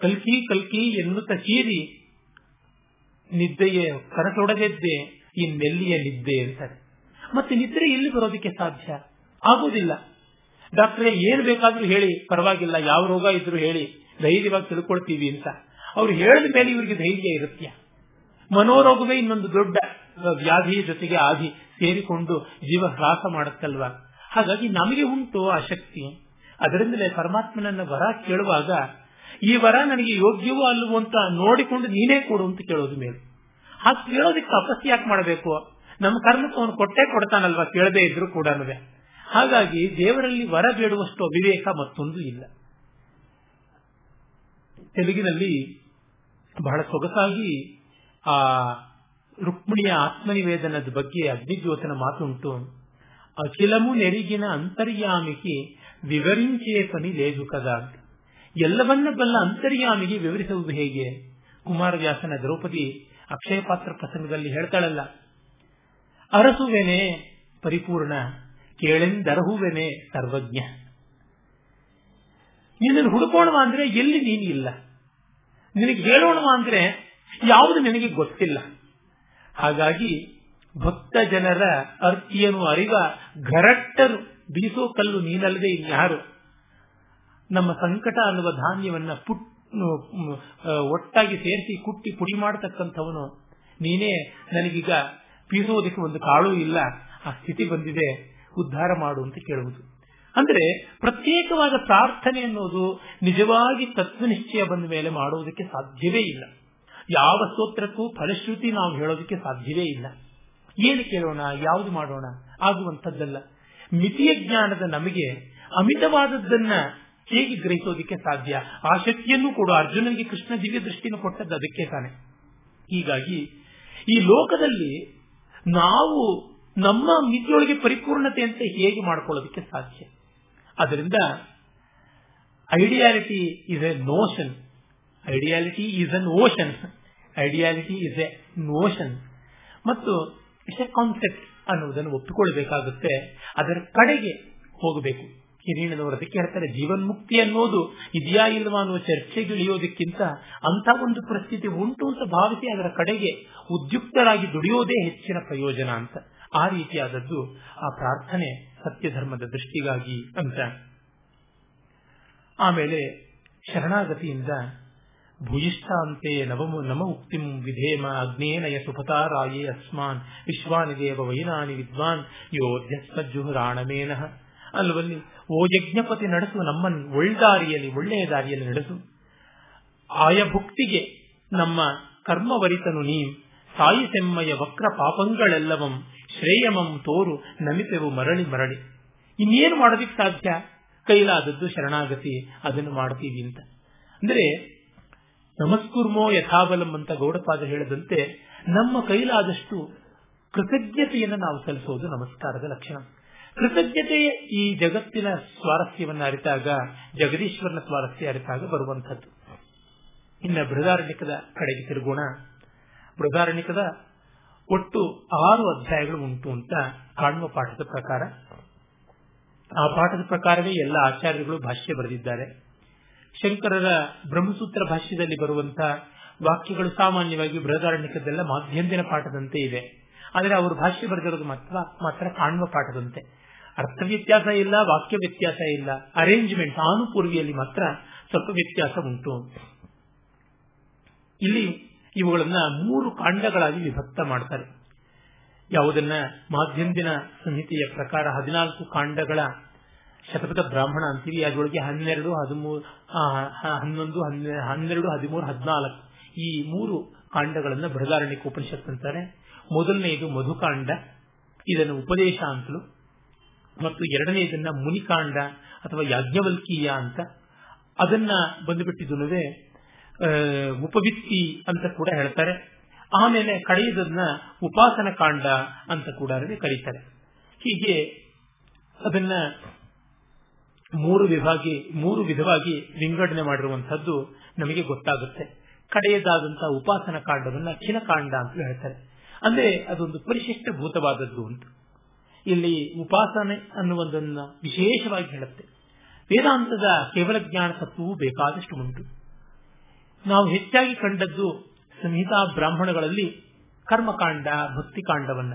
ಕಲ್ಕಿ ಕಲ್ಕಿ ಎನ್ನುತ್ತ ಚೀರಿ ನಿದ್ದೆಯೇ ಕನಸೊಡಗೆದ್ದೆ, ಈ ನೆಲ್ಲಿಯ ನಿದ್ದೆ ಅಂತಾರೆ ಮತ್ತೆ ನಿದ್ರೆ ಎಲ್ಲಿ ಬರೋದಕ್ಕೆ ಸಾಧ್ಯ? ಆಗುವುದಿಲ್ಲ. ಡಾಕ್ಟರ್, ಏನ್ ಬೇಕಾದ್ರೂ ಹೇಳಿ. ಪರವಾಗಿಲ್ಲ, ಯಾವ ರೋಗ ಇದ್ರು ಹೇಳಿ. ಧೈರ್ಯವಾಗಿ ತಿಳ್ಕೊಳ್ತೀವಿ ಅಂತ. ಅವ್ರು ಹೇಳಿದ ಮೇಲೆ ಇವರಿಗೆ ಧೈರ್ಯ ಇರುತ್ತೆ ಮನೋರೋಗವೇ ಇನ್ನೊಂದು ದೊಡ್ಡ ವ್ಯಾಧಿ ಜೊತೆಗೆ ಆಧಿ ಸೇರಿಕೊಂಡು ಜೀವ ಹ್ರಾಸ ಮಾಡುತ್ತಲ್ವಾ? ಹಾಗಾಗಿ ನಮಗೆ ಉಂಟು ಆ ಶಕ್ತಿ. ಅದರಿಂದಲೇ ಪರಮಾತ್ಮನನ್ನ ವರ ಕೇಳುವಾಗ ಈ ವರ ನನಗೆ ಯೋಗ್ಯವೋ ಅಲ್ಲವೋ ಅಂತ ನೋಡಿಕೊಂಡು ನೀನೇ ಕೊಡು ಅಂತ ಕೇಳೋದು ಮೇಲೆ. ಹಾಗೆ ಕೇಳೋದಕ್ಕೆ ತಪಸ್ಸು ಯಾಕೆ ಮಾಡಬೇಕು? ನಮ್ಮ ಕರ್ಮಕ್ಕೆ ಅವನು ಕೊಟ್ಟೆ ಕೊಡ್ತಾನಲ್ವಾ ಕೇಳದೇ ಇದ್ರು ಕೂಡ ಹಾಗಾಗಿ ದೇವರಲ್ಲಿ ವರ ಬೇಡುವಷ್ಟು ಅವಿವೇಕ ಮತ್ತೊಂದು ಇಲ್ಲ. ತೆಲುಗಿನಲ್ಲಿ ಬಹಳ ಸೊಗಸಾಗಿ ಆ ರುಕ್ಮಿಣಿಯ ಆತ್ಮನಿವೇದನದ ಬಗ್ಗೆ ಅಗ್ನಿಜ್ಯೋತನ ಮಾತುಂಟು. ಅಖಿಲಮು ನೆರಿಗಿನ ಅಂತರ್ಯಾಮಿಕಿ ವಿವರಿಂಚೇ ಪನಿ ಲೇದು ಎಲ್ಲವನ್ನ ಬಲ್ಲ ಅಂತರ್ಯಾಮಿಗೆ ವಿವರಿಸುವುದು ಹೇಗೆ? ಕುಮಾರವ್ಯಾಸನ ದ್ರೌಪದಿ ಅಕ್ಷಯ ಪಾತ್ರ ಪ್ರಸಂಗದಲ್ಲಿ ಹೇಳ್ತಾಳಲ್ಲ, ಅರಸುವೆನೆ ಪರಿಪೂರ್ಣ, ಕೇಳೆಂದರಹುವೆನೆ ಸರ್ವಜ್ಞ. ನಿನ್ನನ್ನು ಹುಡುಕೋಣವ ಅಂದ್ರೆ ಎಲ್ಲಿ ನೀನು ಇಲ್ಲ? ನಿನಗೆ ಹೇಳೋಣವ ಅಂದ್ರೆ ಯಾವುದು ನಿನಗೆ ಗೊತ್ತಿಲ್ಲ. ಹಾಗಾಗಿ ಭಕ್ತ ಜನರ ಅರ್ಥಿಯನ್ನು ಅರಿವ, ಘರಟ್ಟರು ಬೀಸೋ ಕಲ್ಲು ನೀನಲ್ಲದೆ ಇನ್ಯಾರು? ನಮ್ಮ ಸಂಕಟ ಅನ್ನುವ ಧಾನ್ಯವನ್ನ ಪುಟ್ ಒಟ್ಟಾಗಿ ಸೇರಿಸಿ ಕುಟ್ಟಿ ಪುಡಿ ಮಾಡತಕ್ಕಂಥವನು ನೀನೇ. ನನಗೀಗ ಪೀಸೋದಕ್ಕೆ ಒಂದು ಕಾಳು ಇಲ್ಲ. ಆ ಸ್ಥಿತಿ ಬಂದಿದೆ. ಉದ್ಧಾರ ಮಾಡು ಅಂತ ಕೇಳುವುದು. ಅಂದ್ರೆ ಪ್ರತ್ಯೇಕವಾದ ಪ್ರಾರ್ಥನೆ ಅನ್ನೋದು ನಿಜವಾಗಿ ತತ್ವನಿಶ್ಚಯ ಬಂದ ಮೇಲೆ ಮಾಡುವುದಕ್ಕೆ ಸಾಧ್ಯವೇ ಇಲ್ಲ. ಯಾವ ಸ್ತೋತ್ರಕ್ಕೂ ಫಲಶ್ರುತಿ ನಾವು ಹೇಳೋದಕ್ಕೆ ಸಾಧ್ಯವೇ ಇಲ್ಲ. ಏನು ಕೇಳೋಣ? ಯಾವುದು ಮಾಡೋಣ? ಆಗುವಂಥದ್ದಲ್ಲ. ಮಿತಿಯ ಜ್ಞಾನದ ನಮಗೆ ಅಮಿತವಾದದ್ದನ್ನ ಹೇಗೆ ಗ್ರಹಿಸೋದಕ್ಕೆ ಸಾಧ್ಯ? ಆ ಶಕ್ತಿಯನ್ನು ಕೂಡ. ಅರ್ಜುನನಿಗೆ ಕೃಷ್ಣ ದಿವ್ಯ ದೃಷ್ಟಿಯನ್ನು ಕೊಟ್ಟದ್ದು ಅದಕ್ಕೆ ತಾನೆ. ಹೀಗಾಗಿ ಈ ಲೋಕದಲ್ಲಿ ನಾವು ನಮ್ಮ ಮಿತಿಯೊಳಗೆ ಪರಿಪೂರ್ಣತೆ ಅಂತ ಹೇಗೆ ಮಾಡ್ಕೊಳ್ಳೋದಕ್ಕೆ ಸಾಧ್ಯ? ಅದರಿಂದ ideality is a notion. Ideality is an ocean. Ideality is a notion. ಮತ್ತು ಇಸ್ ಎ ಕಾನ್ಸೆಪ್ಟ್ ಅನ್ನುವುದನ್ನು ಒಪ್ಪಿಕೊಳ್ಳಬೇಕಾಗುತ್ತೆ. ಅದರ ಕಡೆಗೆ ಹೋಗಬೇಕು. ಅದಕ್ಕೆ ಹೇಳ್ತಾರೆ, ಜೀವನ್ಮುಕ್ತಿ ಅನ್ನೋದು ಇದೆಯಾ ಇಲ್ವಾ ಅನ್ನುವ ಚರ್ಚೆಗೆ ಇಳಿಯೋದಕ್ಕಿಂತ ಅಂತ ಒಂದು ಪರಿಸ್ಥಿತಿ ಉಂಟು ಅಂತ ಭಾವಿಸಿ ಅದರ ಕಡೆಗೆ ಉದ್ಯುಕ್ತರಾಗಿ ದುಡಿಯೋದೇ ಹೆಚ್ಚಿನ ಪ್ರಯೋಜನ ಅಂತ. ಆ ರೀತಿಯಾದದ್ದು ಆ ಪ್ರಾರ್ಥನೆ ಸತ್ಯ ಧರ್ಮದ ದೃಷ್ಟಿಗಾಗಿ ಅಂತ. ಆಮೇಲೆ ಶರಣಾಗತಿಯಿಂದ ಭೂಯಿಷ್ಠಾಂತೆ ನವಮು ನಮ ಉಕ್ತಿಂ ವಿಧೇಮ ಅಗ್ನೇನಯ ಸುಪತಾರಾಯೇ ಅಸ್ಮಾನ್ ವಿಶ್ವಾನಿದೇವ ವೈನಾನಿ ವಿದ್ವಾನ್ ಯೋಧ್ಯಸ್ಮಜ್ಜುಹುರಾಣಮೇನಃ. ಅಲ್ಲವಲ್ಲಿ ಓ ಯಜ್ಞಪತಿ ನಡೆಸು ನಮ್ಮನ್ನು ಒಳ್ಳೆದಾರಿಯಲ್ಲಿ ಒಳ್ಳೆಯ ದಾರಿಯಲ್ಲಿ ನಡೆಸು. ಆಯ ಭುಕ್ತಿಗೆ ನಮ್ಮ ಕರ್ಮವರಿತನು ನೀ. ಸಾಯಿಸೆಮ್ಮಯ ವಕ್ರ ಪಾಪಂಗಳೆಲ್ಲವಂ ಶ್ರೇಯಮಂ ತೋರು, ನಮಿತೆವು ಮರಳಿ ಮರಳಿ. ಇನ್ನೇನು ಮಾಡೋದಿಕ್ ಸಾಧ್ಯ? ಕೈಲಾದದ್ದು ಶರಣಾಗತಿ, ಅದನ್ನು ಮಾಡ್ತೀವಿ ಅಂತ. ಅಂದ್ರೆ, ನಮಸ್ಕುರ್ಮೋ ಯಥಾಬಲಂ ಅಂತ ಗೌಡಪಾದ ಹೇಳದಂತೆ, ನಮ್ಮ ಕೈಲಾದಷ್ಟು ಕೃತಜ್ಞತೆಯನ್ನು ನಾವು ಸಲ್ಲಿಸೋದು ನಮಸ್ಕಾರದ ಲಕ್ಷಣ. ಕೃತಜ್ಞತೆಯ ಈ ಜಗತ್ತಿನ ಸ್ವಾರಸ್ಯವನ್ನು ಅರಿತಾಗ, ಜಗದೀಶ್ವರನ ಸ್ವಾರಸ್ಯ ಅರಿತಾಗ ಬರುವಂತದ್ದು ಇನ್ನ ಬೃಹದಾರಣ್ಯಕದ ಕಡೆಗೆ ತಿರುಗೋಣ. ಬೃಹದಾರಣ್ಯಕದ ಒಟ್ಟು ಆರು ಅಧ್ಯಾಯಗಳು ಉಂಟು ಅಂತ ಕಾಣುವ ಪಾಠದ ಪ್ರಕಾರ. ಆ ಪಾಠದ ಪ್ರಕಾರವೇ ಎಲ್ಲ ಆಚಾರ್ಯಗಳು ಭಾಷ್ಯ ಬರೆದಿದ್ದಾರೆ. ಶಂಕರರ ಬ್ರಹ್ಮಸೂತ್ರ ಭಾಷ್ಯದಲ್ಲಿ ಬರುವಂತಹ ವಾಕ್ಯಗಳು ಸಾಮಾನ್ಯವಾಗಿ ಬೃಹದಾರಣ್ಯಕದೆಲ್ಲ ಮಾಧ್ಯಂದಿನ ಪಾಠದಂತೆ ಇದೆ. ಆದರೆ ಅವರು ಭಾಷ್ಯ ಬರೆದಿರೋದು ಮಾತ್ರ ಮಾತ್ರ ಕಾಣುವ ಪಾಠದಂತೆ. ಅರ್ಥ ವ್ಯತ್ಯಾಸ ಇಲ್ಲ ವಾಕ್ಯ ವ್ಯತ್ಯಾಸ ಇಲ್ಲ ಅರೇಂಜ್ಮೆಂಟ್ ಆನುಪೂರ್ವಿಯಲ್ಲಿ ಮಾತ್ರ ಸ್ವಲ್ಪ ವ್ಯತ್ಯಾಸ ಉಂಟು. ಇಲ್ಲಿ ಇವುಗಳನ್ನ ಮೂರು ಕಾಂಡಗಳಾಗಿ ವಿಭಕ್ತ ಮಾಡ್ತಾರೆ. ಯಾವುದನ್ನ? ಮಾಧ್ಯಂದಿನ ಸಂಹಿತೆಯ ಪ್ರಕಾರ ಹದಿನಾಲ್ಕು ಕಾಂಡಗಳ ಶತಪಥ ಬ್ರಾಹ್ಮಣ ಅಂತೀವಿ ಅದರೊಳಗೆ ಹನ್ನೆರಡು ಹದಿಮೂರು ಹನ್ನೊಂದು ಹನ್ನೆರಡು, ಹದಿಮೂರು, ಹದಿನಾಲ್ಕು ಈ ಮೂರು ಕಾಂಡಗಳನ್ನ ಬೃಹದಾರಣ್ಯಕ್ಕೆ ಉಪನಿಷತ್ ಅಂತಾರೆ. ಮೊದಲನೆಯದು ಮಧುಕಾಂಡ, ಇದನ್ನು ಉಪದೇಶ ಅಂತಲೂ ಮತ್ತು ಎರಡನೆಯದನ್ನ ಮುನಿಕಾಂಡ ಅಥವಾ ಯಾಜ್ಞವಲ್ಕೀಯ ಅಂತ. ಅದನ್ನ ಬಂದುಬಿಟ್ಟಿದ್ದು ಉಪವಿತ್ತಿ ಅಂತ ಕೂಡ ಹೇಳ್ತಾರೆ. ಆಮೇಲೆ ಕಡೆಯದನ್ನ ಉಪಾಸನ ಕಾಂಡ ಅಂತ ಕೂಡ ಕರೀತಾರೆ. ಹೀಗೆ ಅದನ್ನ ಮೂರು ವಿಭಾಗಿ, ಮೂರು ವಿಧವಾಗಿ ವಿಂಗಡಣೆ ಮಾಡಿರುವಂತಹದ್ದು ನಮಗೆ ಗೊತ್ತಾಗುತ್ತೆ. ಕಡೆಯದಾದಂತಹ ಉಪಾಸನ ಕಾಂಡವನ್ನ ಖಿಲಕಾಂಡ ಅಂತ ಹೇಳ್ತಾರೆ. ಅಂದ್ರೆ ಅದೊಂದು ಪರಿಶಿಷ್ಟ ಭೂತವಾದದ್ದು ಅಂತ. ಇಲ್ಲಿ ಉಪಾಸನೆ ಅನ್ನುವುದನ್ನ ವಿಶೇಷವಾಗಿ ಹೇಳುತ್ತೆ. ವೇದಾಂತದ ಕೇವಲ ಜ್ಞಾನ ತತ್ವವೂ ಬೇಕಾದಷ್ಟು ಉಂಟು. ನಾವು ಹೆಚ್ಚಾಗಿ ಕಂಡದ್ದು ಸಂಹಿತಾ ಬ್ರಾಹ್ಮಣಗಳಲ್ಲಿ ಕರ್ಮಕಾಂಡ, ಭಕ್ತಿಕಾಂಡವನ್ನ.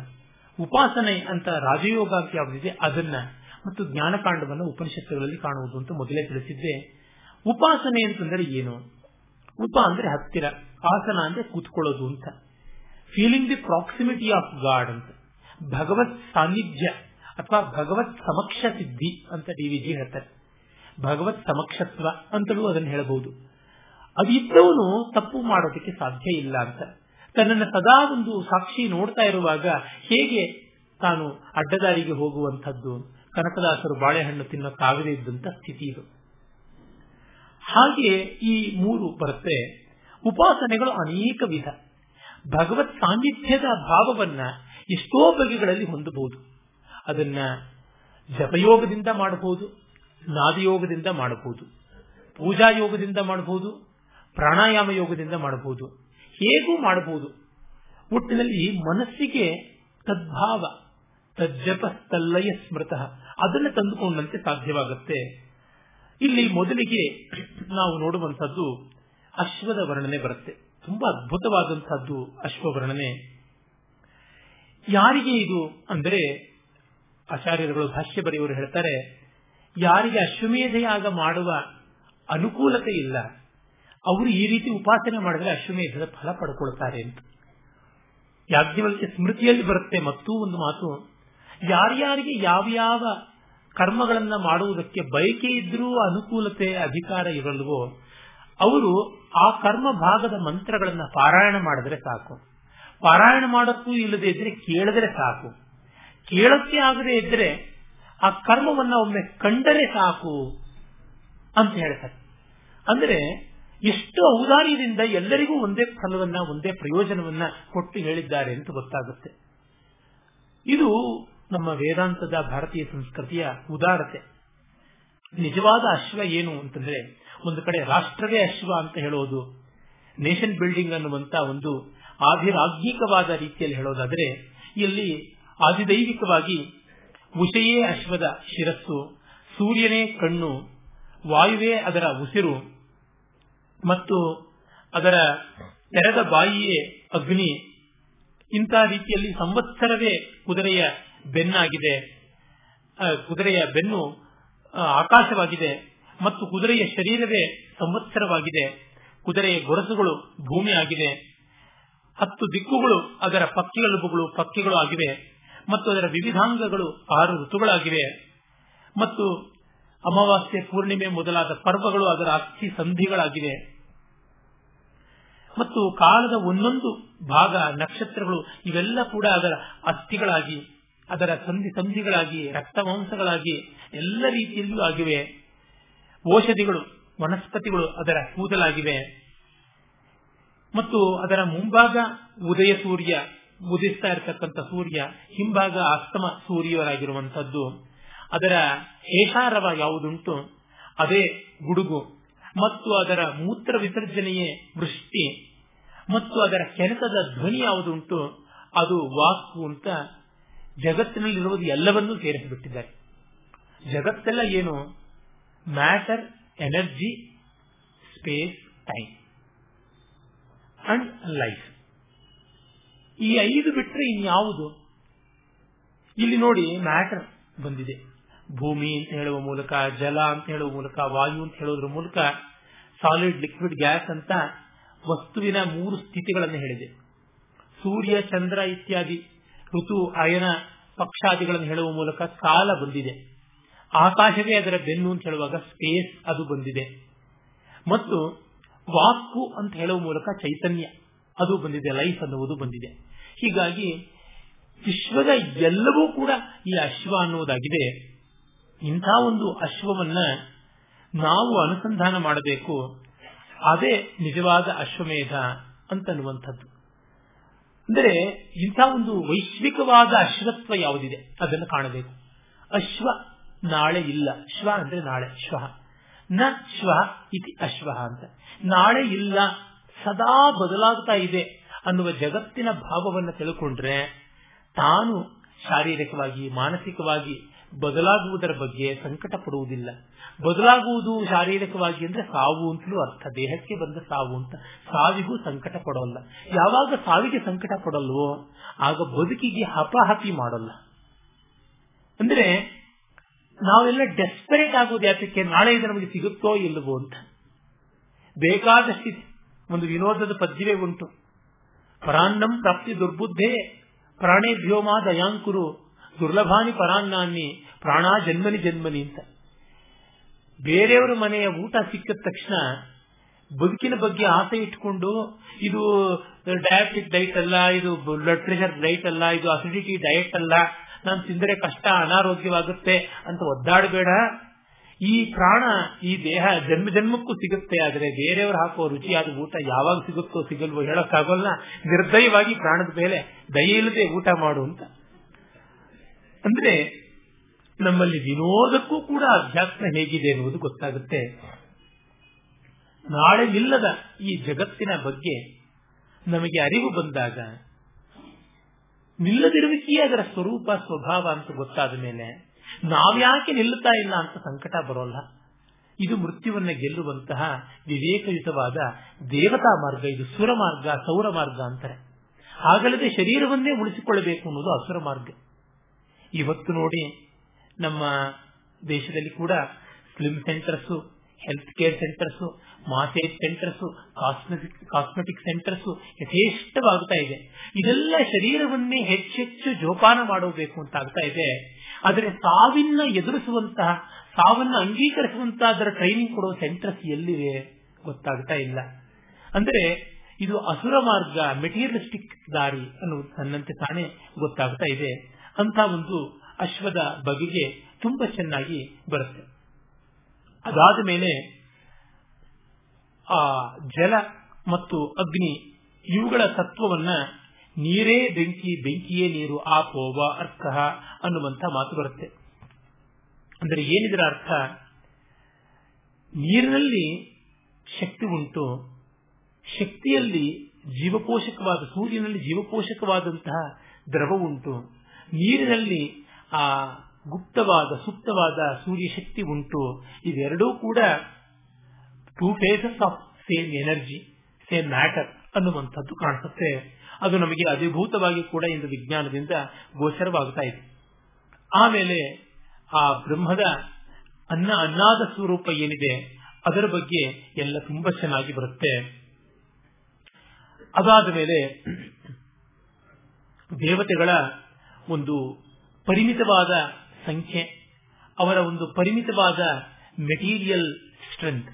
ಉಪಾಸನೆ ಅಂತ ರಾಜಯೋಗ ಅಂತ ಯಾವುದಿದೆ ಅದನ್ನ ಮತ್ತು ಜ್ಞಾನಕಾಂಡವನ್ನು ಉಪನಿಷತ್ತುಗಳಲ್ಲಿ ಕಾಣುವುದು ಅಂತ ಮೊದಲೇ ತಿಳಿಸಿದ್ದೆ. ಉಪಾಸನೆ ಅಂತಂದ್ರೆ ಏನು? ಉಪ ಅಂದ್ರೆ ಹತ್ತಿರ, ಆಸನ ಅಂದ್ರೆ ಕೂತ್ಕೊಳ್ಳೋದು ಅಂತ. Feeling the proximity of God ಅಂತ. ಭಗವತ್ ಸಾನ್ನಿಧ್ಯ ಅಥವಾ ಭಗವತ್ ಸಮಕ್ಷ ಸಿದ್ಧಿ ಅಂತ ಡಿ ವಿಜಿ ಹೇಳ್ತಾರೆ. ಭಗವತ್ ಸಮಕ್ಷತ್ವ ಅಂತಲೂ ಅದನ್ನು ಹೇಳಬಹುದು. ಅದಿದ್ದವನು ತಪ್ಪು ಮಾಡೋದಕ್ಕೆ ಸಾಧ್ಯ ಇಲ್ಲ ಅಂತ. ತನ್ನನ್ನು ಸದಾ ಒಂದು ಸಾಕ್ಷಿ ನೋಡ್ತಾ ಇರುವಾಗ ಹೇಗೆ ತಾನು ಅಡ್ಡದಾರಿಗೆ ಹೋಗುವಂಥದ್ದು? ಕನಕದಾಸರು ಬಾಳೆಹಣ್ಣು ತಿನ್ನೋಕ್ಕಾಗದೇ ಇದ್ದಂತ ಸ್ಥಿತಿ ಇದು. ಹಾಗೆ ಈ ಮೂರು ಬರುತ್ತೆ. ಉಪಾಸನೆಗಳು ಅನೇಕ ವಿಧ. ಭಗವತ್ ಸಾನ್ನಿಧ್ಯದ ಭಾವವನ್ನ ಎಷ್ಟೋ ಬಗೆಗಳಲ್ಲಿ ಹೊಂದಬಹುದು. ಅದನ್ನ ಜಪಯೋಗದಿಂದ ಮಾಡಬಹುದು, ನಾದಿಯೋಗದಿಂದ ಮಾಡಬಹುದು ಪೂಜಾ ಯೋಗದಿಂದ ಮಾಡಬಹುದು ಪ್ರಾಣಾಯಾಮ ಯೋಗದಿಂದ ಮಾಡಬಹುದು. ಹೇಗೂ ಮಾಡಬಹುದು. ಒಟ್ಟಿನಲ್ಲಿ ಮನಸ್ಸಿಗೆ ತದ್ಭಾವ ತಜ್ಜಪ ತಲ್ಲಯ ಸ್ಮೃತ, ಅದನ್ನು ತಂದುಕೊಂಡಂತೆ ಸಾಧ್ಯವಾಗುತ್ತೆ. ಇಲ್ಲಿ ಮೊದಲಿಗೆ ನಾವು ನೋಡುವಂತಹದ್ದು ಅಶ್ವದ ವರ್ಣನೆ ಬರುತ್ತೆ. ತುಂಬಾ ಅದ್ಭುತವಾದಂತಹದ್ದು ಅಶ್ವವರ್ಣನೆ. ಯಾರಿಗೆ ಇದು ಅಂದರೆ ಆಚಾರ್ಯರುಗಳು ಭಾಷ್ಯ ಬರೆಯವರು ಹೇಳ್ತಾರೆ, ಯಾರಿಗೆ ಅಶ್ವಮೇಧಯಾಗ ಮಾಡುವ ಅನುಕೂಲತೆ ಇಲ್ಲ, ಅವರು ಈ ರೀತಿ ಉಪಾಸನೆ ಮಾಡಿದ್ರೆ ಅಶ್ವಮೇಧದ ಫಲ ಪಡ್ಕೊಳ್ತಾರೆ ಅಂತ. ಯಾಜ್ಞವಲ್ಕ್ಯ ಸ್ಮೃತಿಯಲ್ಲಿ ಬರುತ್ತೆ ಮತ್ತೂ ಒಂದು ಮಾತು, ಯಾರ್ಯಾರಿಗೆ ಯಾವ ಕರ್ಮಗಳನ್ನ ಮಾಡುವುದಕ್ಕೆ ಬಯಕೆ ಇದ್ರೂ ಅನುಕೂಲತೆ, ಅಧಿಕಾರ ಇರಲ್ವೋ, ಅವರು ಆ ಕರ್ಮ ಭಾಗದ ಮಂತ್ರಗಳನ್ನ ಪಾರಾಯಣ ಮಾಡಿದ್ರೆ ಸಾಕು. ಪಾರಾಯಣ ಮಾಡಕ್ಕೂ ಇಲ್ಲದೆ ಇದ್ರೆ ಕೇಳಿದ್ರೆ ಸಾಕು. ಕೇಳಕ್ಕೆ ಆಗದೆ ಇದ್ರೆ ಆ ಕರ್ಮವನ್ನ ಒಮ್ಮೆ ಕಂಡರೆ ಸಾಕು ಅಂತ ಹೇಳ್ತಾರೆ. ಅಂದ್ರೆ ಎಷ್ಟು ಔದಾರ್ಯದಿಂದ ಎಲ್ಲರಿಗೂ ಒಂದೇ ಫಲವನ್ನ, ಒಂದೇ ಪ್ರಯೋಜನವನ್ನ ಕೊಟ್ಟು ಹೇಳಿದ್ದಾರೆ ಅಂತ ಗೊತ್ತಾಗುತ್ತೆ. ಇದು ನಮ್ಮ ವೇದಾಂತದ ಭಾರತೀಯ ಸಂಸ್ಕೃತಿಯ ಉದಾರತೆ. ನಿಜವಾದ ಅಶ್ವ ಏನು ಅಂತಂದ್ರೆ ಒಂದು ಕಡೆ ರಾಷ್ಟ್ರವೇ ಅಶ್ವ ಅಂತ ಹೇಳೋದು, ನೇಷನ್ ಬಿಲ್ಡಿಂಗ್ ಅನ್ನುವಂತ ಒಂದು ಆಧಿರಾಜ್ಞಿಕವಾದ ರೀತಿಯಲ್ಲಿ ಹೇಳೋದಾದ್ರೆ, ಇಲ್ಲಿ ಆದಿದೈವಿಕವಾಗಿ ಉಷೆಯೇ ಅಶ್ವದ ಶಿರಸ್ಸು, ಸೂರ್ಯನೇ ಕಣ್ಣು, ವಾಯುವೇ ಅದರ ಉಸಿರು, ಮತ್ತು ಅದರ ತೆರೆದ ಬಾಯಿಯೇ ಅಗ್ನಿ. ಇಂಥ ರೀತಿಯಲ್ಲಿ ಸಂವತ್ಸರವೇ ಕುದುರೆಯ ಬೆನ್ನಾಗಿದೆ. ಕುದುರೆಯ ಬೆನ್ನು ಆಕಾಶವಾಗಿದೆ ಮತ್ತು ಕುದುರೆಯ ಶರೀರವೇ ಸಂವತ್ಸರವಾಗಿದೆ. ಕುದುರೆಯ ಗೊರಸುಗಳು ಭೂಮಿ ಆಗಿದೆ ಹತ್ತು ದಿಕ್ಕುಗಳು, ಅದರ ಪಕ್ಷಿಗಳುಬುಗಳು ಪಕ್ಷಿಗಳು ಆಗಿವೆ ಮತ್ತು ಅದರ ವಿವಿಧಾಂಗಗಳು ಆರು ಋತುಗಳಾಗಿವೆ. ಮತ್ತು ಅಮಾವಾಸ್ಯೆ ಪೂರ್ಣಿಮೆ ಮೊದಲಾದ ಪರ್ವಗಳು ಅದರ ಅಸ್ಥಿ ಸಂಧಿಗಳಾಗಿವೆ. ಮತ್ತು ಕಾಲದ ಒಂದೊಂದು ಭಾಗ, ನಕ್ಷತ್ರಗಳು, ಇವೆಲ್ಲ ಕೂಡ ಅದರ ಅಸ್ಥಿಗಳಾಗಿ, ಅದರ ಸಂಧಿ ಸಂಧಿಗಳಾಗಿ, ರಕ್ತಮಾಂಸಗಳಾಗಿ ಎಲ್ಲ ರೀತಿಯಲ್ಲೂ ಆಗಿವೆ. ಔಷಧಿಗಳು, ವನಸ್ಪತಿಗಳು ಅದರ ಕೂದಲಾಗಿವೆ. ಮತ್ತು ಅದರ ಮುಂಭಾಗ ಉದಯ ಸೂರ್ಯ, ಉದಿಸ್ತಾ ಇರತಕ್ಕಂಥ ಸೂರ್ಯ, ಹಿಂಭಾಗ ಅಸ್ತಮ ಸೂರ್ಯರಾಗಿರುವಂತದ್ದು ಅದರ ಹೇಷಾರವ ಯಾವುದುಂಟು? ಅದೇ ಗುಡುಗು. ಮತ್ತು ಅದರ ಮೂತ್ರ ವಿಸರ್ಜನೆಯೇ ವೃಷ್ಟಿ. ಮತ್ತು ಅದರ ಕೆನಕದ ಧ್ವನಿ ಯಾವುದುಂಟು? ಅದು ವಾಕು ಅಂತ ಜಗತ್ತಿನಲ್ಲಿರುವುದು ಎಲ್ಲವನ್ನೂ ಸೇರಿಸಿಬಿಟ್ಟಿದ್ದಾರೆ. ಜಗತ್ತೆಲ್ಲ ಏನು? Matter, energy, space, time. And life ಈ ಐದು ಬಿಟ್ಟರೆ ಇನ್ಯಾವುದು? ಇಲ್ಲಿ ನೋಡಿ ಮ್ಯಾಟರ್ ಬಂದಿದೆ. ಭೂಮಿ ಅಂತ ಹೇಳುವ ಮೂಲಕ, ಜಲ ಅಂತ ಹೇಳುವ ಮೂಲಕ, ವಾಯು ಅಂತ ಹೇಳೋದ್ರ ಮೂಲಕ ಸಾಲಿಡ್ ಲಿಕ್ವಿಡ್ ಗ್ಯಾಸ್ ಅಂತ ವಸ್ತುವಿನ ಮೂರು ಸ್ಥಿತಿಗಳನ್ನು ಹೇಳಿದೆ. ಸೂರ್ಯ, ಚಂದ್ರ ಇತ್ಯಾದಿ, ಋತು, ಅಯನ, ಪಕ್ಷಾದಿಗಳನ್ನು ಹೇಳುವ ಮೂಲಕ ಕಾಲ ಬಂದಿದೆ. ಆಕಾಶವೇ ಅದರ ಬೆನ್ನು ಅಂತ ಹೇಳುವಾಗ ಸ್ಪೇಸ್ ಅದು ಬಂದಿದೆ. ಮತ್ತು ವಾಕು ಅಂತ ಹೇಳುವ ಮೂಲಕ ಚೈತನ್ಯ ಅದು ಬಂದಿದೆ, ಲೈಫ್ ಅನ್ನುವುದು ಬಂದಿದೆ. ಹೀಗಾಗಿ ವಿಶ್ವದ ಎಲ್ಲವೂ ಕೂಡ ಈ ಅಶ್ವ ಅನ್ನುವುದಾಗಿದೆ. ಇಂಥ ಒಂದು ಅಶ್ವವನ್ನ ನಾವು ಅನುಸಂಧಾನ ಮಾಡಬೇಕು. ಅದೇ ನಿಜವಾದ ಅಶ್ವಮೇಧ ಅಂತನ್ನುವಂಥದ್ದು. ಅಂದರೆ ಇಂಥ ಒಂದು ವೈಶ್ವಿಕವಾದ ಅಶ್ವತ್ವ ಯಾವುದಿದೆ ಅದನ್ನು ಕಾಣಬೇಕು. ಅಶ್ವ ನಾಳೆ ಇಲ್ಲ. ಶ್ವ ಅಂದ್ರೆ ನಾಳೆ ಶ್ವ ನ ಶ್ವ ಇತಿ ಅಶ್ವ ಅಂತ. ನಾಳೆ ಇಲ್ಲ, ಸದಾ ಬದಲಾಗ್ತಾ ಇದೆ ಅನ್ನುವ ಜಗತ್ತಿನ ಭಾವವನ್ನು ತಿಳ್ಕೊಂಡ್ರೆ ತಾನು ಶಾರೀರಿಕವಾಗಿ, ಮಾನಸಿಕವಾಗಿ ಬದಲಾಗುವುದರ ಬಗ್ಗೆ ಸಂಕಟ ಪಡುವುದಿಲ್ಲ ಬದಲಾಗುವುದು ಶಾರೀರಿಕವಾಗಿ ಅಂದ್ರೆ ಸಾವು ಅಂತಲೂ ಅರ್ಥ. ದೇಹಕ್ಕೆ ಬಂದ ಸಾವು ಅಂತ ಸಾವಿಗೂ ಸಂಕಟ ಪಡೋಲ್ಲ ಯಾವಾಗ ಸಾವಿಗೆ ಸಂಕಟ ಪಡಲ್ವೋ ಆಗ ಬದುಕಿಗೆ ಹಪಹಪಿ ಮಾಡಲ್ಲ. ಅಂದ್ರೆ ನಾವೆಲ್ಲ ಡೆಸ್ಪರೇಟ್ ಆಗೋದು ಯಾತಕ್ಕೆ ನಾಳೆ ಇದು ನಮಗೆ ಸಿಗುತ್ತೋ ಇಲ್ಲವೋ ಅಂತ. ಬೇಕಾದಷ್ಟಿದೆ. ಒಂದು ವಿನೋದದ ಪದ್ಯವೇ ಉಂಟು. ಪರಾನ್ನಂ ಪ್ರಾಪ್ತಿ ದುರ್ಬುದ್ಧೇ ಪ್ರಾಣೇಭ್ಯೋಮಾ ದಯಾಂಕುರು, ದುರ್ಲಭಾನಿ ಪರಾನ್ನಾನ್ನಿ ಪ್ರಾಣ ಜನ್ಮನಿ ಜನ್ಮನಿ ಅಂತ. ಬೇರೆಯವರ ಮನೆಯ ಊಟ ಸಿಕ್ಕಿದ ತಕ್ಷಣ ಬದುಕಿನ ಬಗ್ಗೆ ಆಸೆ ಇಟ್ಕೊಂಡು ಇದು ಡಯಾಬಿಟಿಕ್ ಡೈಟ್ ಅಲ್ಲ, ಇದು ಬ್ಲಡ್ ಪ್ರೆಷರ್ ಡೈಟ್ ಅಲ್ಲ, ಇದು ಅಸಿಡಿಟಿ ಡಯಟ್ ಅಲ್ಲ ನಾನು ತಿಂದರೆ ಕಷ್ಟ, ಅನಾರೋಗ್ಯವಾಗುತ್ತೆ ಅಂತ ಒದ್ದಾಡಬೇಡ. ಈ ಪ್ರಾಣ, ಈ ದೇಹ ಜನ್ಮ ಜನ್ಮಕ್ಕೂ ಸಿಗುತ್ತೆ, ಆದರೆ ಬೇರೆಯವರು ಹಾಕುವ ರುಚಿಯಾದ ಊಟ ಯಾವಾಗ ಸಿಗುತ್ತೋ ಸಿಗಲ್ವೋ ಹೇಳಕ್ಕಾಗಲ್ಲ. ನಿರ್ದಯವಾಗಿ ಪ್ರಾಣದ ಮೇಲೆ ದಯ ಇಲ್ಲದೆ ಊಟ ಮಾಡು ಅಂತ. ಅಂದ್ರೆ ನಮ್ಮಲ್ಲಿ ವಿನೋದಕ್ಕೂ ಕೂಡ ಅಧ್ಯಾತ್ಮ ಹೇಗಿದೆ ಎನ್ನುವುದು ಗೊತ್ತಾಗುತ್ತೆ. ನಾಳೆ ಇಲ್ಲದ ಈ ಜಗತ್ತಿನ ಬಗ್ಗೆ ನಮಗೆ ಅರಿವು ಬಂದಾಗ ನಿಲ್ಲದಿರುವಿಕೆಯೇ ಅದರ ಸ್ವರೂಪ, ಸ್ವಭಾವ ಅಂತ ಗೊತ್ತಾದ ಮೇಲೆ ನಾವ್ಯಾಕೆ ನಿಲ್ಲುತ್ತಾ ಇಲ್ಲ ಅಂತ ಸಂಕಟ ಬರೋಲ್ಲ. ಇದು ಮೃತ್ಯುವನ್ನ ಗೆಲ್ಲುವಂತಹ ವಿವೇಕಯುತವಾದ ದೇವತಾ ಮಾರ್ಗ. ಇದು ಸುರ ಮಾರ್ಗ, ಸೌರ ಮಾರ್ಗ ಅಂತಾರೆ. ಹಾಗಲ್ಲದೆ ಶರೀರವನ್ನೇ ಉಳಿಸಿಕೊಳ್ಳಬೇಕು ಅನ್ನೋದು ಅಸುರ ಮಾರ್ಗ. ಇವತ್ತು ನೋಡಿ ನಮ್ಮ ದೇಶದಲ್ಲಿ ಕೂಡ slim centres health care centres massage centres cosmetic cosmetic centres ಯಥೇಷ್ಟವಾಗ್ತಾ ಇದೆ. ಇದೆಲ್ಲ ಶರೀರವನ್ನೇ ಹೆಚ್ಚೆಚ್ಚು ಜೋಪಾನ ಮಾಡಬೇಕು ಅಂತ ಆಗ್ತಾ ಇದೆ. ಆದರೆ ಸಾವಿನ ಎದುರಿಸುವಂತಹ, ಸಾವನ್ನ ಅಂಗೀಕರಿಸುವಂತಹ ಅದರ ಟ್ರೈನಿಂಗ್ ಕೊಡುವ ಸೆಂಟರ್ಸ್ ಎಲ್ಲಿವೆ ಗೊತ್ತಾಗ್ತಾ ಇಲ್ಲ. ಅಂದ್ರೆ ಇದು ಅಸುರ ಮಾರ್ಗ ಮೆಟೀರಿಯಲಿಸ್ಟಿಕ್ ದಾರಿ ಅನ್ನುವುದು ತನ್ನಂತೆ ತಾನೇ ಗೊತ್ತಾಗ್ತಾ ಇದೆ. ಅಂತ ಒಂದು ಅಶ್ವದ ಬಗೆಗೆ ತುಂಬಾ ಚೆನ್ನಾಗಿ ಬರುತ್ತೆ. ಅದಾದ ಮೇಲೆ ಆ ಜಲ ಮತ್ತು ಅಗ್ನಿ ಇವುಗಳ ತತ್ವವನ್ನ ನೀರೇ ಬೆಂಕಿ, ಬೆಂಕಿಯೇ ನೀರು ಆಪೋವ ಅರ್ಥ ಅನ್ನುವಂತ ಮಾತು ಬರುತ್ತೆ. ಅಂದರೆ ಏನಿದರ ಅರ್ಥ? ನೀರಿನಲ್ಲಿ ಶಕ್ತಿ ಉಂಟು. ಶಕ್ತಿಯಲ್ಲಿ ಜೀವಪೋಷಕವಾದ ಸೂರ್ಯನಲ್ಲಿ ಜೀವಪೋಷಕವಾದಂತಹ ದ್ರವ ಉಂಟು. ನೀರಿನಲ್ಲಿ ಆ ಗುಪ್ತವಾದ, ಸುಪ್ತವಾದ ಸೂರ್ಯ ಶಕ್ತಿ ಉಂಟು. ಇವೆರಡೂ ಕೂಡ two faces of same energy same matter ಅನ್ನುವಂಥದ್ದು ಕಾಣಿಸುತ್ತೆ. ಅದು ನಮಗೆ ಅಧಿಭೂತವಾಗಿ ಕೂಡ ಇಂದು ವಿಜ್ಞಾನದಿಂದ ಗೋಚರವಾಗುತ್ತಾ ಇದೆ. ಆಮೇಲೆ ಆ ಬ್ರಹ್ಮದ ಅನ್ನ, ಅನ್ನಾದ ಸ್ವರೂಪ ಏನಿದೆ, ಅದರ ಬಗ್ಗೆ ಎಲ್ಲ ತುಂಬಾ ಚೆನ್ನಾಗಿ ಬರುತ್ತೆ. ಅದಾದ ಮೇಲೆ ದೇವತೆಗಳ ಒಂದು ಪರಿಮಿತವಾದ ಸಂಖ್ಯೆ. ಅವರ ಒಂದು ಪರಿಮಿತವಾದ ಮೆಟೀರಿಯಲ್ ಸ್ಟ್ರೆಂತ್,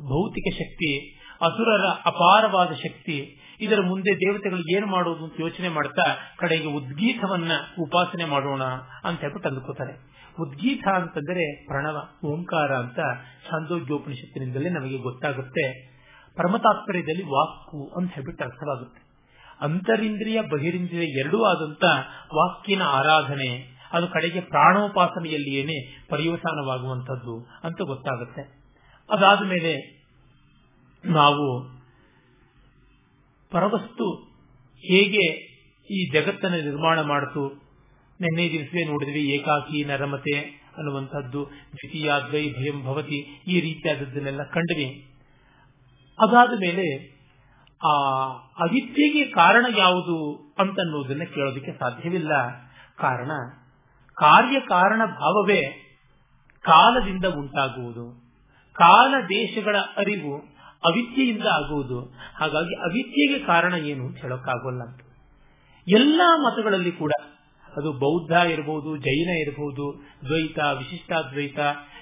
ಭೌತಿಕ ಶಕ್ತಿ, ಅಸುರರ ಅಪಾರವಾದ ಶಕ್ತಿ. ಇದರ ಮುಂದೆ ದೇವತೆಗಳು ಏನು ಮಾಡೋದು ಅಂತ ಯೋಚನೆ ಮಾಡ್ತಾ ಕಡೆಗೆ ಉದ್ಗೀತವನ್ನ ಉಪಾಸನೆ ಮಾಡೋಣ ಅಂತ ಹೇಳ್ಬಿಟ್ಟು ಅಂದುಕೊತಾರೆ ಉದ್ಗೀತ ಅಂತಂದರೆ ಪ್ರಣವ, ಓಂಕಾರ ಅಂತ ಛಾಂದೋಗ್ಯೋಪನಿಷತ್ತಿನಿಂದಲೇ ನಮಗೆ ಗೊತ್ತಾಗುತ್ತೆ. ಪರಮತಾತ್ಪರ್ಯದಲ್ಲಿ ವಾಕು ಅಂತ ಹೇಳ್ಬಿಟ್ಟು ಅರ್ಥವಾಗುತ್ತೆ. ಅಂತರಿಂದ್ರಿಯ, ಬಹಿರಿಂದ್ರಿಯ ಎರಡೂ ಆದಂತ ವಾಕ್ಕಿನ ಆರಾಧನೆ ಅದು ಕಡೆಗೆ ಪ್ರಾಣೋಪಾಸನೆಯಲ್ಲಿಯೇನೆ ಪರ್ಯವಸಾನವಾಗುವಂಥದ್ದು ಅಂತ ಗೊತ್ತಾಗುತ್ತೆ. ಅದಾದ ಮೇಲೆ ನಾವು ಪರವಸ್ತು ಹೇಗೆ ಈ ಜಗತ್ತನ್ನು ನಿರ್ಮಾಣ ಮಾಡಿತು, ನಿನ್ನೆ ದಿವಸವೇ ನೋಡಿದ್ವಿ ಏಕಾಕಿ ನರಮತೆ ಅನ್ನುವಂಥದ್ದು, ದ್ವಿತೀಯಾದ್ವೈ ಭಯಂ ಭವತಿ, ಈ ರೀತಿಯಾದದ್ದನ್ನೆಲ್ಲ ಕಂಡ್ವಿ. ಅದಾದ ಮೇಲೆ ಆ ಅವಿದ್ಯೆಗೆ ಕಾರಣ ಯಾವುದು ಅಂತನ್ನುವುದನ್ನ ಕೇಳೋದಕ್ಕೆ ಸಾಧ್ಯವಿಲ್ಲ. ಕಾರಣ ಕಾರ್ಯ ಕಾರಣ ಭಾವವೇ ಕಾಲದಿಂದ ಉಂಟಾಗುವುದು. ಕಾಲ ದೇಶಗಳ ಅರಿವು ಅವಿದ್ಯೆಯಿಂದ ಆಗುವುದು. ಹಾಗಾಗಿ ಅವಿದ್ಯೆಗೆ ಕಾರಣ ಏನು ಅಂತ ಹೇಳೋಕ್ಕಾಗೋಲ್ಲ ಎಲ್ಲಾ ಮತಗಳಲ್ಲಿ ಕೂಡ ಅದು ಬೌದ್ಧ ಇರಬಹುದು ಜೈನ ಇರಬಹುದು ದ್ವೈತ, ವಿಶಿಷ್ಟಾದ್ವೈತ,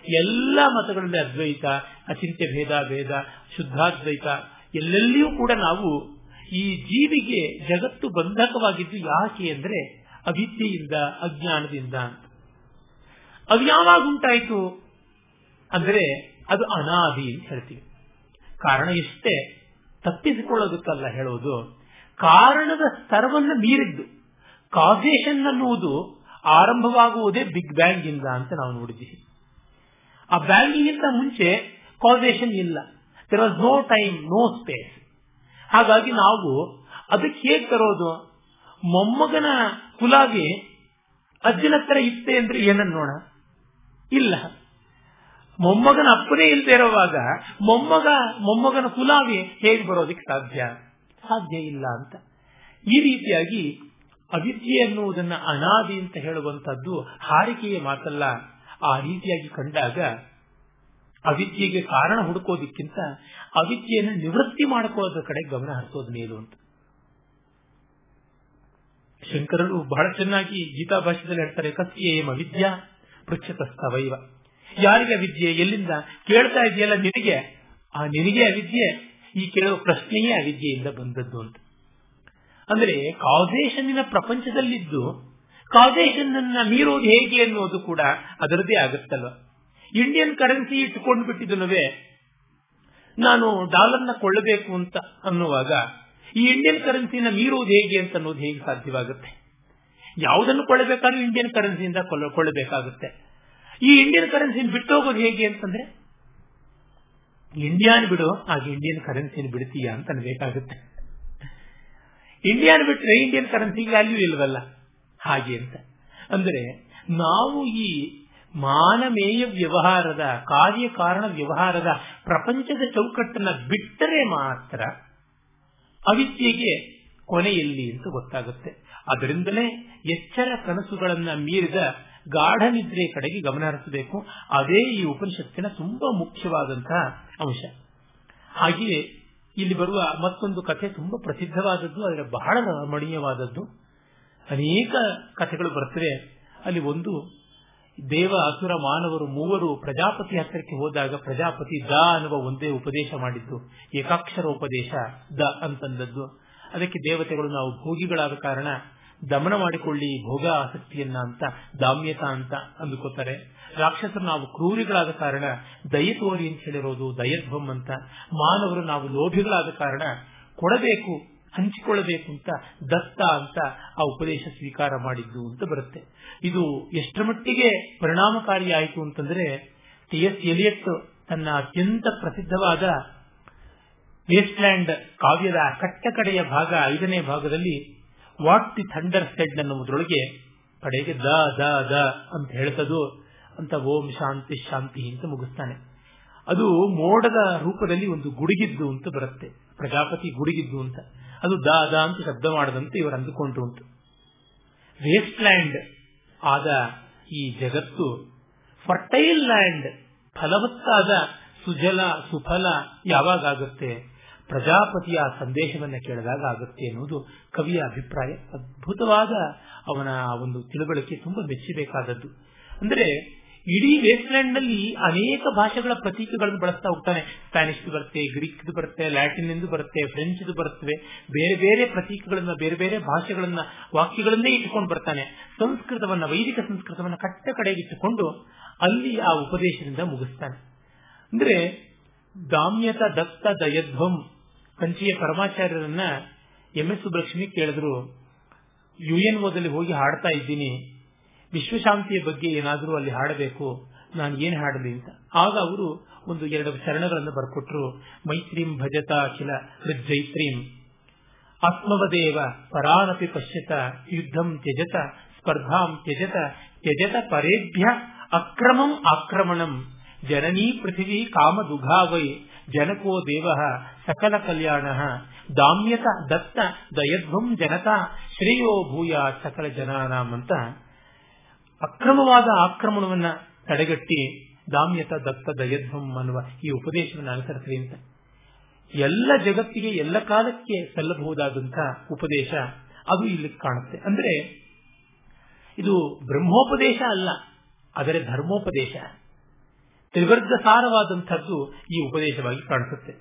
ಎಲ್ಲ ಮತಗಳಲ್ಲಿ ಅದ್ವೈತ, ಅಚಿಂತ್ಯ ಭೇದ ಭೇದ, ಶುದ್ಧಾದ್ವೈತ, ಎಲ್ಲೆಲ್ಲಿಯೂ ಕೂಡ ನಾವು ಈ ಜೀವಿಗೆ ಜಗತ್ತು ಬಂಧಕವಾಗಿದ್ದು ಯಾಕೆ ಅಂದ್ರೆ ಅವಿದ್ಯೆಯಿಂದ, ಅಜ್ಞಾನದಿಂದ. ಅದು ಯಾವಾಗ ಉಂಟಾಯಿತು? ಅಂದರೆ ಅದು ಅನಾದಿ ಅಂತ ಹೇಳ್ತೀವಿ. ಕಾರಣ ಎಷ್ಟೇ? ತಪ್ಪಿಸಿಕೊಳ್ಳೋದಕ್ಕಲ್ಲ ಹೇಳೋದು. ಕಾರಣದ ಸ್ತರವನ್ನು ಮೀರಿದ್ದು ಕಾಸೇಷನ್ ಅನ್ನುವುದು ಆರಂಭವಾಗುವುದೇ ಬಿಗ್ ಬ್ಯಾಂಗ್ ಇಂದ ಅಂತ ನಾವು ನೋಡಿದ್ದೀವಿ ಆ ಬ್ಯಾಂಗಿಗಿಂತ ಮುಂಚೆ ಕಾಸೇಷನ್ ಇಲ್ಲ. There was no time no space ಹಾಗಾಗಿ ನಾವು ಅದಕ್ಕೆ ಹೇಗೆ ತರೋದು? ಮೊಮ್ಮಗನ ಕುಲಾಗಿ ಅಜ್ಜನ ಹತ್ರ ಇತ್ತೆ ಅಂದ್ರೆ ಏನನ್ನೋಣ ಇಲ್ಲ. ಮೊಮ್ಮಗನ ಅಪ್ಪನೇ ಇಲ್ಲದೆ ಇರುವಾಗ ಮೊಮ್ಮಗ, ಮೊಮ್ಮಗನ ಕುಲಾವಿ ಹೇಗೆ ಬರೋದಕ್ಕೆ ಸಾಧ್ಯ? ಸಾಧ್ಯ ಇಲ್ಲ ಅಂತ. ಈ ರೀತಿಯಾಗಿ ಅವಿದ್ಯೆ ಅನ್ನುವುದನ್ನ ಅನಾದಿ ಅಂತ ಹೇಳುವಂತದ್ದು ಹಾರಿಕೆಯ ಮಾತಲ್ಲ. ಆ ರೀತಿಯಾಗಿ ಕಂಡಾಗ ಅವಿದ್ಯೆಗೆ ಕಾರಣ ಹುಡುಕೋದಕ್ಕಿಂತ ಅವಿದ್ಯೆಯನ್ನು ನಿವೃತ್ತಿ ಮಾಡ್ಕೊಳ್ಳೋದ್ರ ಕಡೆ ಗಮನ ಹರಿಸೋದು ಮೇಲು ಅಂತ. ಶಂಕರರು ಬಹಳ ಚೆನ್ನಾಗಿ ಗೀತಾ ಭಾಷೆಯಲ್ಲಿ ಹೇಳ್ತಾರೆ ಕಸ್ಯೇಮ ವಿದ್ಯಾ ಪೃಚ್ಛತಸ್ತವೈವ. ಯಾರಿಗೆ ವಿದ್ಯೆ? ಎಲ್ಲಿಂದ? ಕೇಳ್ತಾ ಇದೆಯಲ್ಲ ನಿನಗೆ? ಆ ನಿನಗೆ ಅವಿದ್ಯೆ, ಈ ಕೇಳುವ ಪ್ರಶ್ನೆಯೇ ಅವಿದ್ಯೆಯಿಂದ ಬಂದದ್ದು ಅಂತ. ಅಂದ್ರೆ ಕಾಸೇಷನ್ನಿನ ಪ್ರಪಂಚದಲ್ಲಿದ್ದು ಅನ್ನ ಮೀರೋದು ಹೇಗೆ ಅನ್ನೋದು ಕೂಡ ಅದರದೇ ಆಗುತ್ತಲ್ವ? ಇಂಡಿಯನ್ ಕರೆನ್ಸಿ ಇಟ್ಟುಕೊಂಡು ಬಿಟ್ಟಿದ್ದನುವೆ ನಾನು ಡಾಲರ್ನ ಕೊಳ್ಳಬೇಕು ಅಂತ ಅನ್ನುವಾಗ ಈ ಇಂಡಿಯನ್ ಕರೆನ್ಸಿನ ಮೀರುವುದು ಹೇಗೆ ಅಂತ ಅನ್ನೋದು ಹೇಗೆ ಸಾಧ್ಯವಾಗುತ್ತೆ? ಯಾವುದನ್ನು ಕೊಳ್ಳಬೇಕಾದ್ರೂ ಇಂಡಿಯನ್ ಕರೆನ್ಸಿಯಿಂದ ಕೊಳ್ಳಬೇಕಾಗುತ್ತೆ. ಈ ಇಂಡಿಯನ್ ಕರೆನ್ಸಿನ ಬಿಟ್ಟು ಹೋಗೋದು ಹೇಗೆ ಅಂತಂದ್ರೆ ಇಂಡಿಯಾನ್ ಬಿಡು, ಹಾಗೆ ಇಂಡಿಯನ್ ಕರೆನ್ಸಿನ ಬಿಡ್ತೀಯಾ ಅಂತ ಅನ್ಬೇಕಾಗುತ್ತೆ. ಇಂಡಿಯಾನ್ ಬಿಟ್ಟರೆ ಇಂಡಿಯನ್ ಕರೆನ್ಸಿಗೆ ವ್ಯಾಲ್ಯೂ ಇಲ್ವಲ್ಲ? ಹಾಗೆ ಅಂತ. ಅಂದ್ರೆ, ನಾವು ಈ ಮಾನಮೇಯ ವ್ಯವಹಾರದ, ಕಾರ್ಯಕಾರಣ ವ್ಯವಹಾರದ ಪ್ರಪಂಚದ ಚೌಕಟ್ಟನ್ನ ಬಿಟ್ಟರೆ ಮಾತ್ರ ಅವಿದ್ಯೆಗೆ ಕೊನೆಯಲ್ಲಿ ಅಂತ ಗೊತ್ತಾಗುತ್ತೆ. ಅದರಿಂದಲೇ ಎಚ್ಚರ ಕನಸುಗಳನ್ನ ಮೀರಿದ ಗಾಢ ನಿದ್ರೆ ಕಡೆಗೆ ಗಮನ ಹರಿಸಬೇಕು. ಅದೇ ಈ ಉಪನಿಷತ್ತಿನ ತುಂಬಾ ಮುಖ್ಯವಾದಂತಹ ಅಂಶ. ಹಾಗೆಯೇ ಇಲ್ಲಿ ಬರುವ ಮತ್ತೊಂದು ಕಥೆ ತುಂಬಾ ಪ್ರಸಿದ್ಧವಾದದ್ದು, ಅದರ ಬಹಳ ರಮಣೀಯವಾದದ್ದು. ಅನೇಕ ಕಥೆಗಳು ಬರ್ತವೆ. ಅಲ್ಲಿ ಒಂದು ದೇವ ಅಸುರ ಮಾನವರು ಮೂವರು ಪ್ರಜಾಪತಿ ಹತ್ತಿರಕ್ಕೆ ಹೋದಾಗ ಪ್ರಜಾಪತಿ ದ ಅನ್ನುವ ಒಂದೇ ಉಪದೇಶ ಮಾಡಿದ್ದು, ಏಕಾಕ್ಷರ ಉಪದೇಶ ದ ಅಂತಂದದ್ದು. ಅದಕ್ಕೆ ದೇವತೆಗಳು ನಾವು ಭೋಗಿಗಳಾದ ಕಾರಣ ದಮನ ಮಾಡಿಕೊಳ್ಳಿ, ಭೋಗ ಆಸಕ್ತಿಯನ್ನ ಅಂತ, ದಾಮ್ಯತ ಅಂತ ಅಂದುಕೊತಾರೆ ರಾಕ್ಷಸರು ನಾವು ಕ್ರೂರಿಗಳಾದ ಕಾರಣ ದಯ ತೋರಿ ಅಂತ ಹೇಳಿರೋದು ದಯಧ್ವಂ ಅಂತ. ಮಾನವರು ನಾವು ಲೋಭಿಗಳಾದ ಕಾರಣ ಕೊಡಬೇಕು ಹಂಚಿಕೊಳ್ಳಬೇಕು ಅಂತ, ದತ್ತ ಅಂತ ಆ ಉಪದೇಶ ಸ್ವೀಕಾರ ಮಾಡಿದ್ದು ಅಂತ ಬರುತ್ತೆ. ಇದು ಎಷ್ಟರ ಮಟ್ಟಿಗೆ ಪರಿಣಾಮಕಾರಿ ಆಯಿತು ಅಂತಂದ್ರೆ, ಟಿ ಎಸ್ ಎಲಿಯಟ್ ತನ್ನ ಅತ್ಯಂತ ಪ್ರಸಿದ್ಧವಾದ ವೇಸ್ಟ್ಲ್ಯಾಂಡ್ ಕಾವ್ಯದ ಕಟ್ಟ ಕಡೆಯ ಭಾಗ, ಐದನೇ ಭಾಗದಲ್ಲಿ ವಾಟ್ ದಿ ಥಂಡರ್ ಸೆಡ್ ಅನ್ನುವುದರೊಳಗೆ ಕಡೆಗೆ ದ ದ ದ ಅಂತ ಹೇಳ್ತದು ಅಂತ ಓಂ ಶಾಂತಿ ಶಾಂತಿ ಅಂತ ಮುಗಿಸ್ತಾನೆ. ಅದು ಮೋಡದ ರೂಪದಲ್ಲಿ ಒಂದು ಗುಡುಗಿದ್ದು ಅಂತ ಬರುತ್ತೆ. ಪ್ರಜಾಪತಿ ಗುಡುಗಿದ್ದು ಅಂತ. ಅದು ದ ದ ಅಂತ ಶಬ್ದ ಮಾಡದಂತೆ ಇವರು ಅಂದುಕೊಂಡು ಉಂಟು. ವೇಸ್ಟ್ ಲ್ಯಾಂಡ್ ಆದ ಈ ಜಗತ್ತು ಫರ್ಟೈಲ್ ಲ್ಯಾಂಡ್ ಫಲವತ್ತಾದ ಸುಜಲ, ಸುಫಲ ಯಾವಾಗ ಆಗುತ್ತೆ ಪ್ರಜಾಪತಿಯ ಸಂದೇಶವನ್ನು ಕೇಳಿದಾಗ ಆಗುತ್ತೆ ಎನ್ನುವುದು ಕವಿಯ ಅಭಿಪ್ರಾಯ. ಅದ್ಭುತವಾದ ಅವನ ಒಂದು ತಿಳುವಳಿಕೆ ತುಂಬಾ ಮೆಚ್ಚಬೇಕಾದದ್ದು. ಅಂದ್ರೆ ಇಡೀ ವೇಸ್ಟ್ಲ್ಯಾಂಡ್ನಲ್ಲಿ ಅನೇಕ ಭಾಷೆಗಳ ಪ್ರತೀಕಗಳನ್ನು ಬಳಸ್ತಾ ಹೋಗ್ತಾನೆ. ಸ್ಪ್ಯಾನಿಷ್ ಬರುತ್ತೆ ಗ್ರೀಕ್ ಬರುತ್ತೆ ಲ್ಯಾಟಿನ್ ಎಂದು ಬರುತ್ತೆ ಫ್ರೆಂಚ್ ಬರುತ್ತವೆ. ಬೇರೆ ಬೇರೆ ಪ್ರತೀಕಗಳನ್ನ, ಬೇರೆ ಬೇರೆ ಭಾಷೆಗಳನ್ನ, ವಾಕ್ಯಗಳನ್ನೇ ಇಟ್ಟುಕೊಂಡು ಬರ್ತಾನೆ. ಸಂಸ್ಕೃತವನ್ನ, ವೈದಿಕ ಸಂಸ್ಕೃತವನ್ನ ಕಟ್ಟ ಕಡೆಗೆ ಇಟ್ಟುಕೊಂಡು ಅಲ್ಲಿ ಆ ಉಪದೇಶದಿಂದ ಮುಗಿಸ್ತಾನೆ. ಅಂದ್ರೆ ದಾಮ್ಯತ ದತ್ತ ದಯಧ್ವಂ ಕಂಚಿಯ ಪರಮಾಚಾರ್ಯರನ್ನ ಎಂ ಎಸ್ ಸುಬ್ರಕ್ಷ್ಮಿ ಕೇಳಿದ್ರು, ಯು ಎನ್ ಓದಲ್ಲಿ ಹೋಗಿ ಹಾಡ್ತಾ ಇದ್ದೀನಿ. ವಿಶ್ವಶಾಂತಿಯ ಬಗ್ಗೆ ಏನಾದರೂ ಅಲ್ಲಿ ಹಾಡಬೇಕು, ನಾನು ಏನು ಹಾಡಲಿ ಅಂತ. ಆಗ ಅವರು ಒಂದು ಎರಡು ಚರಣಗಳನ್ನು ಬರ್ಕೊಟ್ರು. ಮೈತ್ರೀಂ ಭಜತ ಅಖಿಲ ಹೃಜ್ಜೈತ್ರೀಂ. ಆತ್ಮವದೇವ ಪರಾನಪಿ ಪಶ್ಯತ, ಯುದ್ಧಂ ತ್ಯಜತ, ಸ್ಪರ್ಧಾಂ ತ್ಯಜತ ತ್ಯಜತ ಪರೇಭ್ಯ ಅಕ್ರಮಂ ಆಕ್ರಮಣಂ. ಜನನೀ ಪೃಥಿವೀ ಕಾಮದುಘಾವೈ ಜನಕೋ ದೇವ ಸಕಲ ಕಲ್ಯಾಣ. ದಾಮ್ಯತ ದತ್ತ ದಯಧ್ವಂ ಜನತಾ, ಶ್ರೇಯೋ ಭೂಯ ಸಕಲ ಜನಾನಾಂ ಅಂತ ಅಕ್ರಮವಾದ ಆಕ್ರಮಣವನ್ನ ತಡೆಗಟ್ಟಿ ದಾಮ್ಯತ ದತ್ತ ದಯಧ್ವಂ ಅನ್ನುವ ಈ ಉಪದೇಶವನ್ನು ಅನುಸರಿಸಲಿ ಅಂತ. ಎಲ್ಲ ಜಗತ್ತಿಗೆ ಎಲ್ಲ ಕಾಲಕ್ಕೆ ಸಲ್ಲಬಹುದಾದಂತಹ ಉಪದೇಶ ಅದು ಇಲ್ಲಿ ಕಾಣುತ್ತೆ. ಅಂದ್ರೆ ಇದು ಬ್ರಹ್ಮೋಪದೇಶ ಅಲ್ಲ, ಆದರೆ ಧರ್ಮೋಪದೇಶ. ತ್ರಿವರ್ಗ ಸಾರವಾದಂಥದ್ದು ಈ ಉಪದೇಶವಾಗಿ ಕಾಣಿಸುತ್ತೆ.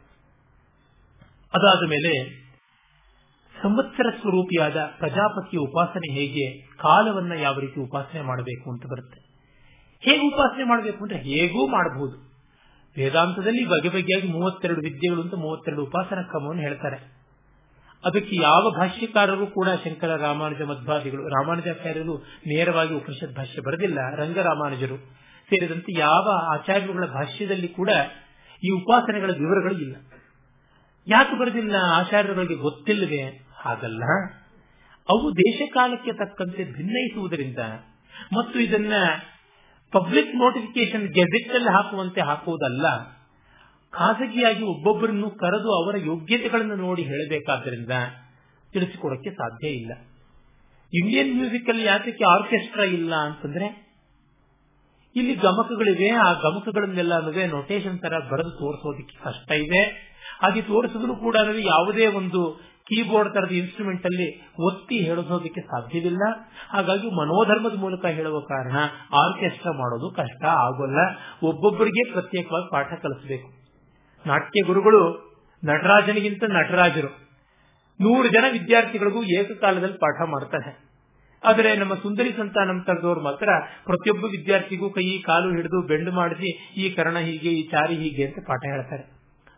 ಅದಾದ ಮೇಲೆ ಸಂವತ್ಸರ ಸ್ವರೂಪಿಯಾದ ಪ್ರಜಾಪತಿಯ ಉಪಾಸನೆ ಹೇಗೆ, ಕಾಲವನ್ನ ಯಾವ ರೀತಿ ಉಪಾಸನೆ ಮಾಡಬೇಕು ಅಂತ ಬರುತ್ತೆ. ಹೇಗೆ ಉಪಾಸನೆ ಮಾಡಬೇಕು ಅಂದ್ರೆ ಹೇಗೂ ಮಾಡಬಹುದು. ವೇದಾಂತದಲ್ಲಿ ಬಗೆ ಬಗೆಯಾಗಿ ಮೂವತ್ತೆರಡು ವಿದ್ಯೆಗಳು ಅಂತ ಮೂವತ್ತೆರಡು ಉಪಾಸನ ಕ್ರಮವನ್ನು ಹೇಳ್ತಾರೆ. ಅದಕ್ಕೆ ಯಾವ ಭಾಷ್ಯಕಾರರು ಕೂಡ ಶಂಕರ, ರಾಮಾನುಜ, ಮಧ್ವಾದಿಗಳು, ರಾಮಾನುಜಾಚಾರ್ಯರು ನೇರವಾಗಿ ಉಪನಿಷತ್ ಭಾಷ್ಯ ಬರೆದಿಲ್ಲ, ರಂಗರಾಮಾನುಜರು ಸೇರಿದಂತೆ ಯಾವ ಆಚಾರ್ಯರುಗಳ ಭಾಷ್ಯದಲ್ಲಿ ಕೂಡ ಈ ಉಪಾಸನೆಗಳ ವಿವರಗಳು ಇಲ್ಲ. ಯಾಕೆ ಬರೆದಿಲ್ಲ? ಆಚಾರ್ಯರುಗಳಿಗೆ ಗೊತ್ತಿಲ್ಲದೆ ಹಾಗಲ್ಲ. ಅವು ದೇಶಕಾಲಕ್ಕೆ ತಕ್ಕಂತೆ ಭಿನ್ನಯಿಸುವುದರಿಂದ ಮತ್ತು ಇದನ್ನ ಪಬ್ಲಿಕ್ ನೋಟಿಫಿಕೇಶನ್ ಗೆಜೆಟ್ ಅಲ್ಲಿ ಹಾಕುವಂತೆ ಹಾಕುವುದಲ್ಲ, ಖಾಸಗಿಯಾಗಿ ಒಬ್ಬೊಬ್ಬರನ್ನು ಕರೆದು ಅವರ ಯೋಗ್ಯತೆಗಳನ್ನು ನೋಡಿ ಹೇಳಬೇಕಾದ್ರಿಂದ ತಿಳಿಸಿಕೊಡಕ್ಕೆ ಸಾಧ್ಯ ಇಲ್ಲ. ಇಂಡಿಯನ್ ಮ್ಯೂಸಿಕ್ ಅಲ್ಲಿ ಯಾತಕ್ಕೆ ಆರ್ಕೆಸ್ಟ್ರಾ ಇಲ್ಲ ಅಂತಂದ್ರೆ, ಇಲ್ಲಿ ಗಮಕಗಳಿವೆ, ಆ ಗಮಕಗಳನ್ನೆಲ್ಲ ನೊಟೇಶನ್ ತರ ಬರೆದು ತೋರಿಸೋದಕ್ಕೆ ಕಷ್ಟ ಇದೆ. ಹಾಗೆ ತೋರಿಸಿದ್ರು ಕೂಡ ಯಾವುದೇ ಒಂದು ಕೀಬೋರ್ಡ್ ತರದ ಇನ್ಸ್ಟ್ರೂಮೆಂಟ್ ಅಲ್ಲಿ ಒತ್ತಿ ಹೇಳೋದಕ್ಕೆ ಸಾಧ್ಯವಿಲ್ಲ. ಹಾಗಾಗಿ ಮನೋಧರ್ಮದ ಮೂಲಕ ಹೇಳುವ ಕಾರಣ ಆರ್ಕೆಸ್ಟ್ರಾ ಮಾಡೋದು ಕಷ್ಟ, ಆಗೋಲ್ಲ. ಒಬ್ಬೊಬ್ಬರಿಗೆ ಪ್ರತ್ಯೇಕವಾಗಿ ಪಾಠ ಕಲಿಸಬೇಕು. ನಾಟ್ಯ ಗುರುಗಳು, ನಟರಾಜನಿಗಿಂತ ನಟರಾಜರು. ನೂರು ಜನ ವಿದ್ಯಾರ್ಥಿಗಳಿಗೂ ಏಕಕಾಲದಲ್ಲಿ ಪಾಠ ಮಾಡ್ತಾರೆ. ಆದರೆ ನಮ್ಮ ಸುಂದರಿ ಸಂತಾನಂ ತರದವ್ರು ಮಾತ್ರ ಪ್ರತಿಯೊಬ್ಬ ವಿದ್ಯಾರ್ಥಿಗೂ ಕೈ, ಕಾಲು ಹಿಡಿದು ಬೆಂಡು ಮಾಡಿಸಿ, ಈ ಕರಣ ಹೀಗೆ, ಈ ಚಾರಿ ಹೀಗೆ ಅಂತ ಪಾಠ ಹೇಳ್ತಾರೆ.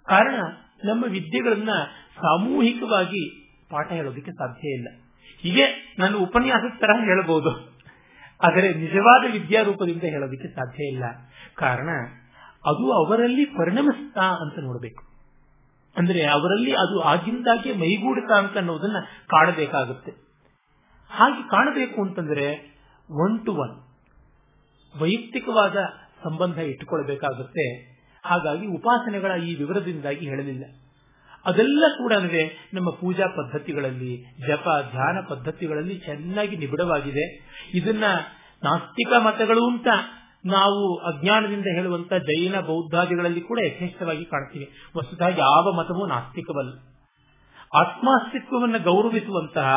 ಕಾರಣ ನಮ್ಮ ವಿದ್ಯೆಗಳನ್ನ ಸಾಮೂಹಿಕವಾಗಿ ಪಾಠ ಹೇಳೋದಕ್ಕೆ ಸಾಧ್ಯ ಇಲ್ಲ. ಹೀಗೆ ನಾನು ಉಪನ್ಯಾಸದ ತರ ಹೇಳಬಹುದು. ಆದರೆ ನಿಜವಾದ ವಿದ್ಯಾರೂಪದಿಂದ ಹೇಳೋದಕ್ಕೆ ಸಾಧ್ಯ ಇಲ್ಲ. ಕಾರಣ, ಅದು ಅವರಲ್ಲಿ ಪರಿಣಮಿಸ್ತಾ ಅಂತ ನೋಡಬೇಕು. ಅಂದ್ರೆ ಅವರಲ್ಲಿ ಅದು ಆಗಿಂದಾಗೆ ಮೈಗೂಡುತ್ತಾ ಅಂತ ಅನ್ನೋದನ್ನ ಕಾಣಬೇಕಾಗುತ್ತೆ. ಹಾಗೆ ಕಾಣಬೇಕು ಅಂತಂದ್ರೆ ಒನ್ ಟು ಒನ್ ವೈಯಕ್ತಿಕವಾದ ಸಂಬಂಧ ಇಟ್ಟುಕೊಳ್ಬೇಕಾಗುತ್ತೆ. ಹಾಗಾಗಿ ಉಪಾಸನೆಗಳ ಈ ವಿವರದಿಂದಾಗಿ ಹೇಳಲಿಲ್ಲ. ಅದೆಲ್ಲ ಕೂಡ ನಮ್ಮ ಪೂಜಾ ಪದ್ಧತಿಗಳಲ್ಲಿ, ಜಪ, ಧ್ಯಾನ ಪದ್ಧತಿಗಳಲ್ಲಿ ಚೆನ್ನಾಗಿ ನಿಬಿಡವಾಗಿದೆ. ಇದನ್ನ ನಾಸ್ತಿಕ ಮತಗಳು ಅಂತ ನಾವು ಅಜ್ಞಾನದಿಂದ ಹೇಳುವಂತ ಜೈನ ಬೌದ್ಧಾದಿಗಳಲ್ಲಿ ಕೂಡ ಯಥೇಷ್ಟವಾಗಿ ಕಾಣ್ತೀವಿ. ವಸ್ತುತಃ ಯಾವ ಮತವೂ ನಾಸ್ತಿಕವಲ್ಲ. ಆತ್ಮಾಸ್ತಿತ್ವವನ್ನು ಗೌರವಿಸುವಂತಹ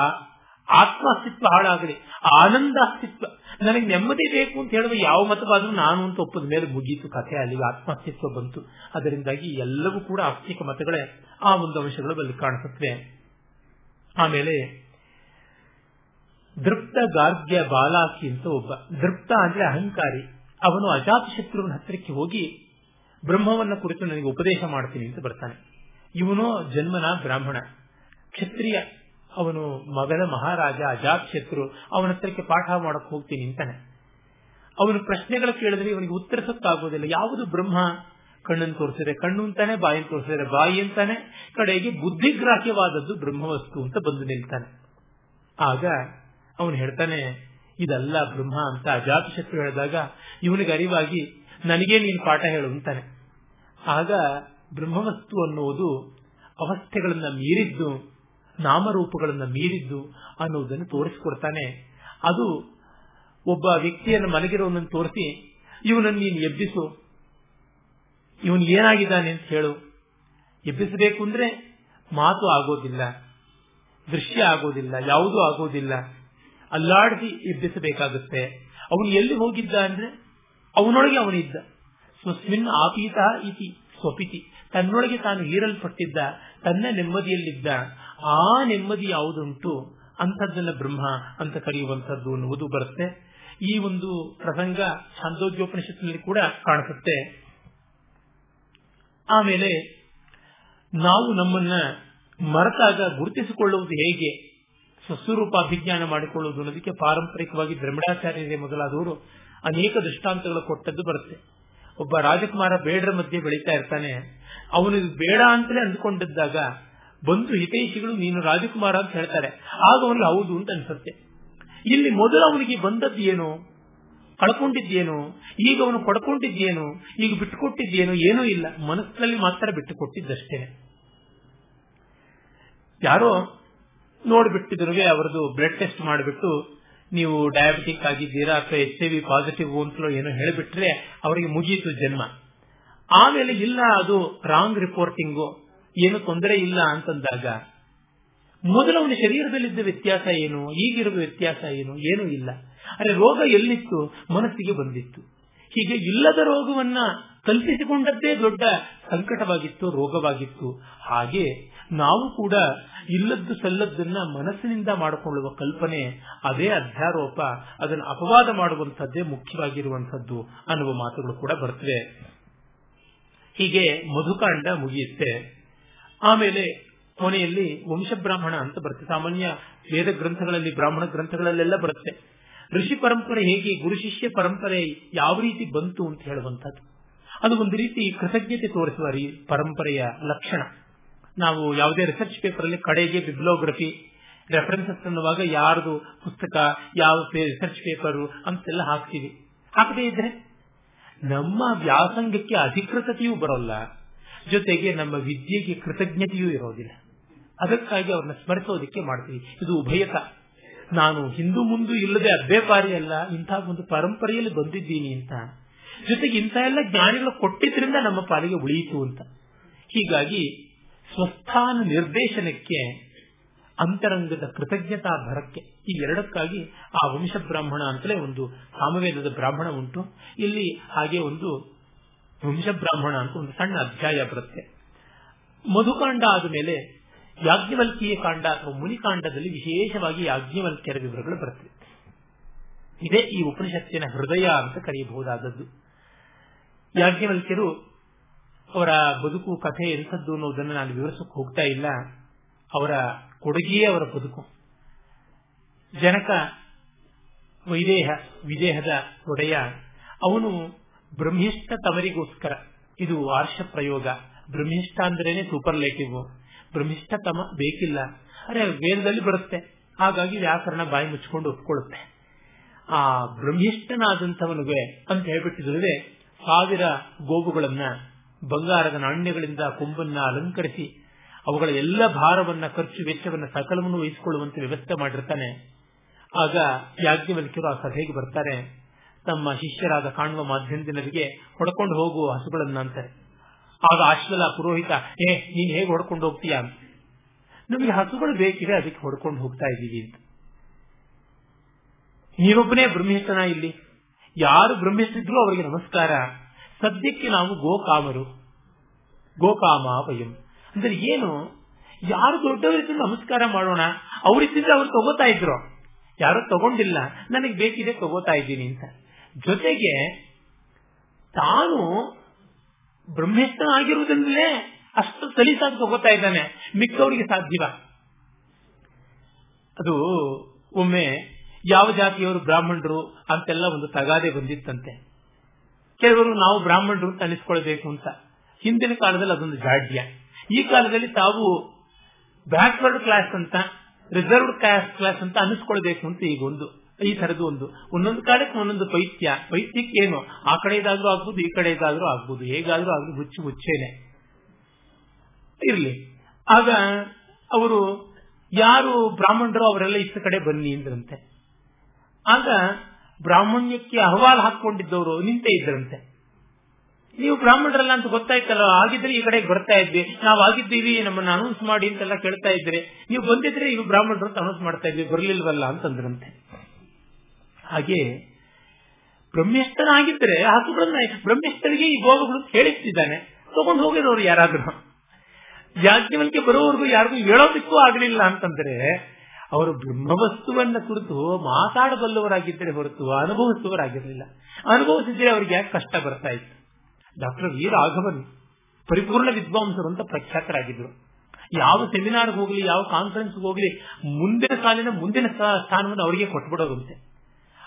ಆತ್ಮಾಸ್ತಿತ್ವ ಹಾಳಾಗಲಿ, ಆನಂದಾಸ್ತಿತ್ವ. ನನಗೆ ನೆಮ್ಮದಿ ಬೇಕು ಅಂತ ಹೇಳುವ ಯಾವ ಮತವಾದ್ರೂ ನಾನು ಅಂತ ಒಪ್ಪದ ಮೇಲೆ ಮುಗೀತು. ಕಥೆ ಅಲ್ಲಿ ಆತ್ಮಹತ್ಯತ್ವ ಬಂತು. ಅದರಿಂದಾಗಿ ಎಲ್ಲವೂ ಕೂಡ ಆಸ್ತಿಕ ಮತಗಳೇ ಆ ಒಂದು ಅಂಶಗಳು ಅಲ್ಲಿ ಕಾಣಿಸುತ್ತವೆ. ಆಮೇಲೆ ದೃಪ್ತ ಗಾರ್ಗ್ಯ ಬಾಲಾಕಿ ಅಂತ ಒಬ್ಬ. ದೃಪ್ತ ಅಂದ್ರೆ ಅಹಂಕಾರಿ. ಅವನು ಅಜಾತ ಶತ್ರುವಿನ ಹತ್ತಿರಕ್ಕೆ ಹೋಗಿ ಬ್ರಹ್ಮವನ್ನ ಕುರಿತು ನನಗೆ ಉಪದೇಶ ಮಾಡ್ತೀನಿ ಅಂತ ಬರ್ತಾನೆ. ಇವನು ಜನ್ಮನ ಬ್ರಾಹ್ಮಣ. ಕ್ಷತ್ರಿಯ ಅವನು ಮಗನ ಮಹಾರಾಜ ಅಜಾತ್ ಶತ್ರು ಅವನ ಹತ್ರಕ್ಕೆ ಪಾಠ ಮಾಡಕ್ ಹೋಗ್ತೀನಿ ಅಂತಾನೆ. ಅವನು ಪ್ರಶ್ನೆಗಳು ಕೇಳಿದ್ರೆ ಇವನಿಗೆ ಉತ್ತರಿಸಕ್ಕಾಗೋದಿಲ್ಲ ಯಾವುದು ಬ್ರಹ್ಮ? ಕಣ್ಣನ್ನು ತೋರಿಸಿದ್ರೆ ಕಣ್ಣು ಅಂತಾನೆ ಬಾಯಿಯನ್ನು ತೋರಿಸಿದ್ರೆ ಬಾಯಿ ಅಂತಾನೆ, ಕಡೆಗೆ ಬುದ್ಧಿಗ್ರಾಹ್ಯವಾದದ್ದು ಬ್ರಹ್ಮವಸ್ತು ಅಂತ ಬಂದು ನಿಲ್ತಾನೆ. ಆಗ ಅವನು ಹೇಳ್ತಾನೆ, ಇದಲ್ಲ ಬ್ರಹ್ಮ ಅಂತ ಅಜಾತ ಶತ್ರು ಹೇಳಿದಾಗ ಇವನಿಗೆ ಅರಿವಾಗಿ, ನನಗೆ ನೀನು ಪಾಠ ಹೇಳು ಅಂತಾನೆ. ಆಗ ಬ್ರಹ್ಮವಸ್ತು ಅನ್ನುವುದು ಅವಸ್ಥೆಗಳನ್ನ ಮೀರಿದ್ದು ನಾಮರೂಪಗಳನ್ನ ಮೀರಿದ್ದು ಅನ್ನೋದನ್ನು ತೋರಿಸಿಕೊಡ್ತಾನೆ. ಅದು ಒಬ್ಬ ವ್ಯಕ್ತಿಯನ್ನು ಮಲಗಿರೋನನ್ನು ತೋರಿಸಿ, ಇವನನ್ನು ನೀನು ಎಬ್ಬಿಸು. ಇವನು ಏನಾಗಿದ್ದಾನೆ ಅಂತ ಹೇಳು. ಎಬ್ಬಿಸಬೇಕು ಅಂದ್ರೆ ಮಾತು ಆಗೋದಿಲ್ಲ, ದೃಶ್ಯ ಆಗೋದಿಲ್ಲ, ಯಾವುದೂ ಆಗೋದಿಲ್ಲ. ಅಲ್ಲಾಡಿಸಿ ಎಬ್ಬಿಸಬೇಕಾಗುತ್ತೆ. ಅವನು ಎಲ್ಲಿ ಹೋಗಿದ್ದ ಅಂದ್ರೆ ಅವನೊಳಗೆ ಅವನಿದ್ದ. ಸ್ವಸ್ಮಿನ್ ಆಪೀತ ಇತಿ ಸ್ವಪಿತಿ. ತನ್ನೊಳಗೆ ತಾನು ಹೀರಲ್ಪಟ್ಟಿದ್ದ, ತನ್ನ ನೆಮ್ಮದಿಯಲ್ಲಿದ್ದ, ಆ ನೆಮ್ಮದಿ ಯಾವುದುಂಟು? ಅಂಥದ್ದನ್ನ ಬ್ರಹ್ಮ ಅಂತ ಕರೆಯುವಂಥದ್ದು ಅನ್ನುವುದು ಬರುತ್ತೆ. ಈ ಒಂದು ಪ್ರಸಂಗ ಛಾಂದೋಗ್ಯೋಪನಿಷತ್ನಲ್ಲಿ ಕೂಡ ಕಾಣಿಸುತ್ತೆ. ಆಮೇಲೆ, ನಾವು ನಮ್ಮನ್ನ ಮರೆತಾಗ ಗುರುತಿಸಿಕೊಳ್ಳುವುದು ಹೇಗೆ? ಸ್ವಸ್ವರೂಪ ಅಭಿಜ್ಞಾನ ಮಾಡಿಕೊಳ್ಳುವುದು ಅನ್ನೋದಕ್ಕೆ ಪಾರಂಪರಿಕವಾಗಿ ದ್ರಮಿಡಾಚಾರ್ಯರೇ ಮೊದಲಾದವರು ಅನೇಕ ದೃಷ್ಟಾಂತಗಳು ಕೊಟ್ಟದ್ದು ಬರುತ್ತೆ. ಒಬ್ಬ ರಾಜಕುಮಾರ ಬೇಡರ ಮಧ್ಯೆ ಬೆಳೀತಾ ಇರ್ತಾನೆ. ಅವನು ಬೇಡ ಅಂತಲೇ ಅಂದುಕೊಂಡಿದ್ದಾಗ ಬಂದು ಹಿತೈಷಿಗಳು, ನೀನು ರಾಜಕುಮಾರ ಅಂತ ಹೇಳ್ತಾರೆ. ಆಗ ಅವನಿಗೆ, ಹೌದು ಅಂತ ಅನ್ಸುತ್ತೆ. ಇಲ್ಲಿ ಮೊದಲು ಅವನಿಗೆ ಬಂದದ್ದು ಏನು? ಕಳ್ಕೊಂಡಿದ್ದೇನು? ಈಗ ಅವನು ಪಡ್ಕೊಂಡಿದ್ದೇನು? ಈಗ ಬಿಟ್ಟುಕೊಟ್ಟಿದ್ದೇನು? ಏನೂ ಇಲ್ಲ. ಮನಸ್ಸಿನಲ್ಲಿ ಮಾತ್ರ ಬಿಟ್ಟುಕೊಟ್ಟಿದ್ದಷ್ಟೇ. ಯಾರೋ ನೋಡ್ಬಿಟ್ಟಿದ್ರು ಅವರದು ಬ್ಲಡ್ ಟೆಸ್ಟ್ ಮಾಡಿಬಿಟ್ಟು ನೀವು ಡಯಾಬಿಟಿಕ್ ಆಗಿದ್ದೀರಾ ಅಥವಾ ಎಚ್ ಐ ವಿ ಪಾಸಿಟಿವ್ ಅಂತಲೋ ಏನೋ ಹೇಳಿಬಿಟ್ರೆ ಅವರಿಗೆ ಮುಗಿಯಿತು ಜನ್ಮ. ಆಮೇಲೆ ಇಲ್ಲ, ಅದು ರಾಂಗ್ ರಿಪೋರ್ಟಿಂಗು ಏನು ತೊಂದರೆ ಇಲ್ಲ ಅಂತಂದಾಗ ಮೊದಲು ಅವನ ಶರೀರದಲ್ಲಿದ್ದ ವ್ಯತ್ಯಾಸ ಏನು, ಈಗಿರುವ ವ್ಯತ್ಯಾಸ ಏನು, ಏನೂ ಇಲ್ಲ. ಅರೆ ರೋಗ ಎಲ್ಲಿತ್ತು? ಮನಸ್ಸಿಗೆ ಬಂದಿತ್ತು. ಹೀಗೆ ಇಲ್ಲದ ರೋಗವನ್ನ ಕಲ್ಪಿಸಿಕೊಂಡದ್ದೇ ದೊಡ್ಡ ಸಂಕಟವಾಗಿತ್ತು, ರೋಗವಾಗಿತ್ತು. ಹಾಗೆ ನಾವು ಕೂಡ ಇಲ್ಲದ್ದು ಸಲ್ಲದ್ದನ್ನ ಮನಸ್ಸಿನಿಂದ ಮಾಡಿಕೊಳ್ಳುವ ಕಲ್ಪನೆ, ಅದೇ ಅಧ್ಯಾರೋಪ, ಅದನ್ನು ಅಪವಾದ ಮಾಡುವಂಥದ್ದೇ ಮುಖ್ಯವಾಗಿರುವಂಥದ್ದು ಅನ್ನುವ ಮಾತುಗಳು ಕೂಡ ಬರ್ತವೆ. ಹೀಗೆ ಮಧುಕಾಂಡ ಮುಗಿಯುತ್ತೆ. ಆಮೇಲೆ ಕೊನೆಯಲ್ಲಿ ವಂಶ ಬ್ರಾಹ್ಮಣ ಅಂತ ಬರುತ್ತೆ. ಸಾಮಾನ್ಯ ವೇದ ಗ್ರಂಥಗಳಲ್ಲಿ, ಬ್ರಾಹ್ಮಣ ಗ್ರಂಥಗಳಲ್ಲೆಲ್ಲ ಬರುತ್ತೆ. ಋಷಿ ಪರಂಪರೆ ಹೇಗೆ, ಗುರು ಶಿಷ್ಯ ಪರಂಪರೆ ಯಾವ ರೀತಿ ಬಂತು ಅಂತ ಹೇಳುವಂತದ್ದು ಅದು ಒಂದು ರೀತಿ ಕೃತಜ್ಞತೆ ತೋರಿಸುವ ಪರಂಪರೆಯ ಲಕ್ಷಣ. ನಾವು ಯಾವುದೇ ರಿಸರ್ಚ್ ಪೇಪರ್ ಅಲ್ಲಿ ಕಡೆಗೆ ಬಿಬ್ಲೋಗ್ರಫಿ ರೆಫರೆನ್ಸಸ್ ಅನ್ನುವಾಗ ಯಾರ್ದು ಪುಸ್ತಕ, ಯಾವ ರಿಸರ್ಚ್ ಪೇಪರ್ ಅಂತೆಲ್ಲ ಹಾಕ್ತೀವಿ. ಹಾಕದೇ ಇದ್ರೆ ನಮ್ಮ ವ್ಯಾಸಂಗಕ್ಕೆ ಅಧಿಕೃತತೆಯೂ ಬರೋಲ್ಲ. ಜೊತೆಗೆ ನಮ್ಮ ವಿದ್ಯೆಗೆ ಕೃತಜ್ಞತೆಯೂ ಇರೋದಿಲ್ಲ. ಅದಕ್ಕಾಗಿ ಅವ್ರನ್ನ ಸ್ಮರಿಸೋದಕ್ಕೆ ಮಾಡ್ತೀವಿ. ಇದು ಉಭಯತ. ನಾನು ಹಿಂದೂ ಮುಂದೂ ಇಲ್ಲದೆ ಅಭ್ಯಪಾರಿ ಅಲ್ಲ, ಇಂಥ ಒಂದು ಪರಂಪರೆಯಲ್ಲಿ ಬಂದಿದ್ದೀನಿ ಅಂತ. ಜೊತೆಗೆ ಇಂಥ ಎಲ್ಲ ಜ್ಞಾನಿಗಳು ಕೊಟ್ಟಿದ್ರಿಂದ ನಮ್ಮ ಪಾಲಿಗೆ ಉಳಿಯಿತು ಅಂತ. ಹೀಗಾಗಿ ಸ್ವಸ್ಥಾನ ನಿರ್ದೇಶನಕ್ಕೆ, ಅಂತರಂಗದ ಕೃತಜ್ಞತಾ ಭರಕ್ಕೆ ಈ ಎರಡಕ್ಕಾಗಿ ಆ ವಂಶ ಬ್ರಾಹ್ಮಣ ಅಂತಲೇ ಒಂದು ಸಾಮವೇದದ ಬ್ರಾಹ್ಮಣ ಉಂಟು. ಇಲ್ಲಿ ಹಾಗೆ ಒಂದು ವಂಶ ಬ್ರಾಹ್ಮಣ ಅಂತ ಒಂದು ಸಣ್ಣ ಅಧ್ಯಾಯ ಬರುತ್ತೆ. ಮಧುಕಾಂಡ ಆದ ಮೇಲೆ ಯಾಜ್ಞವಲ್ಕೀಯ ಕಾಂಡ ಅಥವಾ ಮುನಿಕಾಂಡದಲ್ಲಿ ವಿಶೇಷವಾಗಿ ಯಾಜ್ಞವಲ್ಕ್ಯರ ವಿವರಗಳು ಬರ್ತವೆ. ಇದೇ ಈ ಉಪನಿಷತ್ತಿನ ಹೃದಯ ಅಂತ ಕರೆಯಬಹುದಾದದ್ದು. ಯಾಜ್ಞವಲ್ಕ್ಯರು ಅವರ ಬದುಕು ಕಥೆ ಎಂಥದ್ದು ಅನ್ನೋದನ್ನು ನಾನು ವಿವರಿಸಕ್ಕೆ ಹೋಗ್ತಾ ಇಲ್ಲ. ಅವರ ಕೊಡುಗೆಯೇ ಅವರ ಬದುಕು. ಜನಕ ವೈದೇಹ, ವಿದೇಹದ ಒಡೆಯ, ಅವನು ಬ್ರಹ್ಮಿಷ್ಠ ತಮರಿಗೋಸ್ಕರ ಇದು ಆರ್ಷ ಪ್ರಯೋಗ. ಬ್ರಹ್ಮಿಷ್ಠ ಅಂದ್ರೇನೆ ಸೂಪರ್ಲೇಟಿವ್ ಬ್ರಹ್ಮಿಷ್ಠ ತಮ ಬೇಕಿಲ್ಲ. ಅರೆ, ವೇದದಲ್ಲಿ ಬರುತ್ತೆ. ಹಾಗಾಗಿ ವ್ಯಾಕರಣ ಬಾಯಿ ಮುಚ್ಚಿಕೊಂಡು ಒಪ್ಕೊಳ್ಳುತ್ತೆ. ಆ ಬ್ರಹ್ಮಿಷ್ಠನಾದಂಥವನಿಗೆ ಅಂತ ಹೇಳ್ಬಿಟ್ಟಿದ್ರೆ ಸಾವಿರ ಗೋವುಗಳನ್ನ ಬಂಗಾರದ ನಾಣ್ಯಗಳಿಂದ ಕೊಂಬನ್ನ ಅಲಂಕರಿಸಿ ಅವುಗಳ ಎಲ್ಲ ಭಾರವನ್ನ, ಖರ್ಚು, ವೆಚ್ಚವನ್ನ ಸಕಲವನ್ನು ವಹಿಸಿಕೊಳ್ಳುವಂತೆ ವ್ಯವಸ್ಥೆ ಮಾಡಿರ್ತಾನೆ. ಆಗ ಯಾಜ್ಞವಲ್ಕ್ಯರು ಆ ಸಭೆಗೆ ಬರ್ತಾರೆ. ತಮ್ಮ ಶಿಷ್ಯರಾದ ಕಾಣುವ ಮಾಧ್ಯಮದಿನರಿಗೆ ಹೊಡ್ಕೊಂಡು ಹೋಗುವ ಹಸುಗಳನ್ನ ಅಂತಾರೆ. ಆಗ ಆಶ್ವಲ ಪುರೋಹಿತ, ಏ, ನೀನ್ ಹೇಗೆ ಹೊಡ್ಕೊಂಡು ಹೋಗ್ತೀಯಾ? ನಮಗೆ ಹಸುಗಳು ಬೇಕಿದೆ ಅದಕ್ಕೆ ಹೊಡ್ಕೊಂಡು ಹೋಗ್ತಾ ಇದ್ದೀವಿ ಅಂತ. ನೀನೊಬ್ಬನೇ ಬ್ರಹ್ಮಿಷ್ಠನ ಇಲ್ಲಿ. ಯಾರು ಬ್ರಹ್ಮಿಸ್ತಿದ್ರು ಅವರಿಗೆ ನಮಸ್ಕಾರ. ಸದ್ಯಕ್ಕೆ ನಾವು ಗೋಕಾಮರು. ಗೋಕಾಮ ವಯಂ. ಅಂದ್ರೆ ಏನು? ಯಾರು ದೊಡ್ಡವರಿದ್ದ ನಮಸ್ಕಾರ ಮಾಡೋಣ. ಅವರಿದ್ದಿದ್ರೆ ಅವ್ರು ತಗೋತಾ ಇದ್ರು. ಯಾರು ತಗೊಂಡಿಲ್ಲ. ನನಗೆ ಬೇಕಿದೆ ತಗೋತಾ ಇದ್ದೀನಿ ಅಂತ. ಜೊತೆಗೆ ತಾನು ಬ್ರಹ್ಮೇಷ್ಟನಾಗಿರುವುದರಿಂದಲೇ ಅಷ್ಟು ಸಲೀಸಾಗಿ ತಗೋತಾ ಇದ್ದಾನೆ. ಮಿಕ್ಕವರಿಗೆ ಸಾಧ್ಯವ. ಅದು ಒಮ್ಮೆ ಯಾವ ಜಾತಿಯವರು ಬ್ರಾಹ್ಮಣರು ಅಂತೆಲ್ಲ ಒಂದು ತಗಾದೆ ಬಂದಿತ್ತಂತೆ. ಕೆಲವರು ನಾವು ಬ್ರಾಹ್ಮಣರು ಅಂತ ಅನಿಸ್ಕೊಳ್ಬೇಕು ಅಂತ. ಹಿಂದಿನ ಕಾಲದಲ್ಲಿ ಅದೊಂದು ಜಾಡ್ಯ. ಈ ಕಾಲದಲ್ಲಿ ತಾವು ಬ್ಯಾಕ್ವರ್ಡ್ ಕ್ಲಾಸ್ ಅಂತ ರಿಸರ್ವ್ಡ್ ಕ್ಲಾಸ್ ಕ್ಲಾಸ್ ಅಂತ ಅನಿಸ್ಕೊಳ್ಬೇಕು ಅಂತ ಈಗ ಒಂದು, ಈ ತರದ್ದು ಒಂದು. ಒಂದೊಂದು ಕಾಲಕ್ಕೆ ಒಂದೊಂದು ಪೈತ್ಯ. ಪೈತ್ಯಕ್ಕೆ ಏನು? ಆ ಕಡೆ ಇದಾದ್ರೂ ಆಗ್ಬೋದು, ಈ ಕಡೆ ಇದಾದ್ರೂ ಆಗ್ಬೋದು. ಹೇಗಾದ್ರೂ ಆಗ್ಲಿ ಹುಚ್ಚು ಹುಚ್ಚೇನೆ. ಇರ್ಲಿ. ಆಗ ಅವರು ಯಾರು ಬ್ರಾಹ್ಮಣರು ಅವರೆಲ್ಲ ಇತ್ತ ಕಡೆ ಬನ್ನಿ ಅಂದ್ರಂತೆ. ಆಗ ಬ್ರಾಹ್ಮಣ್ಯಕ್ಕೆ ಅಹವಾಲ್ ಹಾಕೊಂಡಿದ್ದವರು ನಿಂತೇ ಇದ್ರಂತೆ. ನೀವು ಬ್ರಾಹ್ಮಣರಲ್ಲ ಅಂತ ಗೊತ್ತಾಯ್ತಲ್ಲ, ಆಗಿದ್ರೆ ಈ ಕಡೆ ಬರ್ತಾ ಇದ್ವಿ. ನಾವು ಆಗಿದ್ದೀವಿ, ನಮ್ಮನ್ನ ಅನೌನ್ಸ್ ಮಾಡಿ ಅಂತೆಲ್ಲ ಕೇಳ್ತಾ ಇದ್ರೆ. ನೀವು ಬಂದಿದ್ರೆ ಇವು ಬ್ರಾಹ್ಮಣರು ಅಂತ ಅನೌನ್ಸ್ ಮಾಡ್ತಾ ಇದ್ವಿ, ಬರ್ಲಿಲ್ವಲ್ಲ ಅಂತಂದ್ರಂತೆ. ಹಾಗೆ ಬ್ರಹ್ಮೇಷ್ಟನಾಗಿದ್ರೆ ಹಸುಗಳನ್ನ ಬ್ರಹ್ಮೇಶ್ವರಿಗೆ ಈ ಗೋವುಗಳು ಹೇಳಿಸ್ತಿದ್ದಾನೆ ತಗೊಂಡು ಹೋಗಿರೋರು ಯಾರಾದ್ರೂ. ಯಾಜ್ಞವಲ್ಗೆ ಬರೋವರೆಗೂ ಯಾರಿಗೂ ಹೇಳೋದಕ್ಕೂ ಆಗಲಿಲ್ಲ ಅಂತಂದ್ರೆ ಅವರು ಬ್ರಹ್ಮವಸ್ತುವನ್ನ ಕುರಿತು ಮಾತಾಡಬಲ್ಲವರಾಗಿದ್ದರೆ ಹೊರತು ಅನುಭವಿಸುವವರಾಗಿರಲಿಲ್ಲ. ಅನುಭವಿಸಿದ್ರೆ ಅವರಿಗೆ ಯಾಕೆ ಕಷ್ಟ ಬರ್ತಾ ಇತ್ತು? ಡಾಕ್ಟರ್ ವಿ ರಾಘವನ್ ಪರಿಪೂರ್ಣ ವಿದ್ವಾಂಸರು ಅಂತ ಪ್ರಖ್ಯಾತರಾಗಿದ್ದರು. ಯಾವ ಸೆಮಿನಾರ್ ಹೋಗ್ಲಿ, ಯಾವ ಕಾನ್ಫರೆನ್ಸ್ ಹೋಗ್ಲಿ, ಮುಂದಿನ ಸಾಲಿನ ಮುಂದಿನ ಸ್ಥಾನವನ್ನು ಅವರಿಗೆ ಕೊಟ್ಬಿಡೋದಂತೆ.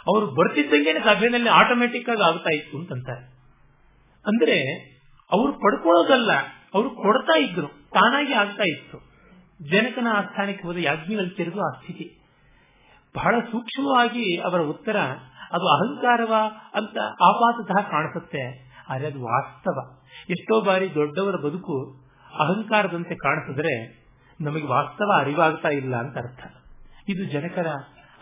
ಅವರು ಬರ್ತಿದ್ದಂಗೆ ಸಭೆಯಲ್ಲಿ ಆಟೋಮೆಟಿಕ್ ಆಗಿ ಆಗ್ತಾ ಇತ್ತು ಅಂತಂತಾರೆ. ಅಂದ್ರೆ ಅವರು ಪಡ್ಕೊಳ್ಳೋದಲ್ಲ, ಅವರು ಕೊಡ್ತಾ ಇದ್ರು, ತಾನಾಗಿ ಆಗ್ತಾ ಇತ್ತು. ಜನಕನ ಆಸ್ಥಾನಕ್ಕೆ ಹೋದ ಯಾಜ್ಞವಲ್ಕ್ಯರಿಗೂ ಆ ಸ್ಥಿತಿ. ಬಹಳ ಸೂಕ್ಷ್ಮವಾಗಿ ಅವರ ಉತ್ತರ, ಅದು ಅಹಂಕಾರವ ಅಂತ ಆಪಾತತಃ ಕಾಣಿಸುತ್ತೆ. ಆದರೆ ಅದು ವಾಸ್ತವ. ಎಷ್ಟೋ ಬಾರಿ ದೊಡ್ಡವರ ಬದುಕು ಅಹಂಕಾರದಂತೆ ಕಾಣಿಸಿದ್ರೆ ನಮಗೆ ವಾಸ್ತವ ಅರಿವಾಗ್ತಾ ಇಲ್ಲ ಅಂತ ಅರ್ಥ. ಇದು ಜನಕರ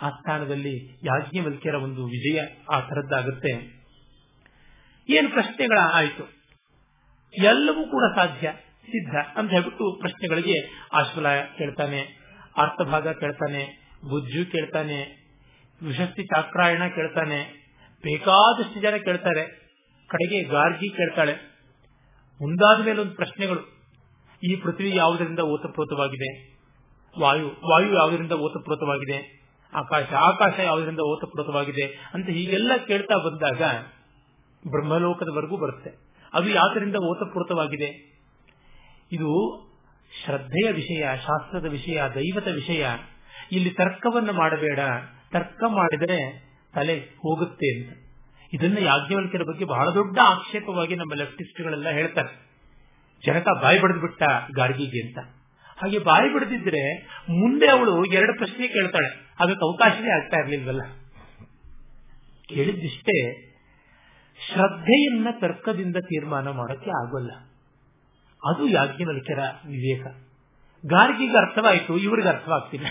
ಆಸ್ಥಾನದಲ್ಲಿ ಯಾಜ್ಞವಲ್ಕ್ಯರ ಒಂದು ವಿಜಯ ಆ ತರದ್ದಾಗುತ್ತೆ ಏನು ಪ್ರಶ್ನೆಗಳ ಆಯಿತು ಎಲ್ಲವೂ ಕೂಡ ಸಾಧ್ಯ. ಸಿದ್ಧ ಅಂತ ಹೇಳ್ಬಿಟ್ಟು ಪ್ರಶ್ನೆಗಳಿಗೆ ಆಶ್ವಲ ಕೇಳ್ತಾನೆ, ಅರ್ಥಭಾಗ ಕೇಳ್ತಾನೆ ಬುಜ್ಜು ಕೇಳ್ತಾನೆ, ವಿಶಸ್ತಿ ಚಾಕ್ರಾಯಣ ಕೇಳ್ತಾನೆ, ಬೇಕಾದಷ್ಟು ಜನ ಕೇಳ್ತಾರೆ, ಕಡೆಗೆ ಗಾರ್ಗಿ ಕೇಳ್ತಾಳೆ. ಮುಂದಾದ ಮೇಲೆ ಒಂದು ಪ್ರಶ್ನೆಗಳು. ಈ ಪೃಥ್ವಿ ಯಾವುದರಿಂದ ಓತಪ್ರೋತವಾಗಿದೆ? ವಾಯು ವಾಯು ಯಾವುದರಿಂದ ಓತಪ್ರೋತವಾಗಿದೆ? ಆಕಾಶ ಆಕಾಶ ಯಾವುದರಿಂದ ಓತಪ್ರೋತವಾಗಿದೆ? ಅಂತ ಹೀಗೆಲ್ಲ ಕೇಳ್ತಾ ಬಂದಾಗ ಬ್ರಹ್ಮಲೋಕದವರೆಗೂ ಬರುತ್ತೆ. ಅದು ಯಾವುದರಿಂದ ಓತಪ್ರೋತವಾಗಿದೆ? ಇದು ಶ್ರದ್ಧೆಯ ವಿಷಯ, ಶಾಸ್ತ್ರದ ವಿಷಯ, ದೈವದ ವಿಷಯ. ಇಲ್ಲಿ ತರ್ಕವನ್ನು ಮಾಡಬೇಡ. ತರ್ಕ ಮಾಡಿದರೆ ತಲೆ ಹೋಗುತ್ತೆ ಅಂತ. ಇದನ್ನ ಯಾಜ್ಞವಲ್ಕ್ಯರ ಬಗ್ಗೆ ಬಹಳ ದೊಡ್ಡ ಆಕ್ಷೇಪವಾಗಿ ನಮ್ಮ ಲೆಫ್ಟಿಸ್ಟ್ಗಳೆಲ್ಲ ಹೇಳ್ತಾರೆ. ಜನಕ ಬಾಯಿ ಬಡಿದು ಬಿಟ್ಟ ಗಾರ್ಗಿಗೆ ಅಂತ. ಹಾಗೆ ಬಾಯಿ ಬಿಡದಿದ್ರೆ ಮುಂದೆ ಅವಳು ಎರಡು ಪ್ರಶ್ನೆ ಕೇಳ್ತಾಳೆ. ಅದಕ್ಕೆ ಅವಕಾಶವೇ ಆಗ್ತಾ ಇರ್ಲಿಲ್ವಲ್ಲ? ಕೇಳಿದ್ದಿಷ್ಟೇ ಶ್ರದ್ಧೆಯನ್ನ ತರ್ಕದಿಂದ ತೀರ್ಮಾನ ಮಾಡೋಕ್ಕೆ ಆಗೋಲ್ಲ. ಅದು ಯಾಜ್ಞವಲ್ಕ್ಯರ ವಿವೇಕ. ಗಾರ್ಗಿಗೆ ಅರ್ಥವಾಯಿತು, ಇವರಿಗೆ ಅರ್ಥವಾಗ್ತಿಲ್ಲ.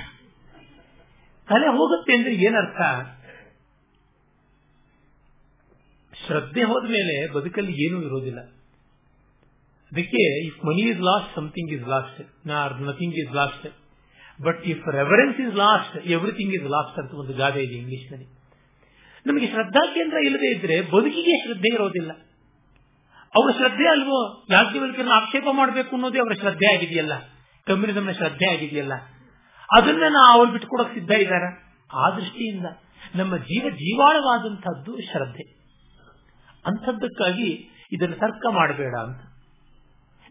ತಲೆ ಹೋಗುತ್ತೆ ಅಂದ್ರೆ ಏನರ್ಥ? ಶ್ರದ್ಧೆ ಹೋದ ಮೇಲೆ ಬದುಕಲ್ಲಿ ಏನೂ ಇರೋದಿಲ್ಲ. ಅದಕ್ಕೆ if money is lost something is lost nor nothing is lost but if reference is lost everything is lost ಅಂತ ಒಂದು ಗಾದೆ ಇದೆ ಇಂಗ್ಲಿಷ್ನಲ್ಲಿ ನಮಗೆ ಶ್ರದ್ಧಾ ಕೇಂದ್ರ ಇಲ್ಲದೆ ಇದ್ರೆ ಬದುಕಿಗೆ ಶ್ರದ್ಧೆ ಇರೋದಿಲ್ಲ. ಅವರ ಶ್ರದ್ಧೆ ಅಲ್ವೋ? ಯಾಜ್ಞವಲ್ಕರನ್ನ ಆಕ್ಷೇಪ ಮಾಡಬೇಕು ಅನ್ನೋದೇ ಅವರ ಶ್ರದ್ಧೆ ಆಗಿದೆಯಲ್ಲ? ಕಮ್ಯುನಿಸಂನ ಶ್ರದ್ಧೆ ಆಗಿದೆಯಲ್ಲ? ಅದನ್ನ ನಾವು ಅವ್ರು ಬಿಟ್ಕೊಡಕ್ ಸಿದ್ಧ ಇದ್ದಾರ ಆ ದೃಷ್ಟಿಯಿಂದ ನಮ್ಮ ಜೀವ ಜೀವಾಳವಾದಂತಹದ್ದು ಶ್ರದ್ಧೆ. ಅಂಥದ್ದಕ್ಕಾಗಿ ಇದನ್ನು ತರ್ಕ ಮಾಡಬೇಡ ಅಂತ.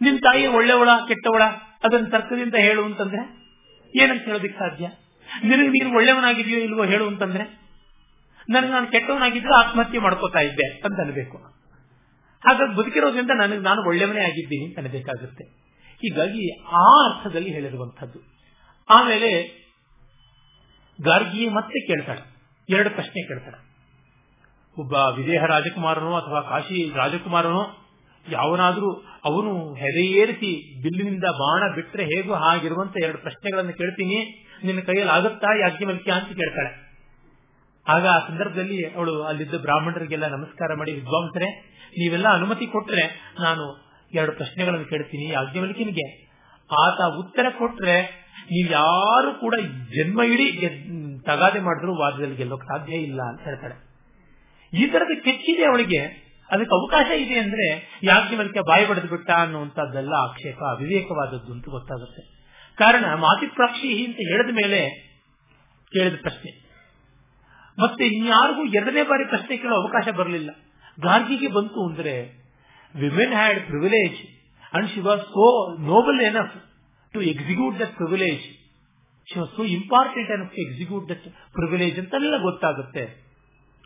ನಿನ್ ತಾಯಿ ಒಳ್ಳೆವಳ, ಕೆಟ್ಟವಳ, ಅದನ್ನ ತರ್ಕದಿಂದ ಹೇಳು ಅಂತಂದ್ರೆ ಏನಂತ ಹೇಳೋದಿಕ್ ಸಾಧ್ಯ? ನಿನಗೆ ನೀನು ಒಳ್ಳೆಯವನಾಗಿದೆಯೋ ಇಲ್ವೋ ಹೇಳು ಅಂತಂದ್ರೆ, ನನಗೆ ನಾನು ಕೆಟ್ಟವನಾಗಿದ್ರೆ ಆತ್ಮಹತ್ಯೆ ಮಾಡ್ಕೋತಾ ಇದ್ದೆ ಅಂತ ಅನ್ಬೇಕು ಹಾಗಾಗಿ ಬದುಕಿರೋದ್ರಿಂದ ನನಗೆ ನಾನು ಒಳ್ಳೆಯವನೇ ಆಗಿದ್ದೀನಿ ಅಂತ ಅನ್ನಬೇಕಾಗುತ್ತೆ. ಹೀಗಾಗಿ ಆ ಅರ್ಥದಲ್ಲಿ ಹೇಳಿರುವಂಥದ್ದು. ಆಮೇಲೆ ಗಾರ್ಗಿ ಮತ್ತೆ ಕೇಳ್ತಾಳೆ. ಎರಡು ಪ್ರಶ್ನೆ ಕೇಳ್ತಾಳೆ. ಒಬ್ಬ ವಿದೇಹ ರಾಜಕುಮಾರನೋ ಅಥವಾ ಕಾಶಿ ರಾಜಕುಮಾರನೋ, ಯಾವನಾದ್ರೂ ಅವನು ಹೆದೆಯೇರಿಸಿ ಬಿಲ್ಲಿನಿಂದ ಬಾಣ ಬಿಟ್ಟರೆ ಹೇಗೋ ಹಾಗಿರುವಂತ ಎರಡು ಪ್ರಶ್ನೆಗಳನ್ನು ಕೇಳ್ತೀನಿ. ನಿನ್ನ ಕೈಯಲ್ಲಿ ಆಗುತ್ತಾ ಯಾಜ್ಞವಲ್ಕ್ಯ ಅಂತ ಕೇಳ್ತಾಳೆ. ಆಗ ಆ ಸಂದರ್ಭದಲ್ಲಿ ಅವಳು ಅಲ್ಲಿದ್ದ ಬ್ರಾಹ್ಮಣರಿಗೆಲ್ಲ ನಮಸ್ಕಾರ ಮಾಡಿ, ವಿದ್ವಾಂಸರೇ, ನೀವೆಲ್ಲ ಅನುಮತಿ ಕೊಟ್ರೆ ನಾನು ಎರಡು ಪ್ರಶ್ನೆಗಳನ್ನು ಕೇಳ್ತೀನಿ ಯಾಜ್ಞವಲ್ಕಿನಿಗೆ ಆತ ಉತ್ತರ ಕೊಟ್ರೆ ನೀವು ಯಾರು ಕೂಡ ಜನ್ಮ ಇಡೀ ತಗಾದೆ ಮಾಡಿದ್ರು ವಾದದಲ್ಲಿ ಗೆಲ್ಲೋಕೆ ಸಾಧ್ಯ ಇಲ್ಲ, ಅಂತ ಹೇಳ್ತಾಳೆ ಈ ತರದ ಕೆಚ್ಚಿದೆ ಅವಳಿಗೆ. ಅದಕ್ಕೆ ಅವಕಾಶ ಇದೆ ಅಂದ್ರೆ ಯಾಜ್ಞವಲ್ಕ್ಯ ಬಾಯಿ ಬಡಿದು ಬಿಟ್ಟ ಅನ್ನುವಂಥದ್ದೆಲ್ಲ ಆಕ್ಷೇಪ, ಅವಿವೇಕವಾದದ್ದು ಅಂತ ಗೊತ್ತಾಗುತ್ತೆ. ಕಾರಣ ಮಾತಿಪ್ರಾಕ್ಷಿ ಅಂತ ಹೇಳಿದ ಮೇಲೆ ಕೇಳಿದ ಪ್ರಶ್ನೆ ಮತ್ತೆ ಇನ್ಯಾರಿಗೂ ಎರಡನೇ ಬಾರಿ ಪ್ರಶ್ನೆ ಕೇಳೋ ಅವಕಾಶ ಬರಲಿಲ್ಲ. ಗಾರ್ಗಿಗೆ ಬಂತು ಅಂದ್ರೆ women had privilege and she was so noble enough to execute that privilege she was so important enough to execute that privilege ಅಂತೆಲ್ಲ ಗೊತ್ತಾಗುತ್ತೆ.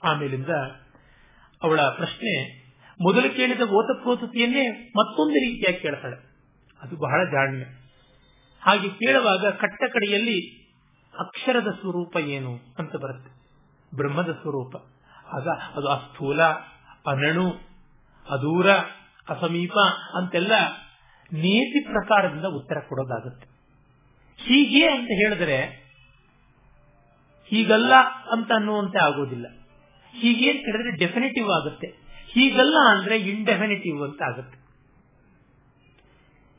ಆಮೇಲಿಂದ ಅವಳ ಪ್ರಶ್ನೆ, ಮೊದಲು ಕೇಳಿದ ಓತಪ್ರೋತತಿಯನ್ನೇ ಮತ್ತೊಂದು ರೀತಿಯಾಗಿ ಕೇಳ್ತಾಳೆ. ಅದು ಬಹಳ ಜಾಣ್ಯ. ಹಾಗೆ ಕೇಳುವಾಗ ಕಟ್ಟ ಕಡೆಯಲ್ಲಿ ಅಕ್ಷರದ ಸ್ವರೂಪ ಏನು ಅಂತ ಬರುತ್ತೆ. ಬ್ರಹ್ಮದ ಸ್ವರೂಪ. ಆಗ ಅದು ಅಸ್ಥೂಲ ಅನಣು ಅದೂರ ಅಸಮೀಪ ಅಂತೆಲ್ಲ ನೀತಿ ಪ್ರಕಾರದಿಂದ ಉತ್ತರ ಕೊಡೋದಾಗುತ್ತೆ. ಹೀಗೆ ಅಂತ ಹೇಳಿದ್ರೆ ಹೀಗಲ್ಲ ಅಂತ ಅನ್ನುವಂತೆ ಆಗೋದಿಲ್ಲ. ಹೀಗೆ ಅಂತ ಹೇಳಿದ್ರೆ ಡೆಫಿನೆಟಿವ್ ಆಗುತ್ತೆ. ಹೀಗಲ್ಲ ಅಂದ್ರೆ ಇಂಡೆಫಿನೆಟಿವ್ ಅಂತ ಆಗುತ್ತೆ.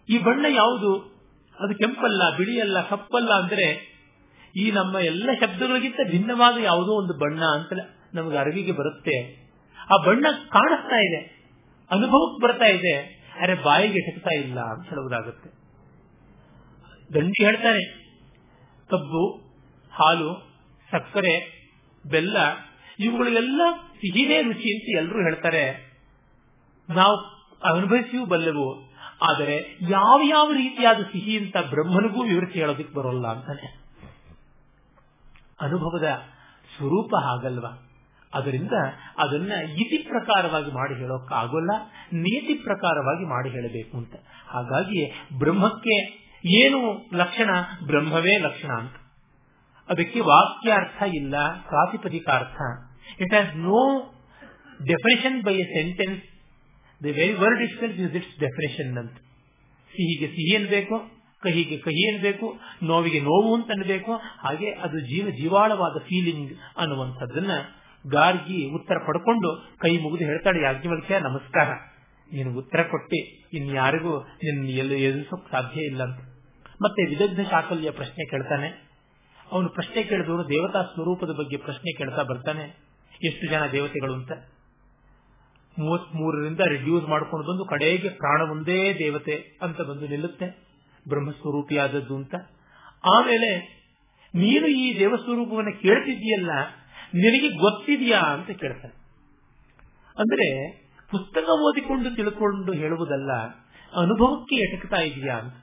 ಈ ಬಣ್ಣ ಯಾವುದು? ಅದು ಕೆಂಪಲ್ಲ, ಬಿಳಿಯಲ್ಲ, ಕಪ್ಪಲ್ಲ ಅಂದ್ರೆ ಈ ನಮ್ಮ ಎಲ್ಲ ಶಬ್ದಗಳಿಗಿಂತ ಭಿನ್ನವಾದ ಯಾವುದೋ ಒಂದು ಬಣ್ಣ ಅಂತ ನಮಗೆ ಅರಿವಿಗೆ ಬರುತ್ತೆ. ಆ ಬಣ್ಣ ಕಾಣಿಸ್ತಾ ಇದೆ. ಅನುಭವಕ್ಕೆ ಬರ್ತಾ ಇದೆ. ಅರೆ ಬಾಯಿಗೆ ಎಟಕ್ತಾ ಇಲ್ಲ ಅಂತ ಹೇಳುವುದಾಗುತ್ತೆ. ದಂಡಿ ಹೇಳ್ತಾನೆ ಕಬ್ಬು, ಹಾಲು, ಸಕ್ಕರೆ, ಬೆಲ್ಲ, ಇವುಗಳಿಗೆಲ್ಲ ಸಿಹಿನೇ ರುಚಿ ಅಂತ ಎಲ್ಲರೂ ಹೇಳ್ತಾರೆ. ನಾವು ಅನುಭವಿಸಿಯೂ ಬಲ್ಲೆವು. ಆದರೆ ಯಾವ ಯಾವ ರೀತಿಯಾದ ಸಿಹಿ ಅಂತ ಬ್ರಹ್ಮನಿಗೂ ವಿವರಿಸಿ ಹೇಳೋದಕ್ಕೆ ಬರೋಲ್ಲ ಅಂತಾನೆ. ಅನುಭವದ ಸ್ವರೂಪ ಹಾಗಲ್ವಾ? ಅದರಿಂದ ಅದನ್ನ ಇತಿ ಪ್ರಕಾರವಾಗಿ ಮಾಡಿ ಹೇಳೋಕ್ಕಾಗೋಲ್ಲ, ನೀತಿ ಪ್ರಕಾರವಾಗಿ ಮಾಡಿ ಹೇಳಬೇಕು ಅಂತ. ಹಾಗಾಗಿ ಬ್ರಹ್ಮಕ್ಕೆ ಏನು ಲಕ್ಷಣ? ಬ್ರಹ್ಮವೇ ಲಕ್ಷಣ ಅಂತ. ಅದಕ್ಕೆ ವಾಕ್ಯಾರ್ಥ ಇಲ್ಲ, ಪ್ರಾತಿಪದಿಕಾರ್ಥ. It has no definition by a sentence the very word it is its definition ಅಂತ. ಸಿಹಿಗೆ ಸಿಹಿ ಅನ್ಬೇಕು ಕಹಿಗೆ ಕಹಿ ಅನ್ಬೇಕು ನೋವಿಗೆ ನೋವು ಅಂತ ಅನ್ಬೇಕು ಹಾಗೆ ಅದು ಜೀವ ಜೀವಾಳವಾದ ಫೀಲಿಂಗ್ ಅನ್ನುವಂಥದ್ದನ್ನ ಗಾರ್ಗಿ ಉತ್ತರ ಪಡ್ಕೊಂಡು ಕೈ ಮುಗಿದು ಹೇಳ್ತಾಳೆ, ಯಾಜ್ಞವಲ್ಕ್ಯ, ನಮಸ್ಕಾರ. ನೀನು ಉತ್ತರ ಕೊಟ್ಟಿ. ಇನ್ಯಾರಿಗೂ ನಿನ್ನ ಎಲ್ಲ ಎದುರಿಸೋಕ್ ಸಾಧ್ಯ ಇಲ್ಲ ಅಂತ. ಮತ್ತೆ ವಿದಗ್ಧ ಶಾಕಲ್ಯ ಪ್ರಶ್ನೆ ಕೇಳ್ತಾನೆ. ಅವನು ಪ್ರಶ್ನೆ ಕೇಳಿದವನು ದೇವತಾ ಸ್ವರೂಪದ ಬಗ್ಗೆ ಪ್ರಶ್ನೆ ಕೇಳ್ತಾ ಬರ್ತಾನೆ. ಎಷ್ಟು ಜನ ದೇವತೆಗಳು ಅಂತ? ಮೂವತ್ಮೂರರಿಂದ ರಿಡ್ಯೂಸ್ ಮಾಡ್ಕೊಂಡು ಬಂದು ಕಡೆಗೆ ಪ್ರಾಣ ಒಂದೇ ದೇವತೆ ಅಂತ ಬಂದು ನಿಲ್ಲುತ್ತೆ. ಬ್ರಹ್ಮಸ್ವರೂಪಿಯಾದದ್ದು ಅಂತ? ಆಮೇಲೆ, ನೀನು ಈ ದೇವಸ್ವರೂಪವನ್ನು ಕೇಳ್ತಿದ್ದೀಯಲ್ಲ, ನಿನಗೆ ಗೊತ್ತಿದೆಯಾ ಅಂತ ಕೇಳ್ತಾನೆ. ಅಂದ್ರೆ, ಪುಸ್ತಕ ಓದಿಕೊಂಡು ತಿಳ್ಕೊಂಡು ಹೇಳುವುದಲ್ಲ, ಅನುಭವಕ್ಕೆ ಎಟಕ್ತಾ ಇದೆಯಾ ಅಂತ?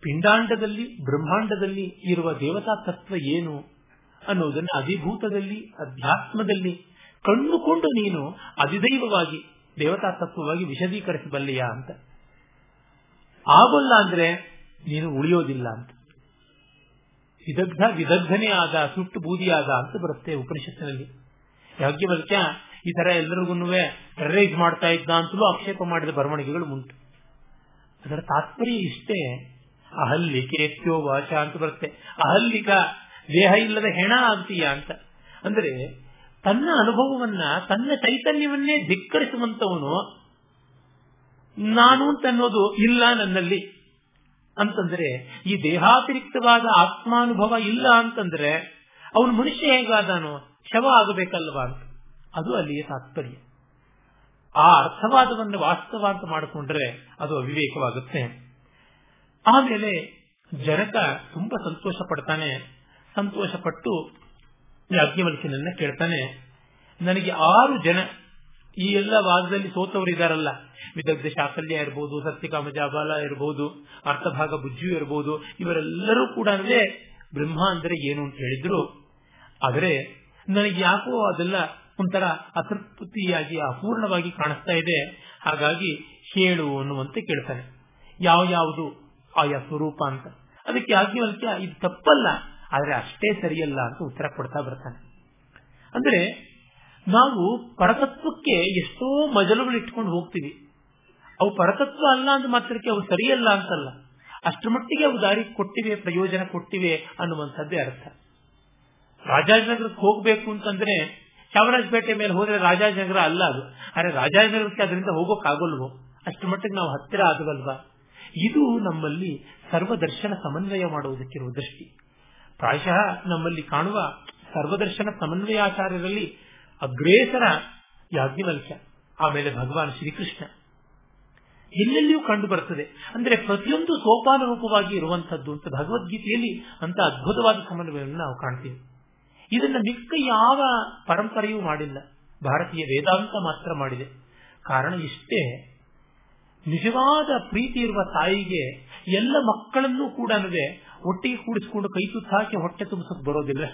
ಪಿಂಡಾಂಡದಲ್ಲಿ, ಬ್ರಹ್ಮಾಂಡದಲ್ಲಿ ಇರುವ ದೇವತಾ ತತ್ವ ಏನು ಅನ್ನೋದನ್ನು ಅಧಿಭೂತದಲ್ಲಿ, ಅಧ್ಯಾತ್ಮದಲ್ಲಿ ಕಂಡುಕೊಂಡು ನೀನು ಅಧಿದೈವವಾಗಿ, ದೇವತಾ ತತ್ವವಾಗಿ ವಿಶದೀಕರಿಸಬಲ್ಲೆಯಾ ಅಂತ? ಆಗೋಲ್ಲ ಅಂದ್ರೆ ನೀನು ಉಳಿಯೋದಿಲ್ಲ ಅಂತ. ವಿದಗ್ಧ, ವಿದಗ್ಧನೇ ಆದ, ಸುಟ್ಟು ಬೂದಿಯಾದ ಅಂತ ಬರುತ್ತೆ ಉಪನಿಷತ್ತಿನಲ್ಲಿ. ಯಾಜ್ಞವಲ್ಕ್ಯ ಈ ತರ ಎಲ್ಲರಿಗೂ ಟೆರರೈಸ್ ಮಾಡ್ತಾ ಇದ್ದ ಅಂತಲೂ ಆಕ್ಷೇಪ ಮಾಡಿದ ಬರವಣಿಗೆಗಳು ಉಂಟು. ಅದರ ತಾತ್ಪರ್ಯ ಇಷ್ಟೇ. ಅಹಲ್ಲಿಕೆ ಎತ್ಯೋ ವಾಚ ಅಂತ ಬರುತ್ತೆ. ಅಹಲ್ಲಿಕ ದೇಹ ಇಲ್ಲದ ಹೆಣ ಆಗ್ತೀಯ ಅಂತ. ಅಂದ್ರೆ ತನ್ನ ಅನುಭವವನ್ನ, ತನ್ನ ಚೈತನ್ಯವನ್ನೇ ಧಿಕ್ಕರಿಸುವಂತವನು ನಾನು ಅಂತ ಅನ್ನೋದು ಇಲ್ಲ ನನ್ನಲ್ಲಿ. ಅಂತಂದ್ರೆ, ಈ ದೇಹಾತಿರಿಕ್ತವಾದ ಆತ್ಮಾನುಭವ ಇಲ್ಲ ಅಂತಂದ್ರೆ, ಅವನು ಮನುಷ್ಯ ಹೇಗಾದಾನು? ಶವ ಆಗಬೇಕಲ್ವಾ ಅಂತ. ಅದು ಅಲ್ಲಿಯ ತಾತ್ಪರ್ಯ. ಆ ಅರ್ಥವಾದವನ್ನು ವಾಸ್ತವ ಅಂತ ಮಾಡಿಕೊಂಡ್ರೆ ಅದು ಅವಿವೇಕವಾಗುತ್ತೆ. ಆಮೇಲೆ ಜನಕ ತುಂಬಾ ಸಂತೋಷ ಪಡ್ತಾನೆ. ಸಂತೋಷ ಪಟ್ಟು ಯಾಜ್ಞವಲ್ಕಿನನ್ನ ಕೇಳ್ತಾನೆ. ನನಗೆ ಆರು ಜನ ಈ ಎಲ್ಲ ವಾದದಲ್ಲಿ ಸೋತವರು ಇದಾರಲ್ಲ. ವಿದಗ್ಧ ಶಾಕಲ್ಯ ಇರಬಹುದು ಸತ್ಯಕಾಮ ಜಾಬಾಲ ಇರಬಹುದು ಅರ್ಥಭಾಗ ಬುಜ್ಜು ಇರಬಹುದು ಇವರೆಲ್ಲರೂ ಕೂಡ ಅಂದ್ರೆ ಬ್ರಹ್ಮ ಅಂದ್ರೆ ಏನು ಅಂತ ಹೇಳಿದ್ರು. ಆದರೆ ನನಗೆ ಯಾಕೋ ಅದೆಲ್ಲ ಒಂಥರ ಅತೃಪ್ತಿಯಾಗಿ ಅಪೂರ್ಣವಾಗಿ ಕಾಣಿಸ್ತಾ ಇದೆ. ಹಾಗಾಗಿ ಹೇಳು ಅನ್ನುವಂತೆ ಕೇಳ್ತಾನೆ ಯಾವ ಯಾವುದು? ಆಯಾ ಸ್ವರೂಪ ಅಂತ. ಅದಕ್ಕೆ ಆಗಿವಲ್ಕೆ ಇದು ತಪ್ಪಲ್ಲ. ಆದ್ರೆ ಅಷ್ಟೇ ಸರಿಯಲ್ಲ ಅಂತ ಉತ್ತರ ಕೊಡ್ತಾ ಬರ್ತಾನೆ. ಅಂದ್ರೆ ನಾವು ಪರತತ್ವಕ್ಕೆ ಎಷ್ಟೋ ಮಜಲುಗಳು ಇಟ್ಕೊಂಡು ಹೋಗ್ತೀವಿ. ಅವು ಪರತತ್ವ ಅಲ್ಲ ಅಂತ ಮಾತ್ರಕ್ಕೆ ಅವು ಸರಿಯಲ್ಲ ಅಂತಲ್ಲ. ಅಷ್ಟರ ಮಟ್ಟಿಗೆ ಅವು ದಾರಿ ಕೊಟ್ಟಿವೆ, ಪ್ರಯೋಜನ ಕೊಟ್ಟಿವೆ ಅನ್ನುವಂಥದ್ದೇ ಅರ್ಥ. ರಾಜಾಜನಗರಕ್ಕೆ ಹೋಗಬೇಕು ಅಂತಂದ್ರೆ ಚಾಮರಾಜಪೇಟೆ ಮೇಲೆ ಹೋದ್ರೆ ರಾಜಾಜನಗರ ಅಲ್ಲ ಅದು. ಆದ್ರೆ ರಾಜಾಜನಗರಕ್ಕೆ ಅದರಿಂದ ಹೋಗೋಕ್ಕಾಗಲ್ವೋ? ಅಷ್ಟು ಮಟ್ಟಿಗೆ ನಾವು ಹತ್ತಿರ ಆಗಲ್ವಾ ಇದು ನಮ್ಮಲ್ಲಿ ಸರ್ವದರ್ಶನ ಸಮನ್ವಯ ಮಾಡುವುದಕ್ಕಿರುವ ದೃಷ್ಟಿ. ಪ್ರಾಯಶಃ ನಮ್ಮಲ್ಲಿ ಕಾಣುವ ಸರ್ವದರ್ಶನ ಸಮನ್ವಯಾಚಾರ್ಯರಲ್ಲಿ ಅಗ್ರೇಸರ ಯಾಜ್ಞವಲ್ಕ್ಯ ಆಮೇಲೆ ಭಗವಾನ್ ಶ್ರೀಕೃಷ್ಣ. ಎಲ್ಲೆಲ್ಲಿಯೂ ಕಂಡು ಬರ್ತದೆ ಅಂದ್ರೆ ಪ್ರತಿಯೊಂದು ಸೋಪಾನ ರೂಪವಾಗಿ ಇರುವಂತಹದ್ದು ಅಂತ ಭಗವದ್ಗೀತೆಯಲ್ಲಿ ಅಂತ ಅದ್ಭುತವಾದ ಸಮನ್ವಯವನ್ನು ನಾವು ಕಾಣ್ತೀವಿ. ಇದನ್ನ ಮಿಕ್ಕ ಯಾವ ಪರಂಪರೆಯೂ ಮಾಡಿಲ್ಲ. ಭಾರತೀಯ ವೇದಾಂತ ಮಾತ್ರ ಮಾಡಿದೆ. ಕಾರಣ ಇಷ್ಟೇ, ನಿಜವಾದ ಪ್ರೀತಿ ಇರುವ ತಾಯಿಗೆ ಎಲ್ಲ ಮಕ್ಕಳನ್ನೂ ಕೂಡ ಒಟ್ಟಿಗೆ ಕೂಡಿಸಿಕೊಂಡು ಕೈ ತುತ್ತಾಕಿ ಹೊಟ್ಟೆ ತುಂಬಿಸಕ್ ಬರೋದಿಲ್ಲ.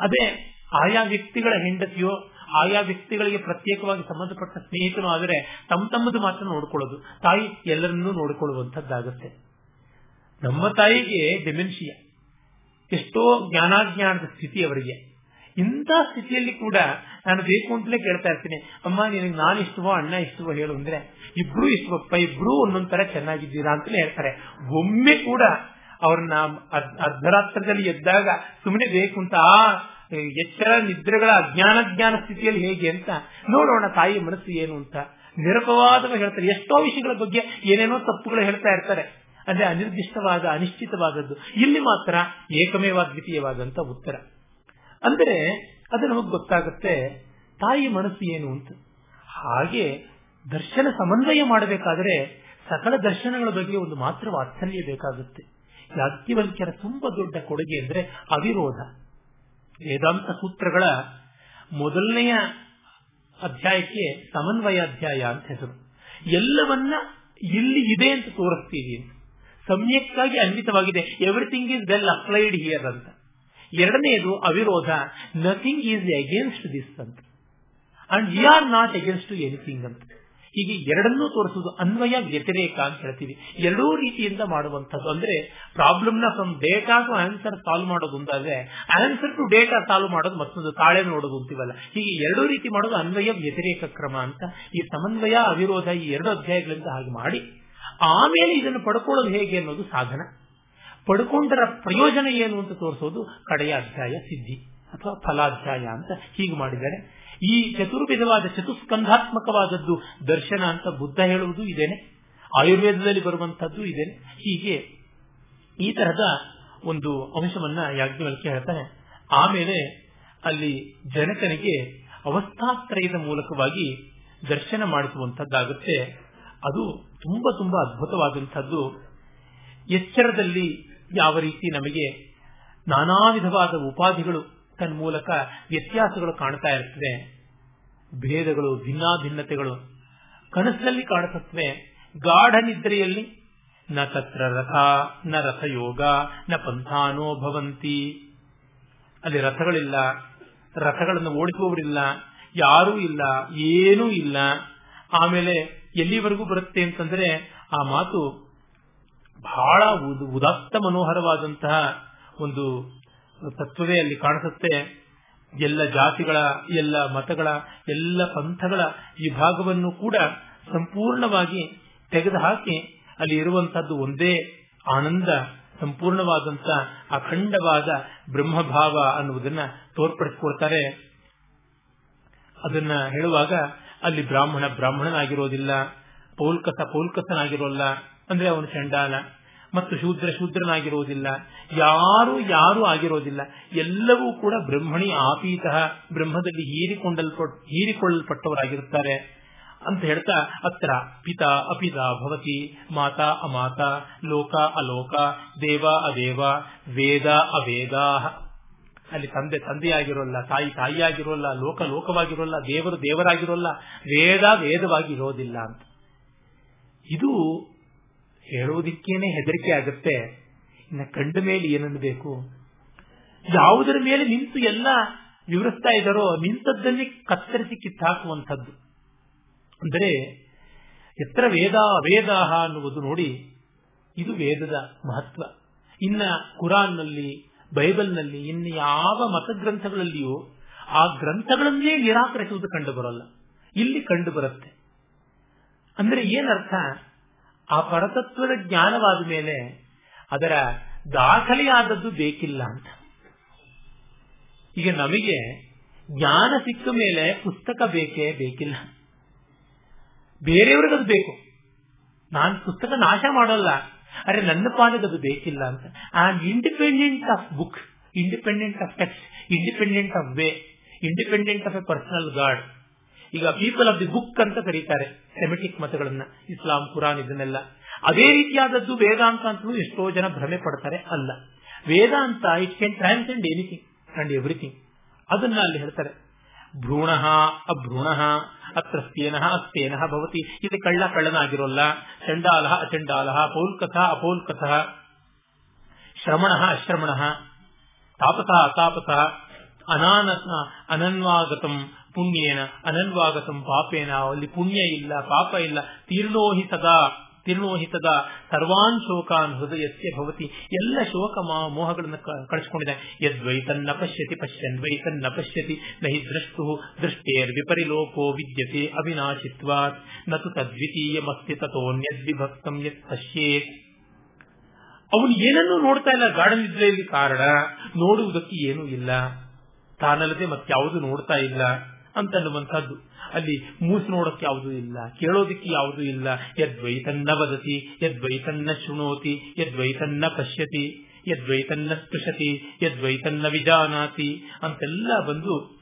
ಅದೇ ಆಯಾ ವ್ಯಕ್ತಿಗಳ ಹೆಂಡತಿಯೋ, ಆಯಾ ವ್ಯಕ್ತಿಗಳಿಗೆ ಪ್ರತ್ಯೇಕವಾಗಿ ಸಂಬಂಧಪಟ್ಟ ಸ್ನೇಹಿತನೋ ಆದರೆ ತಮ್ಮ ತಮ್ಮದು ಮಾತ್ರ ನೋಡ್ಕೊಳ್ಳೋದು. ತಾಯಿ ಎಲ್ಲರನ್ನೂ ನೋಡಿಕೊಳ್ಳುವಂತದ್ದಾಗುತ್ತೆ ನಮ್ಮ ತಾಯಿಗೆ ಡೆಮೆನ್ಷಿಯಾ ಎಷ್ಟೋ ಜ್ಞಾನಾಜ್ಞಾನದ ಸ್ಥಿತಿ ಅವರಿಗೆ. ಇಂಥ ಸ್ಥಿತಿಯಲ್ಲಿ ಕೂಡ ನಾನು ಬೇಕು ಅಂತಲೇ ಕೇಳ್ತಾ ಇರ್ತೀನಿ. ಅಮ್ಮ, ನಿನಗೆ ನಾನು ಇಷ್ಟವೋ, ಅಣ್ಣ ಇಷ್ಟವೋ ಹೇಳು ಅಂದ್ರೆ, ಇಬ್ರು ಇಷ್ಟವಪ್ಪ, ಇಬ್ರು ಒಂದೊಂದ್ ಚೆನ್ನಾಗಿದ್ದೀರಾ ಅಂತಲೇ ಹೇಳ್ತಾರೆ. ಒಮ್ಮೆ ಕೂಡ ಅವ್ರನ್ನ ಅರ್ಧರಾತ್ರದಲ್ಲಿ ಎದ್ದಾಗ ಸುಮ್ಮನೆ ಬೇಕು ಅಂತ ಎಚ್ಚರ ನಿದ್ರೆಗಳ ಅಜ್ಞಾನ ಜ್ಞಾನ ಸ್ಥಿತಿಯಲ್ಲಿ ಹೇಗೆ ಅಂತ ನೋಡೋಣ ತಾಯಿ ಮನಸ್ಸು ಏನು ಅಂತ. ನಿರಪವಾದವ ಹೇಳ್ತಾರೆ. ಎಷ್ಟೋ ವಿಷಯಗಳ ಬಗ್ಗೆ ಏನೇನೋ ತಪ್ಪುಗಳು ಹೇಳ್ತಾ ಇರ್ತಾರೆ. ಅಂದ್ರೆ ಅನಿರ್ದಿಷ್ಟವಾದ, ಅನಿಶ್ಚಿತವಾದದ್ದು. ಇಲ್ಲಿ ಮಾತ್ರ ಏಕಮೇವಾದ್ವಿತೀಯವಾದಂತ ಉತ್ತರ. ಅಂದರೆ ಅದು ನಮಗ್ ಗೊತ್ತಾಗುತ್ತೆ ತಾಯಿ ಮನಸ್ಸು ಏನು ಅಂತ. ಹಾಗೆ ದರ್ಶನ ಸಮನ್ವಯ ಮಾಡಬೇಕಾದ್ರೆ ಸಕಲ ದರ್ಶನಗಳ ಬಗ್ಗೆ ಒಂದು ಮಾತ್ರ ವಾತ್ಸಲ್ಯ ಬೇಕಾಗುತ್ತೆ. ಯಾಜ್ಞವಲ್ಕ್ಯರ ತುಂಬಾ ದೊಡ್ಡ ಕೊಡುಗೆ ಅಂದ್ರೆ ಅವಿರೋಧ. ವೇದಾಂತ ಸೂತ್ರಗಳ ಮೊದಲನೆಯ ಅಧ್ಯಾಯಕ್ಕೆ ಸಮನ್ವಯ ಅಧ್ಯಾಯ ಅಂತ ಹೆಸರು. ಎಲ್ಲವನ್ನ ಇಲ್ಲಿ ಇದೆ ಅಂತ ತೋರಿಸ್ತೀವಿ. ಅಂತ ಸಮ್ಯಕ್ಕಾಗಿ ಅನ್ವಿತವಾಗಿದೆ. Everything is well applied here ಅಂತ. ಎರಡನೆಯದು ಅವಿರೋಧ. ನಥಿಂಗ್ ಈಸ್ ಅಗೇನ್ಸ್ಟ್ ದಿಸ್ ಅಂತ. And we are not against anything ಅಂತ. ಹೀಗೆ ಎರಡನ್ನೂ ತೋರಿಸುವುದು ಅನ್ವಯ ವ್ಯತಿರೇಕ ಅಂತ ಹೇಳ್ತೀವಿ. ಎರಡೂ ರೀತಿಯಿಂದ ಮಾಡುವಂಥದ್ದು ಅಂದ್ರೆ ಪ್ರಾಬ್ಲಮ್ನ from data to answer solve ಮಾಡೋದು ಅಂತಾದ್ರೆ ಆನ್ಸರ್ ಟು ಡೇಟಾ ಸಾಲ್ವ್ ಮಾಡೋದು ಮತ್ತೊಂದು ತಾಳೆ ನೋಡೋದು ಅಂತೀವಲ್ಲ. ಹೀಗೆ ಎರಡೂ ರೀತಿ ಮಾಡೋದು ಅನ್ವಯ ವ್ಯತಿರೇಕ ಕ್ರಮ ಅಂತ ಈ ಸಮನ್ವಯ, ಅವಿರೋಧ ಈ ಎರಡು ಅಧ್ಯಾಯಗಳಿಂದ ಹಾಗೆ ಮಾಡಿ ಆಮೇಲೆ ಇದನ್ನು ಪಡ್ಕೊಳ್ಳೋದು ಹೇಗೆ ಅನ್ನೋದು ಸಾಧನ. ಪಡ್ಕೊಂಡರ ಪ್ರಯೋಜನ ಏನು ಅಂತ ತೋರಿಸೋದು ಕಡೆಯ ಅಧ್ಯಾಯ ಸಿದ್ಧಿ ಅಥವಾ ಫಲಾಧ್ಯಾಯ ಅಂತ ಹೀಗೆ ಮಾಡಿದ್ದಾರೆ. ಈ ಚತುರ್ವಿಧವಾದ ಚತುಸ್ಕಂಧಾತ್ಮಕವಾದದ್ದು ದರ್ಶನ ಅಂತ ಬುದ್ಧ ಹೇಳುವುದು ಇದೇನೆ. ಆಯುರ್ವೇದದಲ್ಲಿ ಬರುವಂತದ್ದು ಇದೇನೆ. ಹೀಗೆ ಈ ತರಹದ ಒಂದು ಅಂಶವನ್ನ ಯಾಜ್ಞವಲ್ಕಿ ಹೇಳ್ತಾನೆ. ಆಮೇಲೆ ಅಲ್ಲಿ ಜನಕನಿಗೆ ಅವಸ್ಥಾತ್ರಯದ ಮೂಲಕವಾಗಿ ದರ್ಶನ ಮಾಡಿಸುವಂತದ್ದಾಗುತ್ತೆ ಅದು ತುಂಬಾ ತುಂಬಾ ಅದ್ಭುತವಾದಂಥದ್ದು. ಎಚ್ಚರದಲ್ಲಿ ಯಾವ ರೀತಿ ನಮಗೆ ನಾನಾ ವಿಧವಾದ ಉಪಾಧಿಗಳು ತನ್ನ ಮೂಲಕ ವ್ಯತ್ಯಾಸಗಳು ಕಾಣ್ತಾ ಇರ್ತದೆ ಭೇದಗಳು, ಭಿನ್ನಾಭಿನ್ನತೆಗಳು ಕನಸಿನಲ್ಲಿ ಕಾಣಿಸುತ್ತವೆ. ಗಾಢ ನಿದ್ರೆಯಲ್ಲಿ ನ ತತ್ರ ರಥ, ನ ರಥಯೋಗ, ನ ಪಂಥಾನೋ ಭವಂತಿ. ಅಲ್ಲಿ ರಥಗಳಿಲ್ಲ, ರಥಗಳನ್ನು ಓಡಿಸುವವರಿಲ್ಲ, ಯಾರೂ ಇಲ್ಲ, ಏನೂ ಇಲ್ಲ. ಆಮೇಲೆ ಎಲ್ಲಿವರೆಗೂ ಬರುತ್ತೆ ಅಂತಂದ್ರೆ ಆ ಮಾತು ಬಹಳ ಉದಾತ್ತ ಮನೋಹರವಾದಂತಹ ಒಂದು ತತ್ವವೇ ಅಲ್ಲಿ ಕಾಣಿಸುತ್ತೆ. ಎಲ್ಲ ಜಾತಿಗಳ, ಎಲ್ಲ ಮತಗಳ, ಎಲ್ಲ ಪಂಥಗಳ ಈ ಭಾಗವನ್ನು ಕೂಡ ಸಂಪೂರ್ಣವಾಗಿ ತೆಗೆದುಹಾಕಿ ಅಲ್ಲಿ ಇರುವಂತಹದ್ದು ಒಂದೇ ಆನಂದ, ಸಂಪೂರ್ಣವಾದಂತ ಅಖಂಡವಾದ ಬ್ರಹ್ಮಭಾವ ಅನ್ನುವುದನ್ನ ತೋರ್ಪಡಿಸಿಕೊಡ್ತಾರೆ. ಅದನ್ನ ಹೇಳುವಾಗ ಅಲ್ಲಿ ಬ್ರಾಹ್ಮಣ ಬ್ರಾಹ್ಮಣನಾಗಿರೋದಿಲ್ಲ, ಪೌಲ್ಕಸ ಪೌಲ್ಕಸನಾಗಿರೋಲ್ಲ, ಅಂದ್ರೆ ಅವನು ಚಂಡಾಲ. ಮತ್ತು ಶೂದ್ರ ಶೂದ್ರನಾಗಿರುವುದಿಲ್ಲ. ಯಾರು ಯಾರು ಆಗಿರೋದಿಲ್ಲ ಎಲ್ಲವೂ ಕೂಡ ಬ್ರಹ್ಮಣಿ ಆಪೀತಃ, ಬ್ರಹ್ಮದಲ್ಲಿ ಹೀರಿಕೊಂಡಲ್ಪಟ್ ಹೀರಿಕೊಳ್ಳಲ್ಪಟ್ಟವರಾಗಿರುತ್ತಾರೆ. ಅಂತ ಹೇಳ್ತಾ, ಅತ್ರ ಪಿತಾ ಅಪಿತ ಭವತಿ, ಮಾತಾ ಅಮಾತ, ಲೋಕ ಅಲೋಕ, ದೇವ ಅದೇವ, ವೇದ ಅವೇದ ಅಲ್ಲಿ ತಂದೆ ತಂದೆಯಾಗಿರೋಲ್ಲ, ತಾಯಿ ತಾಯಿಯಾಗಿರೋಲ್ಲ, ಲೋಕ ಲೋಕವಾಗಿರೋಲ್ಲ, ದೇವರು ದೇವರಾಗಿರೋಲ್ಲ, ವೇದ ವೇದವಾಗಿರೋದಿಲ್ಲ ಅಂತ. ಇದು ಹೇಳೋದಿಕ್ಕೇನೆ ಹೆದರಿಕೆ ಆಗುತ್ತೆ. ಇನ್ನು ಕಂಡ ಮೇಲೆ ಏನನ್ನಬೇಕು ಯಾವುದರ ಮೇಲೆ ನಿಂತು ಎಲ್ಲ ವಿವರಿಸ್ತಾ ಇದ್ದಾರೋ ನಿಂತದ್ದನ್ನೇ ಕತ್ತರಿಸಿ ಕಿತ್ತಾಕುವಂಥದ್ದು. ಅಂದರೆ ಎತ್ತರ ವೇದ ವೇದಾಹ ಅನ್ನುವುದು ನೋಡಿ, ಇದು ವೇದದ ಮಹತ್ವ. ಇನ್ನ ಕುರಾನ್ನಲ್ಲಿ, ಬೈಬಲ್ನಲ್ಲಿ, ಇನ್ನು ಯಾವ ಮತಗ್ರಂಥಗಳಲ್ಲಿಯೂ ಆ ಗ್ರಂಥಗಳನ್ನೇ ನಿರಾಕರಿಸುವುದು ಕಂಡು ಬರೋಲ್ಲ ಇಲ್ಲಿ ಕಂಡು ಬರುತ್ತೆ ಅಂದ್ರೆ ಏನರ್ಥ? ಆ ಪರತತ್ವದ ಜ್ಞಾನವಾದ ಮೇಲೆ ಅದರ ದಾಖಲೆಯಾದದ್ದು ಬೇಕಿಲ್ಲ ಅಂತ. ಈಗ ನಮಗೆ ಜ್ಞಾನ ಸಿಕ್ಕ ಮೇಲೆ ಪುಸ್ತಕ ಬೇಕೇ ಬೇಕಿಲ್ಲ. ಬೇರೆಯವ್ರಿಗದು ಬೇಕು. ನಾನು ಪುಸ್ತಕ ನಾಶ ಮಾಡಲ್ಲ. ಅರೆ ನನ್ನ ಪಾಲಿಗೆ ಅದು ಬೇಕಿಲ್ಲ ಅಂತ. I independent of book independent of text independent of way independent of a personal God ಈಗ ಪೀಪಲ್ ಆಫ್ ದಿ ಬುಕ್ ಅಂತ ಕರೀತಾರೆ. ಸೆಮೆಟಿಕ್ ಮತಗಳನ್ನ ಇಸ್ಲಾಂ ಕುರಾನ್ ಇದನ್ನೆಲ್ಲ. ಅದೇ ರೀತಿಯಾದದ್ದು ವೇದಾಂತ ಅಂತಲೂ ಎಷ್ಟೋ ಜನ ಭ್ರಮೆ ಪಡ್ತಾರೆ, ಅಲ್ಲ. Vedanta it can transcend anything and everything ಅದನ್ನ ಅಲ್ಲಿ ಹೇಳ್ತಾರೆ. ಭ್ರೂಣ, ಅಭ್ರೂಣ ಅತ್ರ ಸ್ಥೇನ ಭವತಿ. ಇದು ಕಳ್ಳ ಕಳ್ಳನಾಗಿರೋಲ್ಲ. ಚಂಡಾಲ, ಅಚಂಡಾಲ ಪೌಲ್ಕಥ ಅಪೌಲ್ಕಥ. ಶ್ರಮಣ, ಅಶ್ರಮಣ. ತಾಪಸ ಅತಾಪಸ ಅನಾನ ಅನನ್ವಾಗತಂ ಪುಣ್ಯೇನ, ಅನನ್ವಾಗತಂ ಪಾಪೇನ, ಅಲ್ಲಿ ಪುಣ್ಯ ಇಲ್ಲ, ಪಾಪ ಇಲ್ಲ ತೀರ್ಣೋಹಿ ಸದಾ ಸದಾ, ಸರ್ವಾನ್ ಶೋಕಾನ್ ಹೃದಯಸ್ಯ ಭವತಿ. ಎಲ್ಲ ಶೋಕ ಮೋಹಗಳನ್ನು ಕಳಿಸ್ಕೊಂಡಿದೆ. ಯದ್ವೈ ತನ್ನ ಪಶ್ಯತಿ, ಪಶ್ಯನ್ ವೈ ಪಶ್ಯತಿ, ನಹಿ ದೃಷ್ಟು, ದೃಷ್ಟೇರ್ ವಿಪರಿಲೋಕೋ ವಿದ್ಯತೆ ಅವಿನಾಶಿತ್ವಾತ್. ನತು ತದ್ವಿತೀಯಮಸ್ತಿ ತಥೋನ್ಯದ್ವಿಭಕ್ತಂ ಯತ್ ಪಶ್ಯೇತ್. ಅವನು ಏನನ್ನು ನೋಡ್ತಾ ಇಲ್ಲ ಗಾರ್ಡನ್ ನಿದ್ರೆಯಲ್ಲಿ ಕಾರಣ, ನೋಡುವುದಕ್ಕೆ ಏನೂ ಇಲ್ಲ. ತಾನಲ್ಲದೆ ಮತ್ಯಾವುದು ನೋಡ್ತಾ ಇಲ್ಲ. ಅಂತನ್ನುವಂಥದ್ದು. ಅಲ್ಲಿ ಮೂಸು ನೋಡೋಕೆ ಯಾವುದೂ ಇಲ್ಲ, ಕೇಳೋದಿಕ್ಕೆ ಯಾವುದೂ ಇಲ್ಲ. ಯದ್ವೈತನ್ನ ವದತಿ, ಯದ್ವೈತನ್ನ ಶೃಣೋತಿ, ಯದ್ವೈತನ್ನ ಪಶ್ಯತಿ, ಯದ್ವೈತನ್ನ ಸ್ಪೃಶತಿ, ಯದ್ವೈತನ್ನ ವಿಜಾನಾತಿ ಅಂತೆಲ್ಲ ಬಂದು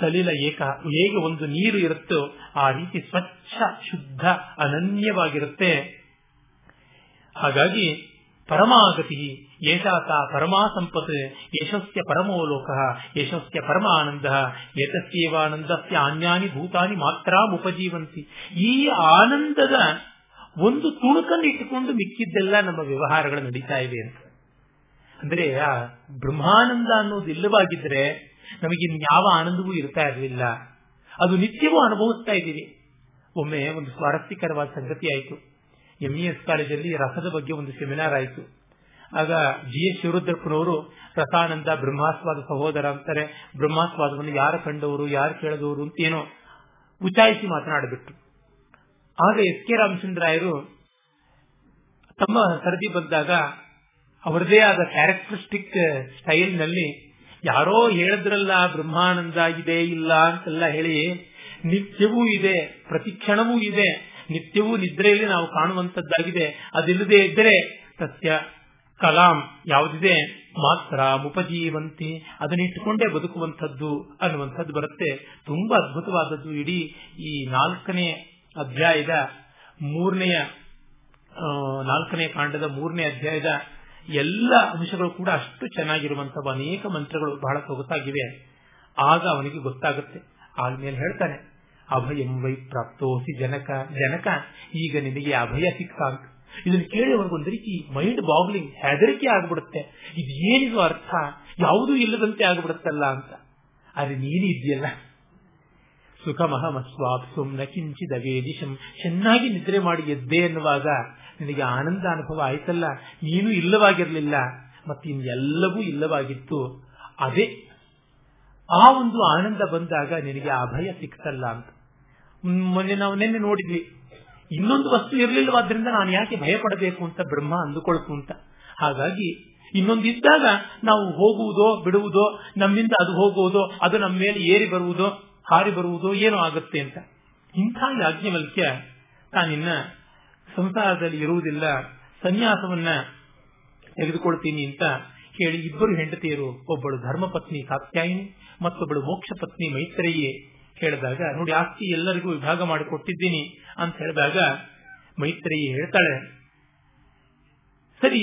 ಸಲಿಲ ಏಕ, ಹೇಗೆ ಒಂದು ನೀರು ಇರುತ್ತೋ ಆ ರೀತಿ ಸ್ವಚ್ಛ, ಶುದ್ಧ, ಅನನ್ಯವಾಗಿರುತ್ತೆ. ಹಾಗಾಗಿ ಪರಮಾಗತಿ ಏಷಾತ ಪರಮಾ ಸಂಪತ್, ಯಶಸ್ಯ ಪರಮೋ ಲೋಕ, ಯಶಸ್ಯ ಪರಮ ಆನಂದ ಆನಂದಸ್ಯ ಅನ್ಯಾನಿ ಭೂತಾನಿ ಮಾತ್ರ ಉಪಜೀವಂತಿ ಈ ಆನಂದದ ಒಂದು ತುಣುಕನ್ನು ಇಟ್ಟುಕೊಂಡು ಮಿಕ್ಕಿದ್ದೆಲ್ಲ ನಮ್ಮ ವ್ಯವಹಾರಗಳು ನಡೀತಾ ಇವೆ ಅಂತ. ಅಂದ್ರೆ ಆ ಬ್ರಹ್ಮಾನಂದ ಅನ್ನೋದು ಇಲ್ಲವಾಗಿದ್ರೆ ನಮಗಿನ್ಯಾವ ಆನಂದವೂ ಇರ್ತಾ ಇರಲಿಲ್ಲ. ಅದು ನಿತ್ಯವೂ ಅನುಭವಿಸ್ತಾ ಇದ್ದೀವಿ. ಒಮ್ಮೆ ಒಂದು ಸ್ವಾರಸ್ಯಕರವಾದ ಸಂಗತಿ ಆಯಿತು. ಎಂಇಎಸ್ ಕಾಲೇಜಲ್ಲಿ ರಸದ ಬಗ್ಗೆ ಒಂದು ಸೆಮಿನಾರ್ ಆಯಿತು. ಆಗ ಜಿ ಎಸ್ ಶಿವರುದ್ರಪ್ಪನವರು ರಸಾನಂದ ಬ್ರಹ್ಮಾಸ್ವಾದ ಸಹೋದರ ಅಂತಾರೆ. ಬ್ರಹ್ಮಾಸ್ವಾದವನ್ನು ಯಾರು ಕಂಡವರು, ಯಾರು ಕೇಳದವರು ಅಂತ ಏನೋ ಉಚಾಯಿಸಿ ಮಾತನಾಡಿಬಿಟ್ರು. ಆಗ ಎಸ್ ಕೆ ರಾಮಚಂದ್ರಾಯರು ತಮ್ಮ ಸರದಿ ಬಂದಾಗ ಅವರದೇ ಆದ ಕ್ಯಾರೆಕ್ಟರಿಸ್ಟಿಕ್ ಸ್ಟೈಲ್ನಲ್ಲಿ ಯಾರೋ ಹೇಳಿದ್ರಲ್ಲ, ಬ್ರಹ್ಮಾನಂದ ಇದೆ ಇಲ್ಲ ಅಂತೆಲ್ಲ ಹೇಳಿ ನಿತ್ಯವೂ ಇದೆ ಪ್ರತಿ ಕ್ಷಣವೂ ಇದೆ, ನಿತ್ಯವೂ ನಿದ್ರೆಯಲ್ಲಿ ನಾವು ಕಾಣುವಂತದ್ದಾಗಿದೆ, ಅದಿಲ್ಲದೆ ಇದ್ರೆ ಸತ್ಯ. ಕಲಾಂ ಯಾವುದಿದೆ? ಮಾತ್ರ ಮುಪಜೀವಂತಿ ಅದನ್ನಿಟ್ಟುಕೊಂಡೇ ಬದುಕುವಂಥದ್ದು ಅನ್ನುವಂಥದ್ದು ಬರುತ್ತೆ. ತುಂಬಾ ಅದ್ಭುತವಾದದ್ದು ಇಡೀ ಈ ನಾಲ್ಕನೇ ಅಧ್ಯಾಯದ ಮೂರನೆಯ ನಾಲ್ಕನೇ ಕಾಂಡದ ಮೂರನೇ ಅಧ್ಯಾಯದ ಎಲ್ಲ ಅಂಶಗಳು ಕೂಡ ಅಷ್ಟು ಚೆನ್ನಾಗಿರುವಂತಹ ಅನೇಕ ಮಂತ್ರಗಳು ಬಹಳ ಸೊಗಸಾಗಿವೆ. ಆಗ ಅವನಿಗೆ ಗೊತ್ತಾಗುತ್ತೆ. ಆದ್ಮೇಲೆ ಹೇಳ್ತಾನೆ, ಅಭಯಂ ವೈ ಪ್ರಾಪ್ತೋಸಿ ಜನಕ ಜನಕ, ಈಗ ನಿನಗೆ ಅಭಯ ಸಿಕ್ತ ಅಂತ ಇದನ್ನು ಕೇಳಿ ಅವ್ರಿಗೊಂದು ರೀತಿ ಮೈಂಡ್ ಬಾಗ್ಲಿಂಗ್ ಹೆದರಿಕೆ ಆಗ್ಬಿಡುತ್ತೆ. ಇದು ಏನಿದು ಅರ್ಥ? ಯಾವುದೂ ಇಲ್ಲದಂತೆ ಆಗ್ಬಿಡುತ್ತಲ್ಲ ಅಂತ. ಆದ್ರೆ ನೀನು ಇದೆಯಲ್ಲ ಸುಖಮಹಮಸ್ವಾಪ್ಸುಂ ನ ಕಿಂಚಿದ ವೇದಿಶಂ. ಚೆನ್ನಾಗಿ ನಿದ್ರೆ ಮಾಡಿ ಎದ್ದೆ ಎನ್ನುವಾಗ ನಿನಗೆ ಆನಂದ ಅನುಭವ ಆಯ್ತಲ್ಲ? ನೀನು ಇಲ್ಲವಾಗಿರ್ಲಿಲ್ಲ. ಮತ್ತಿನ್ನೆಲ್ಲವೂ ಇಲ್ಲವಾಗಿತ್ತು. ಅದೇ ಆ ಒಂದು ಆನಂದ ಬಂದಾಗ ನಿನಗೆ ಅಭಯ ಸಿಕ್ತಲ್ಲ ಅಂತ. ಮೊನ್ನೆ ನಾವು ನಿನ್ನೆ ನೋಡಿದ್ವಿ. ಇನ್ನೊಂದು ವಸ್ತು ಇರಲಿಲ್ಲವಾದ್ರಿಂದ ನಾನು ಯಾಕೆ ಭಯ ಪಡಬೇಕು ಅಂತ ಬ್ರಹ್ಮ ಅಂದುಕೊಳ್ತು ಅಂತ. ಹಾಗಾಗಿ ಇನ್ನೊಂದು ಇದ್ದಾಗ ನಾವು ಹೋಗುವುದೋ ಬಿಡುವುದೋ, ನಮ್ಮಿಂದ ಅದು ಹೋಗುವುದೋ, ಅದು ನಮ್ಮ ಮೇಲೆ ಏರಿ ಬರುವುದೋ, ಹಾರಿ ಬರುವುದೋ ಏನೋ ಆಗುತ್ತೆ ಅಂತ. ಇಂಥ ಯಾಜ್ಞವಲ್ಕ್ಯ ತಾನಿನ್ನ ಸಂಸಾರದಲ್ಲಿ ಇರುವುದಿಲ್ಲ, ಸನ್ಯಾಸವನ್ನ ತೆಗೆದುಕೊಳ್ತೀನಿ ಅಂತ ಹೇಳಿ ಇಬ್ಬರು ಹೆಂಡತಿಯರು, ಒಬ್ಬಳು ಧರ್ಮಪತ್ನಿ ಕಾತ್ಯಾಯಿನಿ, ಮತ್ತೊಬ್ಬಳು ಮೋಕ್ಷ ಪತ್ನಿ ಮೈತ್ರೇಯಿ ಹೇಳಿದಾಗ, ನೋಡಿ ಆಸ್ತಿ ಎಲ್ಲರಿಗೂ ವಿಭಾಗ ಮಾಡಿಕೊಟ್ಟಿದ್ದೀನಿ ಅಂತ ಹೇಳಿದಾಗ ಮೈತ್ರಿ ಹೇಳ್ತಾಳೆ, ಸರಿ,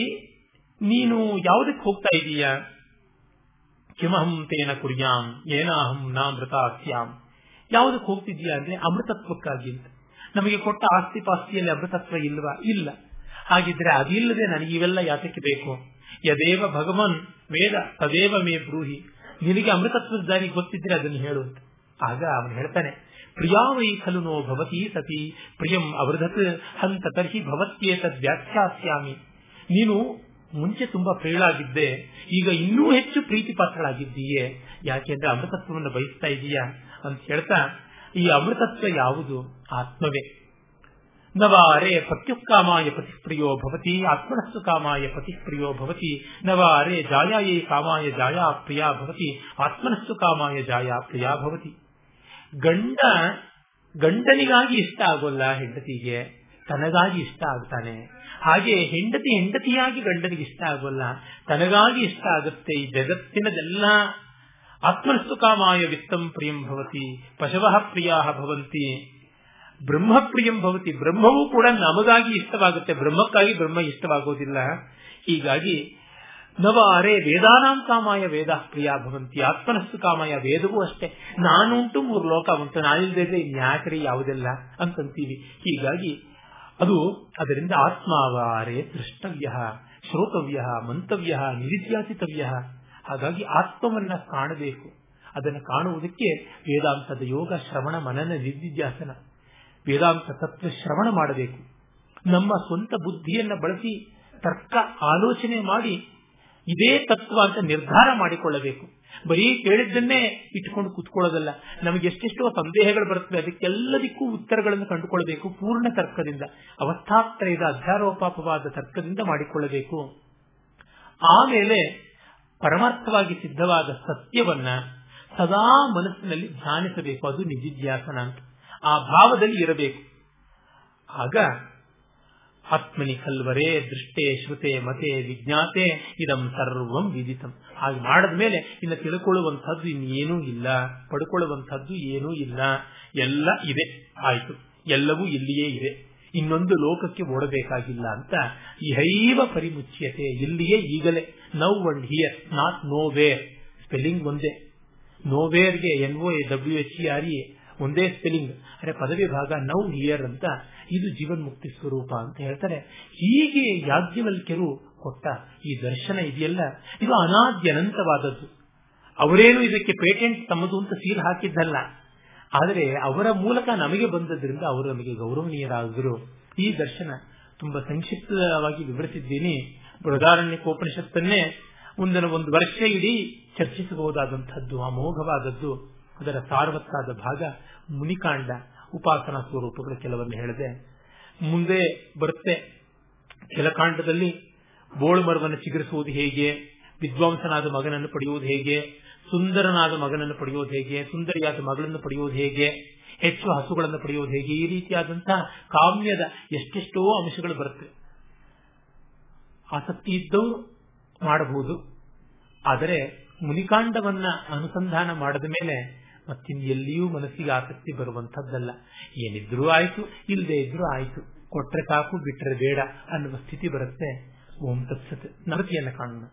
ನೀನು ಯಾವುದಕ್ಕೆ ಹೋಗ್ತಾ ಇದೀಯ? ಕಿಮಹಂ ತೇನ ಕುರ್ಯಾಂ, ಏನಾಹಂ ನಾಮೃತ ಅಸ್ಯಾಂ ಯಾವುದಕ್ಕೆ ಹೋಗ್ತಿದ್ಯಾ ಅಂದ್ರೆ ಅಮೃತತ್ವಕ್ಕಾಗಿ ಅಂತ. ನಮಗೆ ಕೊಟ್ಟ ಆಸ್ತಿ ಪಾಸ್ತಿಯಲ್ಲಿ ಅಮೃತತ್ವ ಇಲ್ವಾ? ಇಲ್ಲ. ಹಾಗಿದ್ರೆ ಅದಿಲ್ಲದೆ ನನಗೆ ಇವೆಲ್ಲ ಯಾತಕ್ಕೆ ಬೇಕು? ಯದೇವ ಭಗವನ್ ವೇದ, ತದೇವ ಮೇ ಬ್ರೂಹಿ. ನಿನಗೆ ಅಮೃತತ್ವದ ದಾರಿ ಗೊತ್ತಿದ್ರೆ ಅದನ್ನು ಹೇಳು ಆಗ ಅವನು ಹೇಳ್ತಾನೆ ಪ್ರಿಯಾವೈ ಖಲು ನೋ ಭವತಿ ಸತಿ, ಪ್ರಿಯಂ ಅವೃಧತ್, ಹಂತ ತರ್ಹಿ ಭವತ್ಯೇತದ್ ವ್ಯಾಖ್ಯಾಸ್ಯಾಮಿ. ನೀನು ಮುಂಚೆ ತುಂಬಾ ಪ್ರೇಳಾಗಿದ್ದೆ ಈಗ ಇನ್ನೂ ಹೆಚ್ಚು ಪ್ರೀತಿ ಪಾತ್ರಳಾಗಿದ್ದೀಯೇ ಯಾಕೆಂದ್ರೆ ಅಮೃತತ್ವವನ್ನು ಬಯಸ್ತಾ ಇದೀಯಾ ಅಂತ ಹೇಳ್ತಾ, ಈ ಅಮೃತತ್ವ ಯಾವುದು? ಆತ್ಮವೇ. ನವಾರೆ ಪತ್ಯುಕ್ಕಾಮಾಯ ಪತಿಪ್ರಿಯೋ ಭವತಿ, ಆತ್ಮನಸ್ಸು ಕಾಮಾಯ ಪತಿಪ್ರಿಯೋ ಭವತಿ. ನವಾರೆ ಜಾಯಾಯೇ ಕಾಮಾಯ ಜಾಯಾ ಪ್ರಿಯಾ ಭವತಿ, ಆತ್ಮನಸ್ಸು ಕಾಮಾಯ ಜಾಯಾ ಪ್ರಿಯಾ ಭವತಿ. ಗಂಡ, ಗಂಡನಿಗಾಗಿ ಇಷ್ಟ ಆಗೋಲ್ಲ ಹೆಂಡತಿಗೆ, ತನಗಾಗಿ ಇಷ್ಟ ಆಗ್ತಾನೆ. ಹಾಗೆ ಹೆಂಡತಿ ಹೆಂಡತಿಯಾಗಿ ಗಂಡನಿಗೆ ಇಷ್ಟ ಆಗೋಲ್ಲ, ತನಗಾಗಿ ಇಷ್ಟ ಆಗುತ್ತೆ. ಈ ಜಗತ್ತಿನದೆಲ್ಲ ಆತ್ಮಸ್ತು ಕಾಮಾಯ ವಿತ್ತಂ ಪ್ರಿಯಂ ಭವತಿ, ಪಶವ ಪ್ರಿಯಾ ಭವಂತಿ, ಬ್ರಹ್ಮ ಪ್ರಿಯಂ ಭವತಿ. ಬ್ರಹ್ಮವೂ ಕೂಡ ನಮಗಾಗಿ ಇಷ್ಟವಾಗುತ್ತೆ. ಬ್ರಹ್ಮಕ್ಕಾಗಿ ಬ್ರಹ್ಮ ಇಷ್ಟವಾಗೋದಿಲ್ಲ. ಹೀಗಾಗಿ ನವಾರೆ ವೇದಾನಾಂ ಕಾಮಾಯ ವೇದ ಪ್ರಿಯ ಭವಂತಿ, ಆತ್ಮನಸ್ಸು ಕಾಮಾಯ ವೇದವೂ ಅಷ್ಟೇ. ನಾನುಂಟು ಮೂರು ಲೋಕ ಉಂಟು ನಾನಿಲ್ದೇ ನ್ಯಾಕರಿ ಯಾವುದೆಲ್ಲ ಅಂತಂತೀವಿ. ಹೀಗಾಗಿ ಅದು ಅದರಿಂದ ಆತ್ಮಾವಾರೆ ದೃಷ್ಟವ್ಯ ಶ್ರೋತವ್ಯ ಮಂತವ್ಯ ನಿರಿದ್ಯಾಸಿತವ್ಯ ಹಾಗಾಗಿ ಆತ್ಮವನ್ನ ಕಾಣಬೇಕು. ಅದನ್ನು ಕಾಣುವುದಕ್ಕೆ ವೇದಾಂತದ ಯೋಗ, ಶ್ರವಣ, ಮನನ ನಿಧಿಧ್ಯಾಸನ ವೇದಾಂತ ತತ್ವ ಶ್ರವಣ ಮಾಡಬೇಕು. ನಮ್ಮ ಸ್ವಂತ ಬುದ್ಧಿಯನ್ನ ಬಳಸಿ ತರ್ಕ ಆಲೋಚನೆ ಮಾಡಿ ಇದೇ ತತ್ವ ಅಂತ ನಿರ್ಧಾರ ಮಾಡಿಕೊಳ್ಳಬೇಕು. ಬರೀ ಕೇಳಿದ್ದನ್ನೇ ಇಟ್ಕೊಂಡು ಕೂತ್ಕೊಳ್ಳೋದಲ್ಲ, ನಮಗೆ ಎಷ್ಟೆಷ್ಟೋ ಸಂದೇಹಗಳು ಬರುತ್ತವೆ, ಅದಕ್ಕೆಲ್ಲದಕ್ಕೂ ಉತ್ತರಗಳನ್ನು ಕಂಡುಕೊಳ್ಳಬೇಕು, ಪೂರ್ಣ ತರ್ಕದಿಂದ. ಅವಸ್ಥಾತ್ರಯದ ಅಧ್ಯಾರೋಪಾಪವಾದ ತರ್ಕದಿಂದ ಮಾಡಿಕೊಳ್ಳಬೇಕು. ಆಮೇಲೆ ಪರಮಾರ್ಥವಾಗಿ ಸಿದ್ಧವಾದ ಸತ್ಯವನ್ನ ಸದಾ ಮನಸ್ಸಿನಲ್ಲಿ ಧ್ಯಾನಿಸಬೇಕು, ಅದು ನಿಜಿಧ್ಯಾಸನ ಅಂತ. ಆ ಭಾವದಲ್ಲಿ ಇರಬೇಕು. ಆಗ ಆತ್ಮನಿ ಕಲ್ವರೇ ದೃಷ್ಟೇ ಶ್ರುತೆ ಮತೆ ವಿಜ್ಞಾತೆ ಇದಂ ಸರ್ವಂ ವಿದಿತಂ. ಹಾಗೆ ಮಾಡಿದ ಮೇಲೆ ಇನ್ನು ತಿಳ್ಕೊಳ್ಳುವಂಥದ್ದು ಇನ್ನೇನೂ ಇಲ್ಲ. ಪಡ್ಕೊಳ್ಳುವಂಥದ್ದು ಏನೂ ಇಲ್ಲ. ಎಲ್ಲ ಇದೆ. ಆಯ್ತು. ಎಲ್ಲವೂ ಇಲ್ಲಿಯೇ ಇದೆ. ಇನ್ನೊಂದು ಲೋಕಕ್ಕೆ ಓಡಬೇಕಾಗಿಲ್ಲ ಅಂತ ಇಹೈವ ಪರಿಮುಚ್ಯತೆ. ಇಲ್ಲಿಯೇ ಈಗಲೇ. Now and here, not nowhere spelling ಒಂದೇ. ನೋವೇರ್ಗೆ N O A W H E R A. ಒಂದೇ ಸ್ಪೆಲ್ಲಿಂಗ್. ಅರೆ ಪದವಿ ಭಾಗ ನೌ ಹಿಯರ್ ಅಂತ ಇದು ಜೀವನ್ ಮುಕ್ತಿ ಸ್ವರೂಪ ಅಂತ ಹೇಳ್ತಾರೆ. ಹೀಗೆ ಯಾಜ್ಞವಲ್ಕ್ಯರು ಕೊಟ್ಟ ಈ ದರ್ಶನ ಇದೆಯಲ್ಲ, ಇದು ಅನಾದ್ಯನಂತವಾದದ್ದು. ಅವರೇನು ಇದಕ್ಕೆ ಪೇಟೆಂಟ್ ತಮ್ಮದು ಅಂತ ಸೀಲ್ ಹಾಕಿದ್ದಲ್ಲ. ಆದರೆ ಅವರ ಮೂಲಕ ನಮಗೆ ಬಂದದ್ರಿಂದ ಅವರು ನಮಗೆ ಗೌರವನೀಯರಾದರು. ಈ ದರ್ಶನ ತುಂಬಾ ಸಂಕ್ಷಿಪ್ತವಾಗಿ ವಿವರಿಸಿದ್ದೀನಿ. ಬೃಹದಾರಣ್ಯಕೋಪನಿಷತ್ತನ್ನೇ ಮುಂದಿನ ಒಂದು ವರ್ಷ ಇಡೀ ಚರ್ಚಿಸಬಹುದಾದಂಥದ್ದು, ಅಮೋಘವಾದದ್ದು. ಅದರ ಸಾರ್ವತ್ತಾದ ಭಾಗ ಮುನಿಕಾಂಡ. ಉಪಾಸನಾ ಸ್ವರೂಪಗಳು ಕೆಲವನ್ನು ಹೇಳಿದೆ. ಮುಂದೆ ಬರುತ್ತೆ. ಕೆಲಕಾಂಡದಲ್ಲಿ ಬೋಳು ಮರವನ್ನು ಚಿಗುರಿಸುವುದು ಹೇಗೆ? ವಿದ್ವಾಂಸನಾದ ಮಗನನ್ನು ಪಡೆಯುವುದು ಹೇಗೆ? ಸುಂದರನಾದ ಮಗನನ್ನು ಪಡೆಯುವುದು ಹೇಗೆ? ಸುಂದರಿಯಾದ ಮಗಳನ್ನು ಪಡೆಯುವುದು ಹೇಗೆ? ಹೆಚ್ಚು ಹಸುಗಳನ್ನು ಪಡೆಯುವುದು ಹೇಗೆ? ಈ ರೀತಿಯಾದಂತಹ ಕಾಮ್ಯದ ಎಷ್ಟೆಷ್ಟೋ ಅಂಶಗಳು ಬರುತ್ತೆ. ಆಸಕ್ತಿ ಇದ್ದವರು ಮಾಡಬಹುದು. ಆದರೆ ಮುನಿಕಾಂಡವನ್ನ ಅನುಸಂಧಾನ ಮಾಡಿದ ಮೇಲೆ ಮತ್ತಿನ್ ಎಲ್ಲಿಯೂ ಮನಸ್ಸಿಗೆ ಆಸಕ್ತಿ ಬರುವಂತದ್ದಲ್ಲ ಏನಿದ್ರೂ ಆಯ್ತು ಇಲ್ಲದೆ ಇದ್ರೂ ಆಯ್ತು. ಕೊಟ್ರೆ ಸಾಕು, ಬಿಟ್ರೆ ಬೇಡ ಅನ್ನುವ ಸ್ಥಿತಿ ಬರುತ್ತೆ. ಓಂ ತತ್ಸತ್. ನರತಿಯನ್ನು ಕಾಣೋಣ.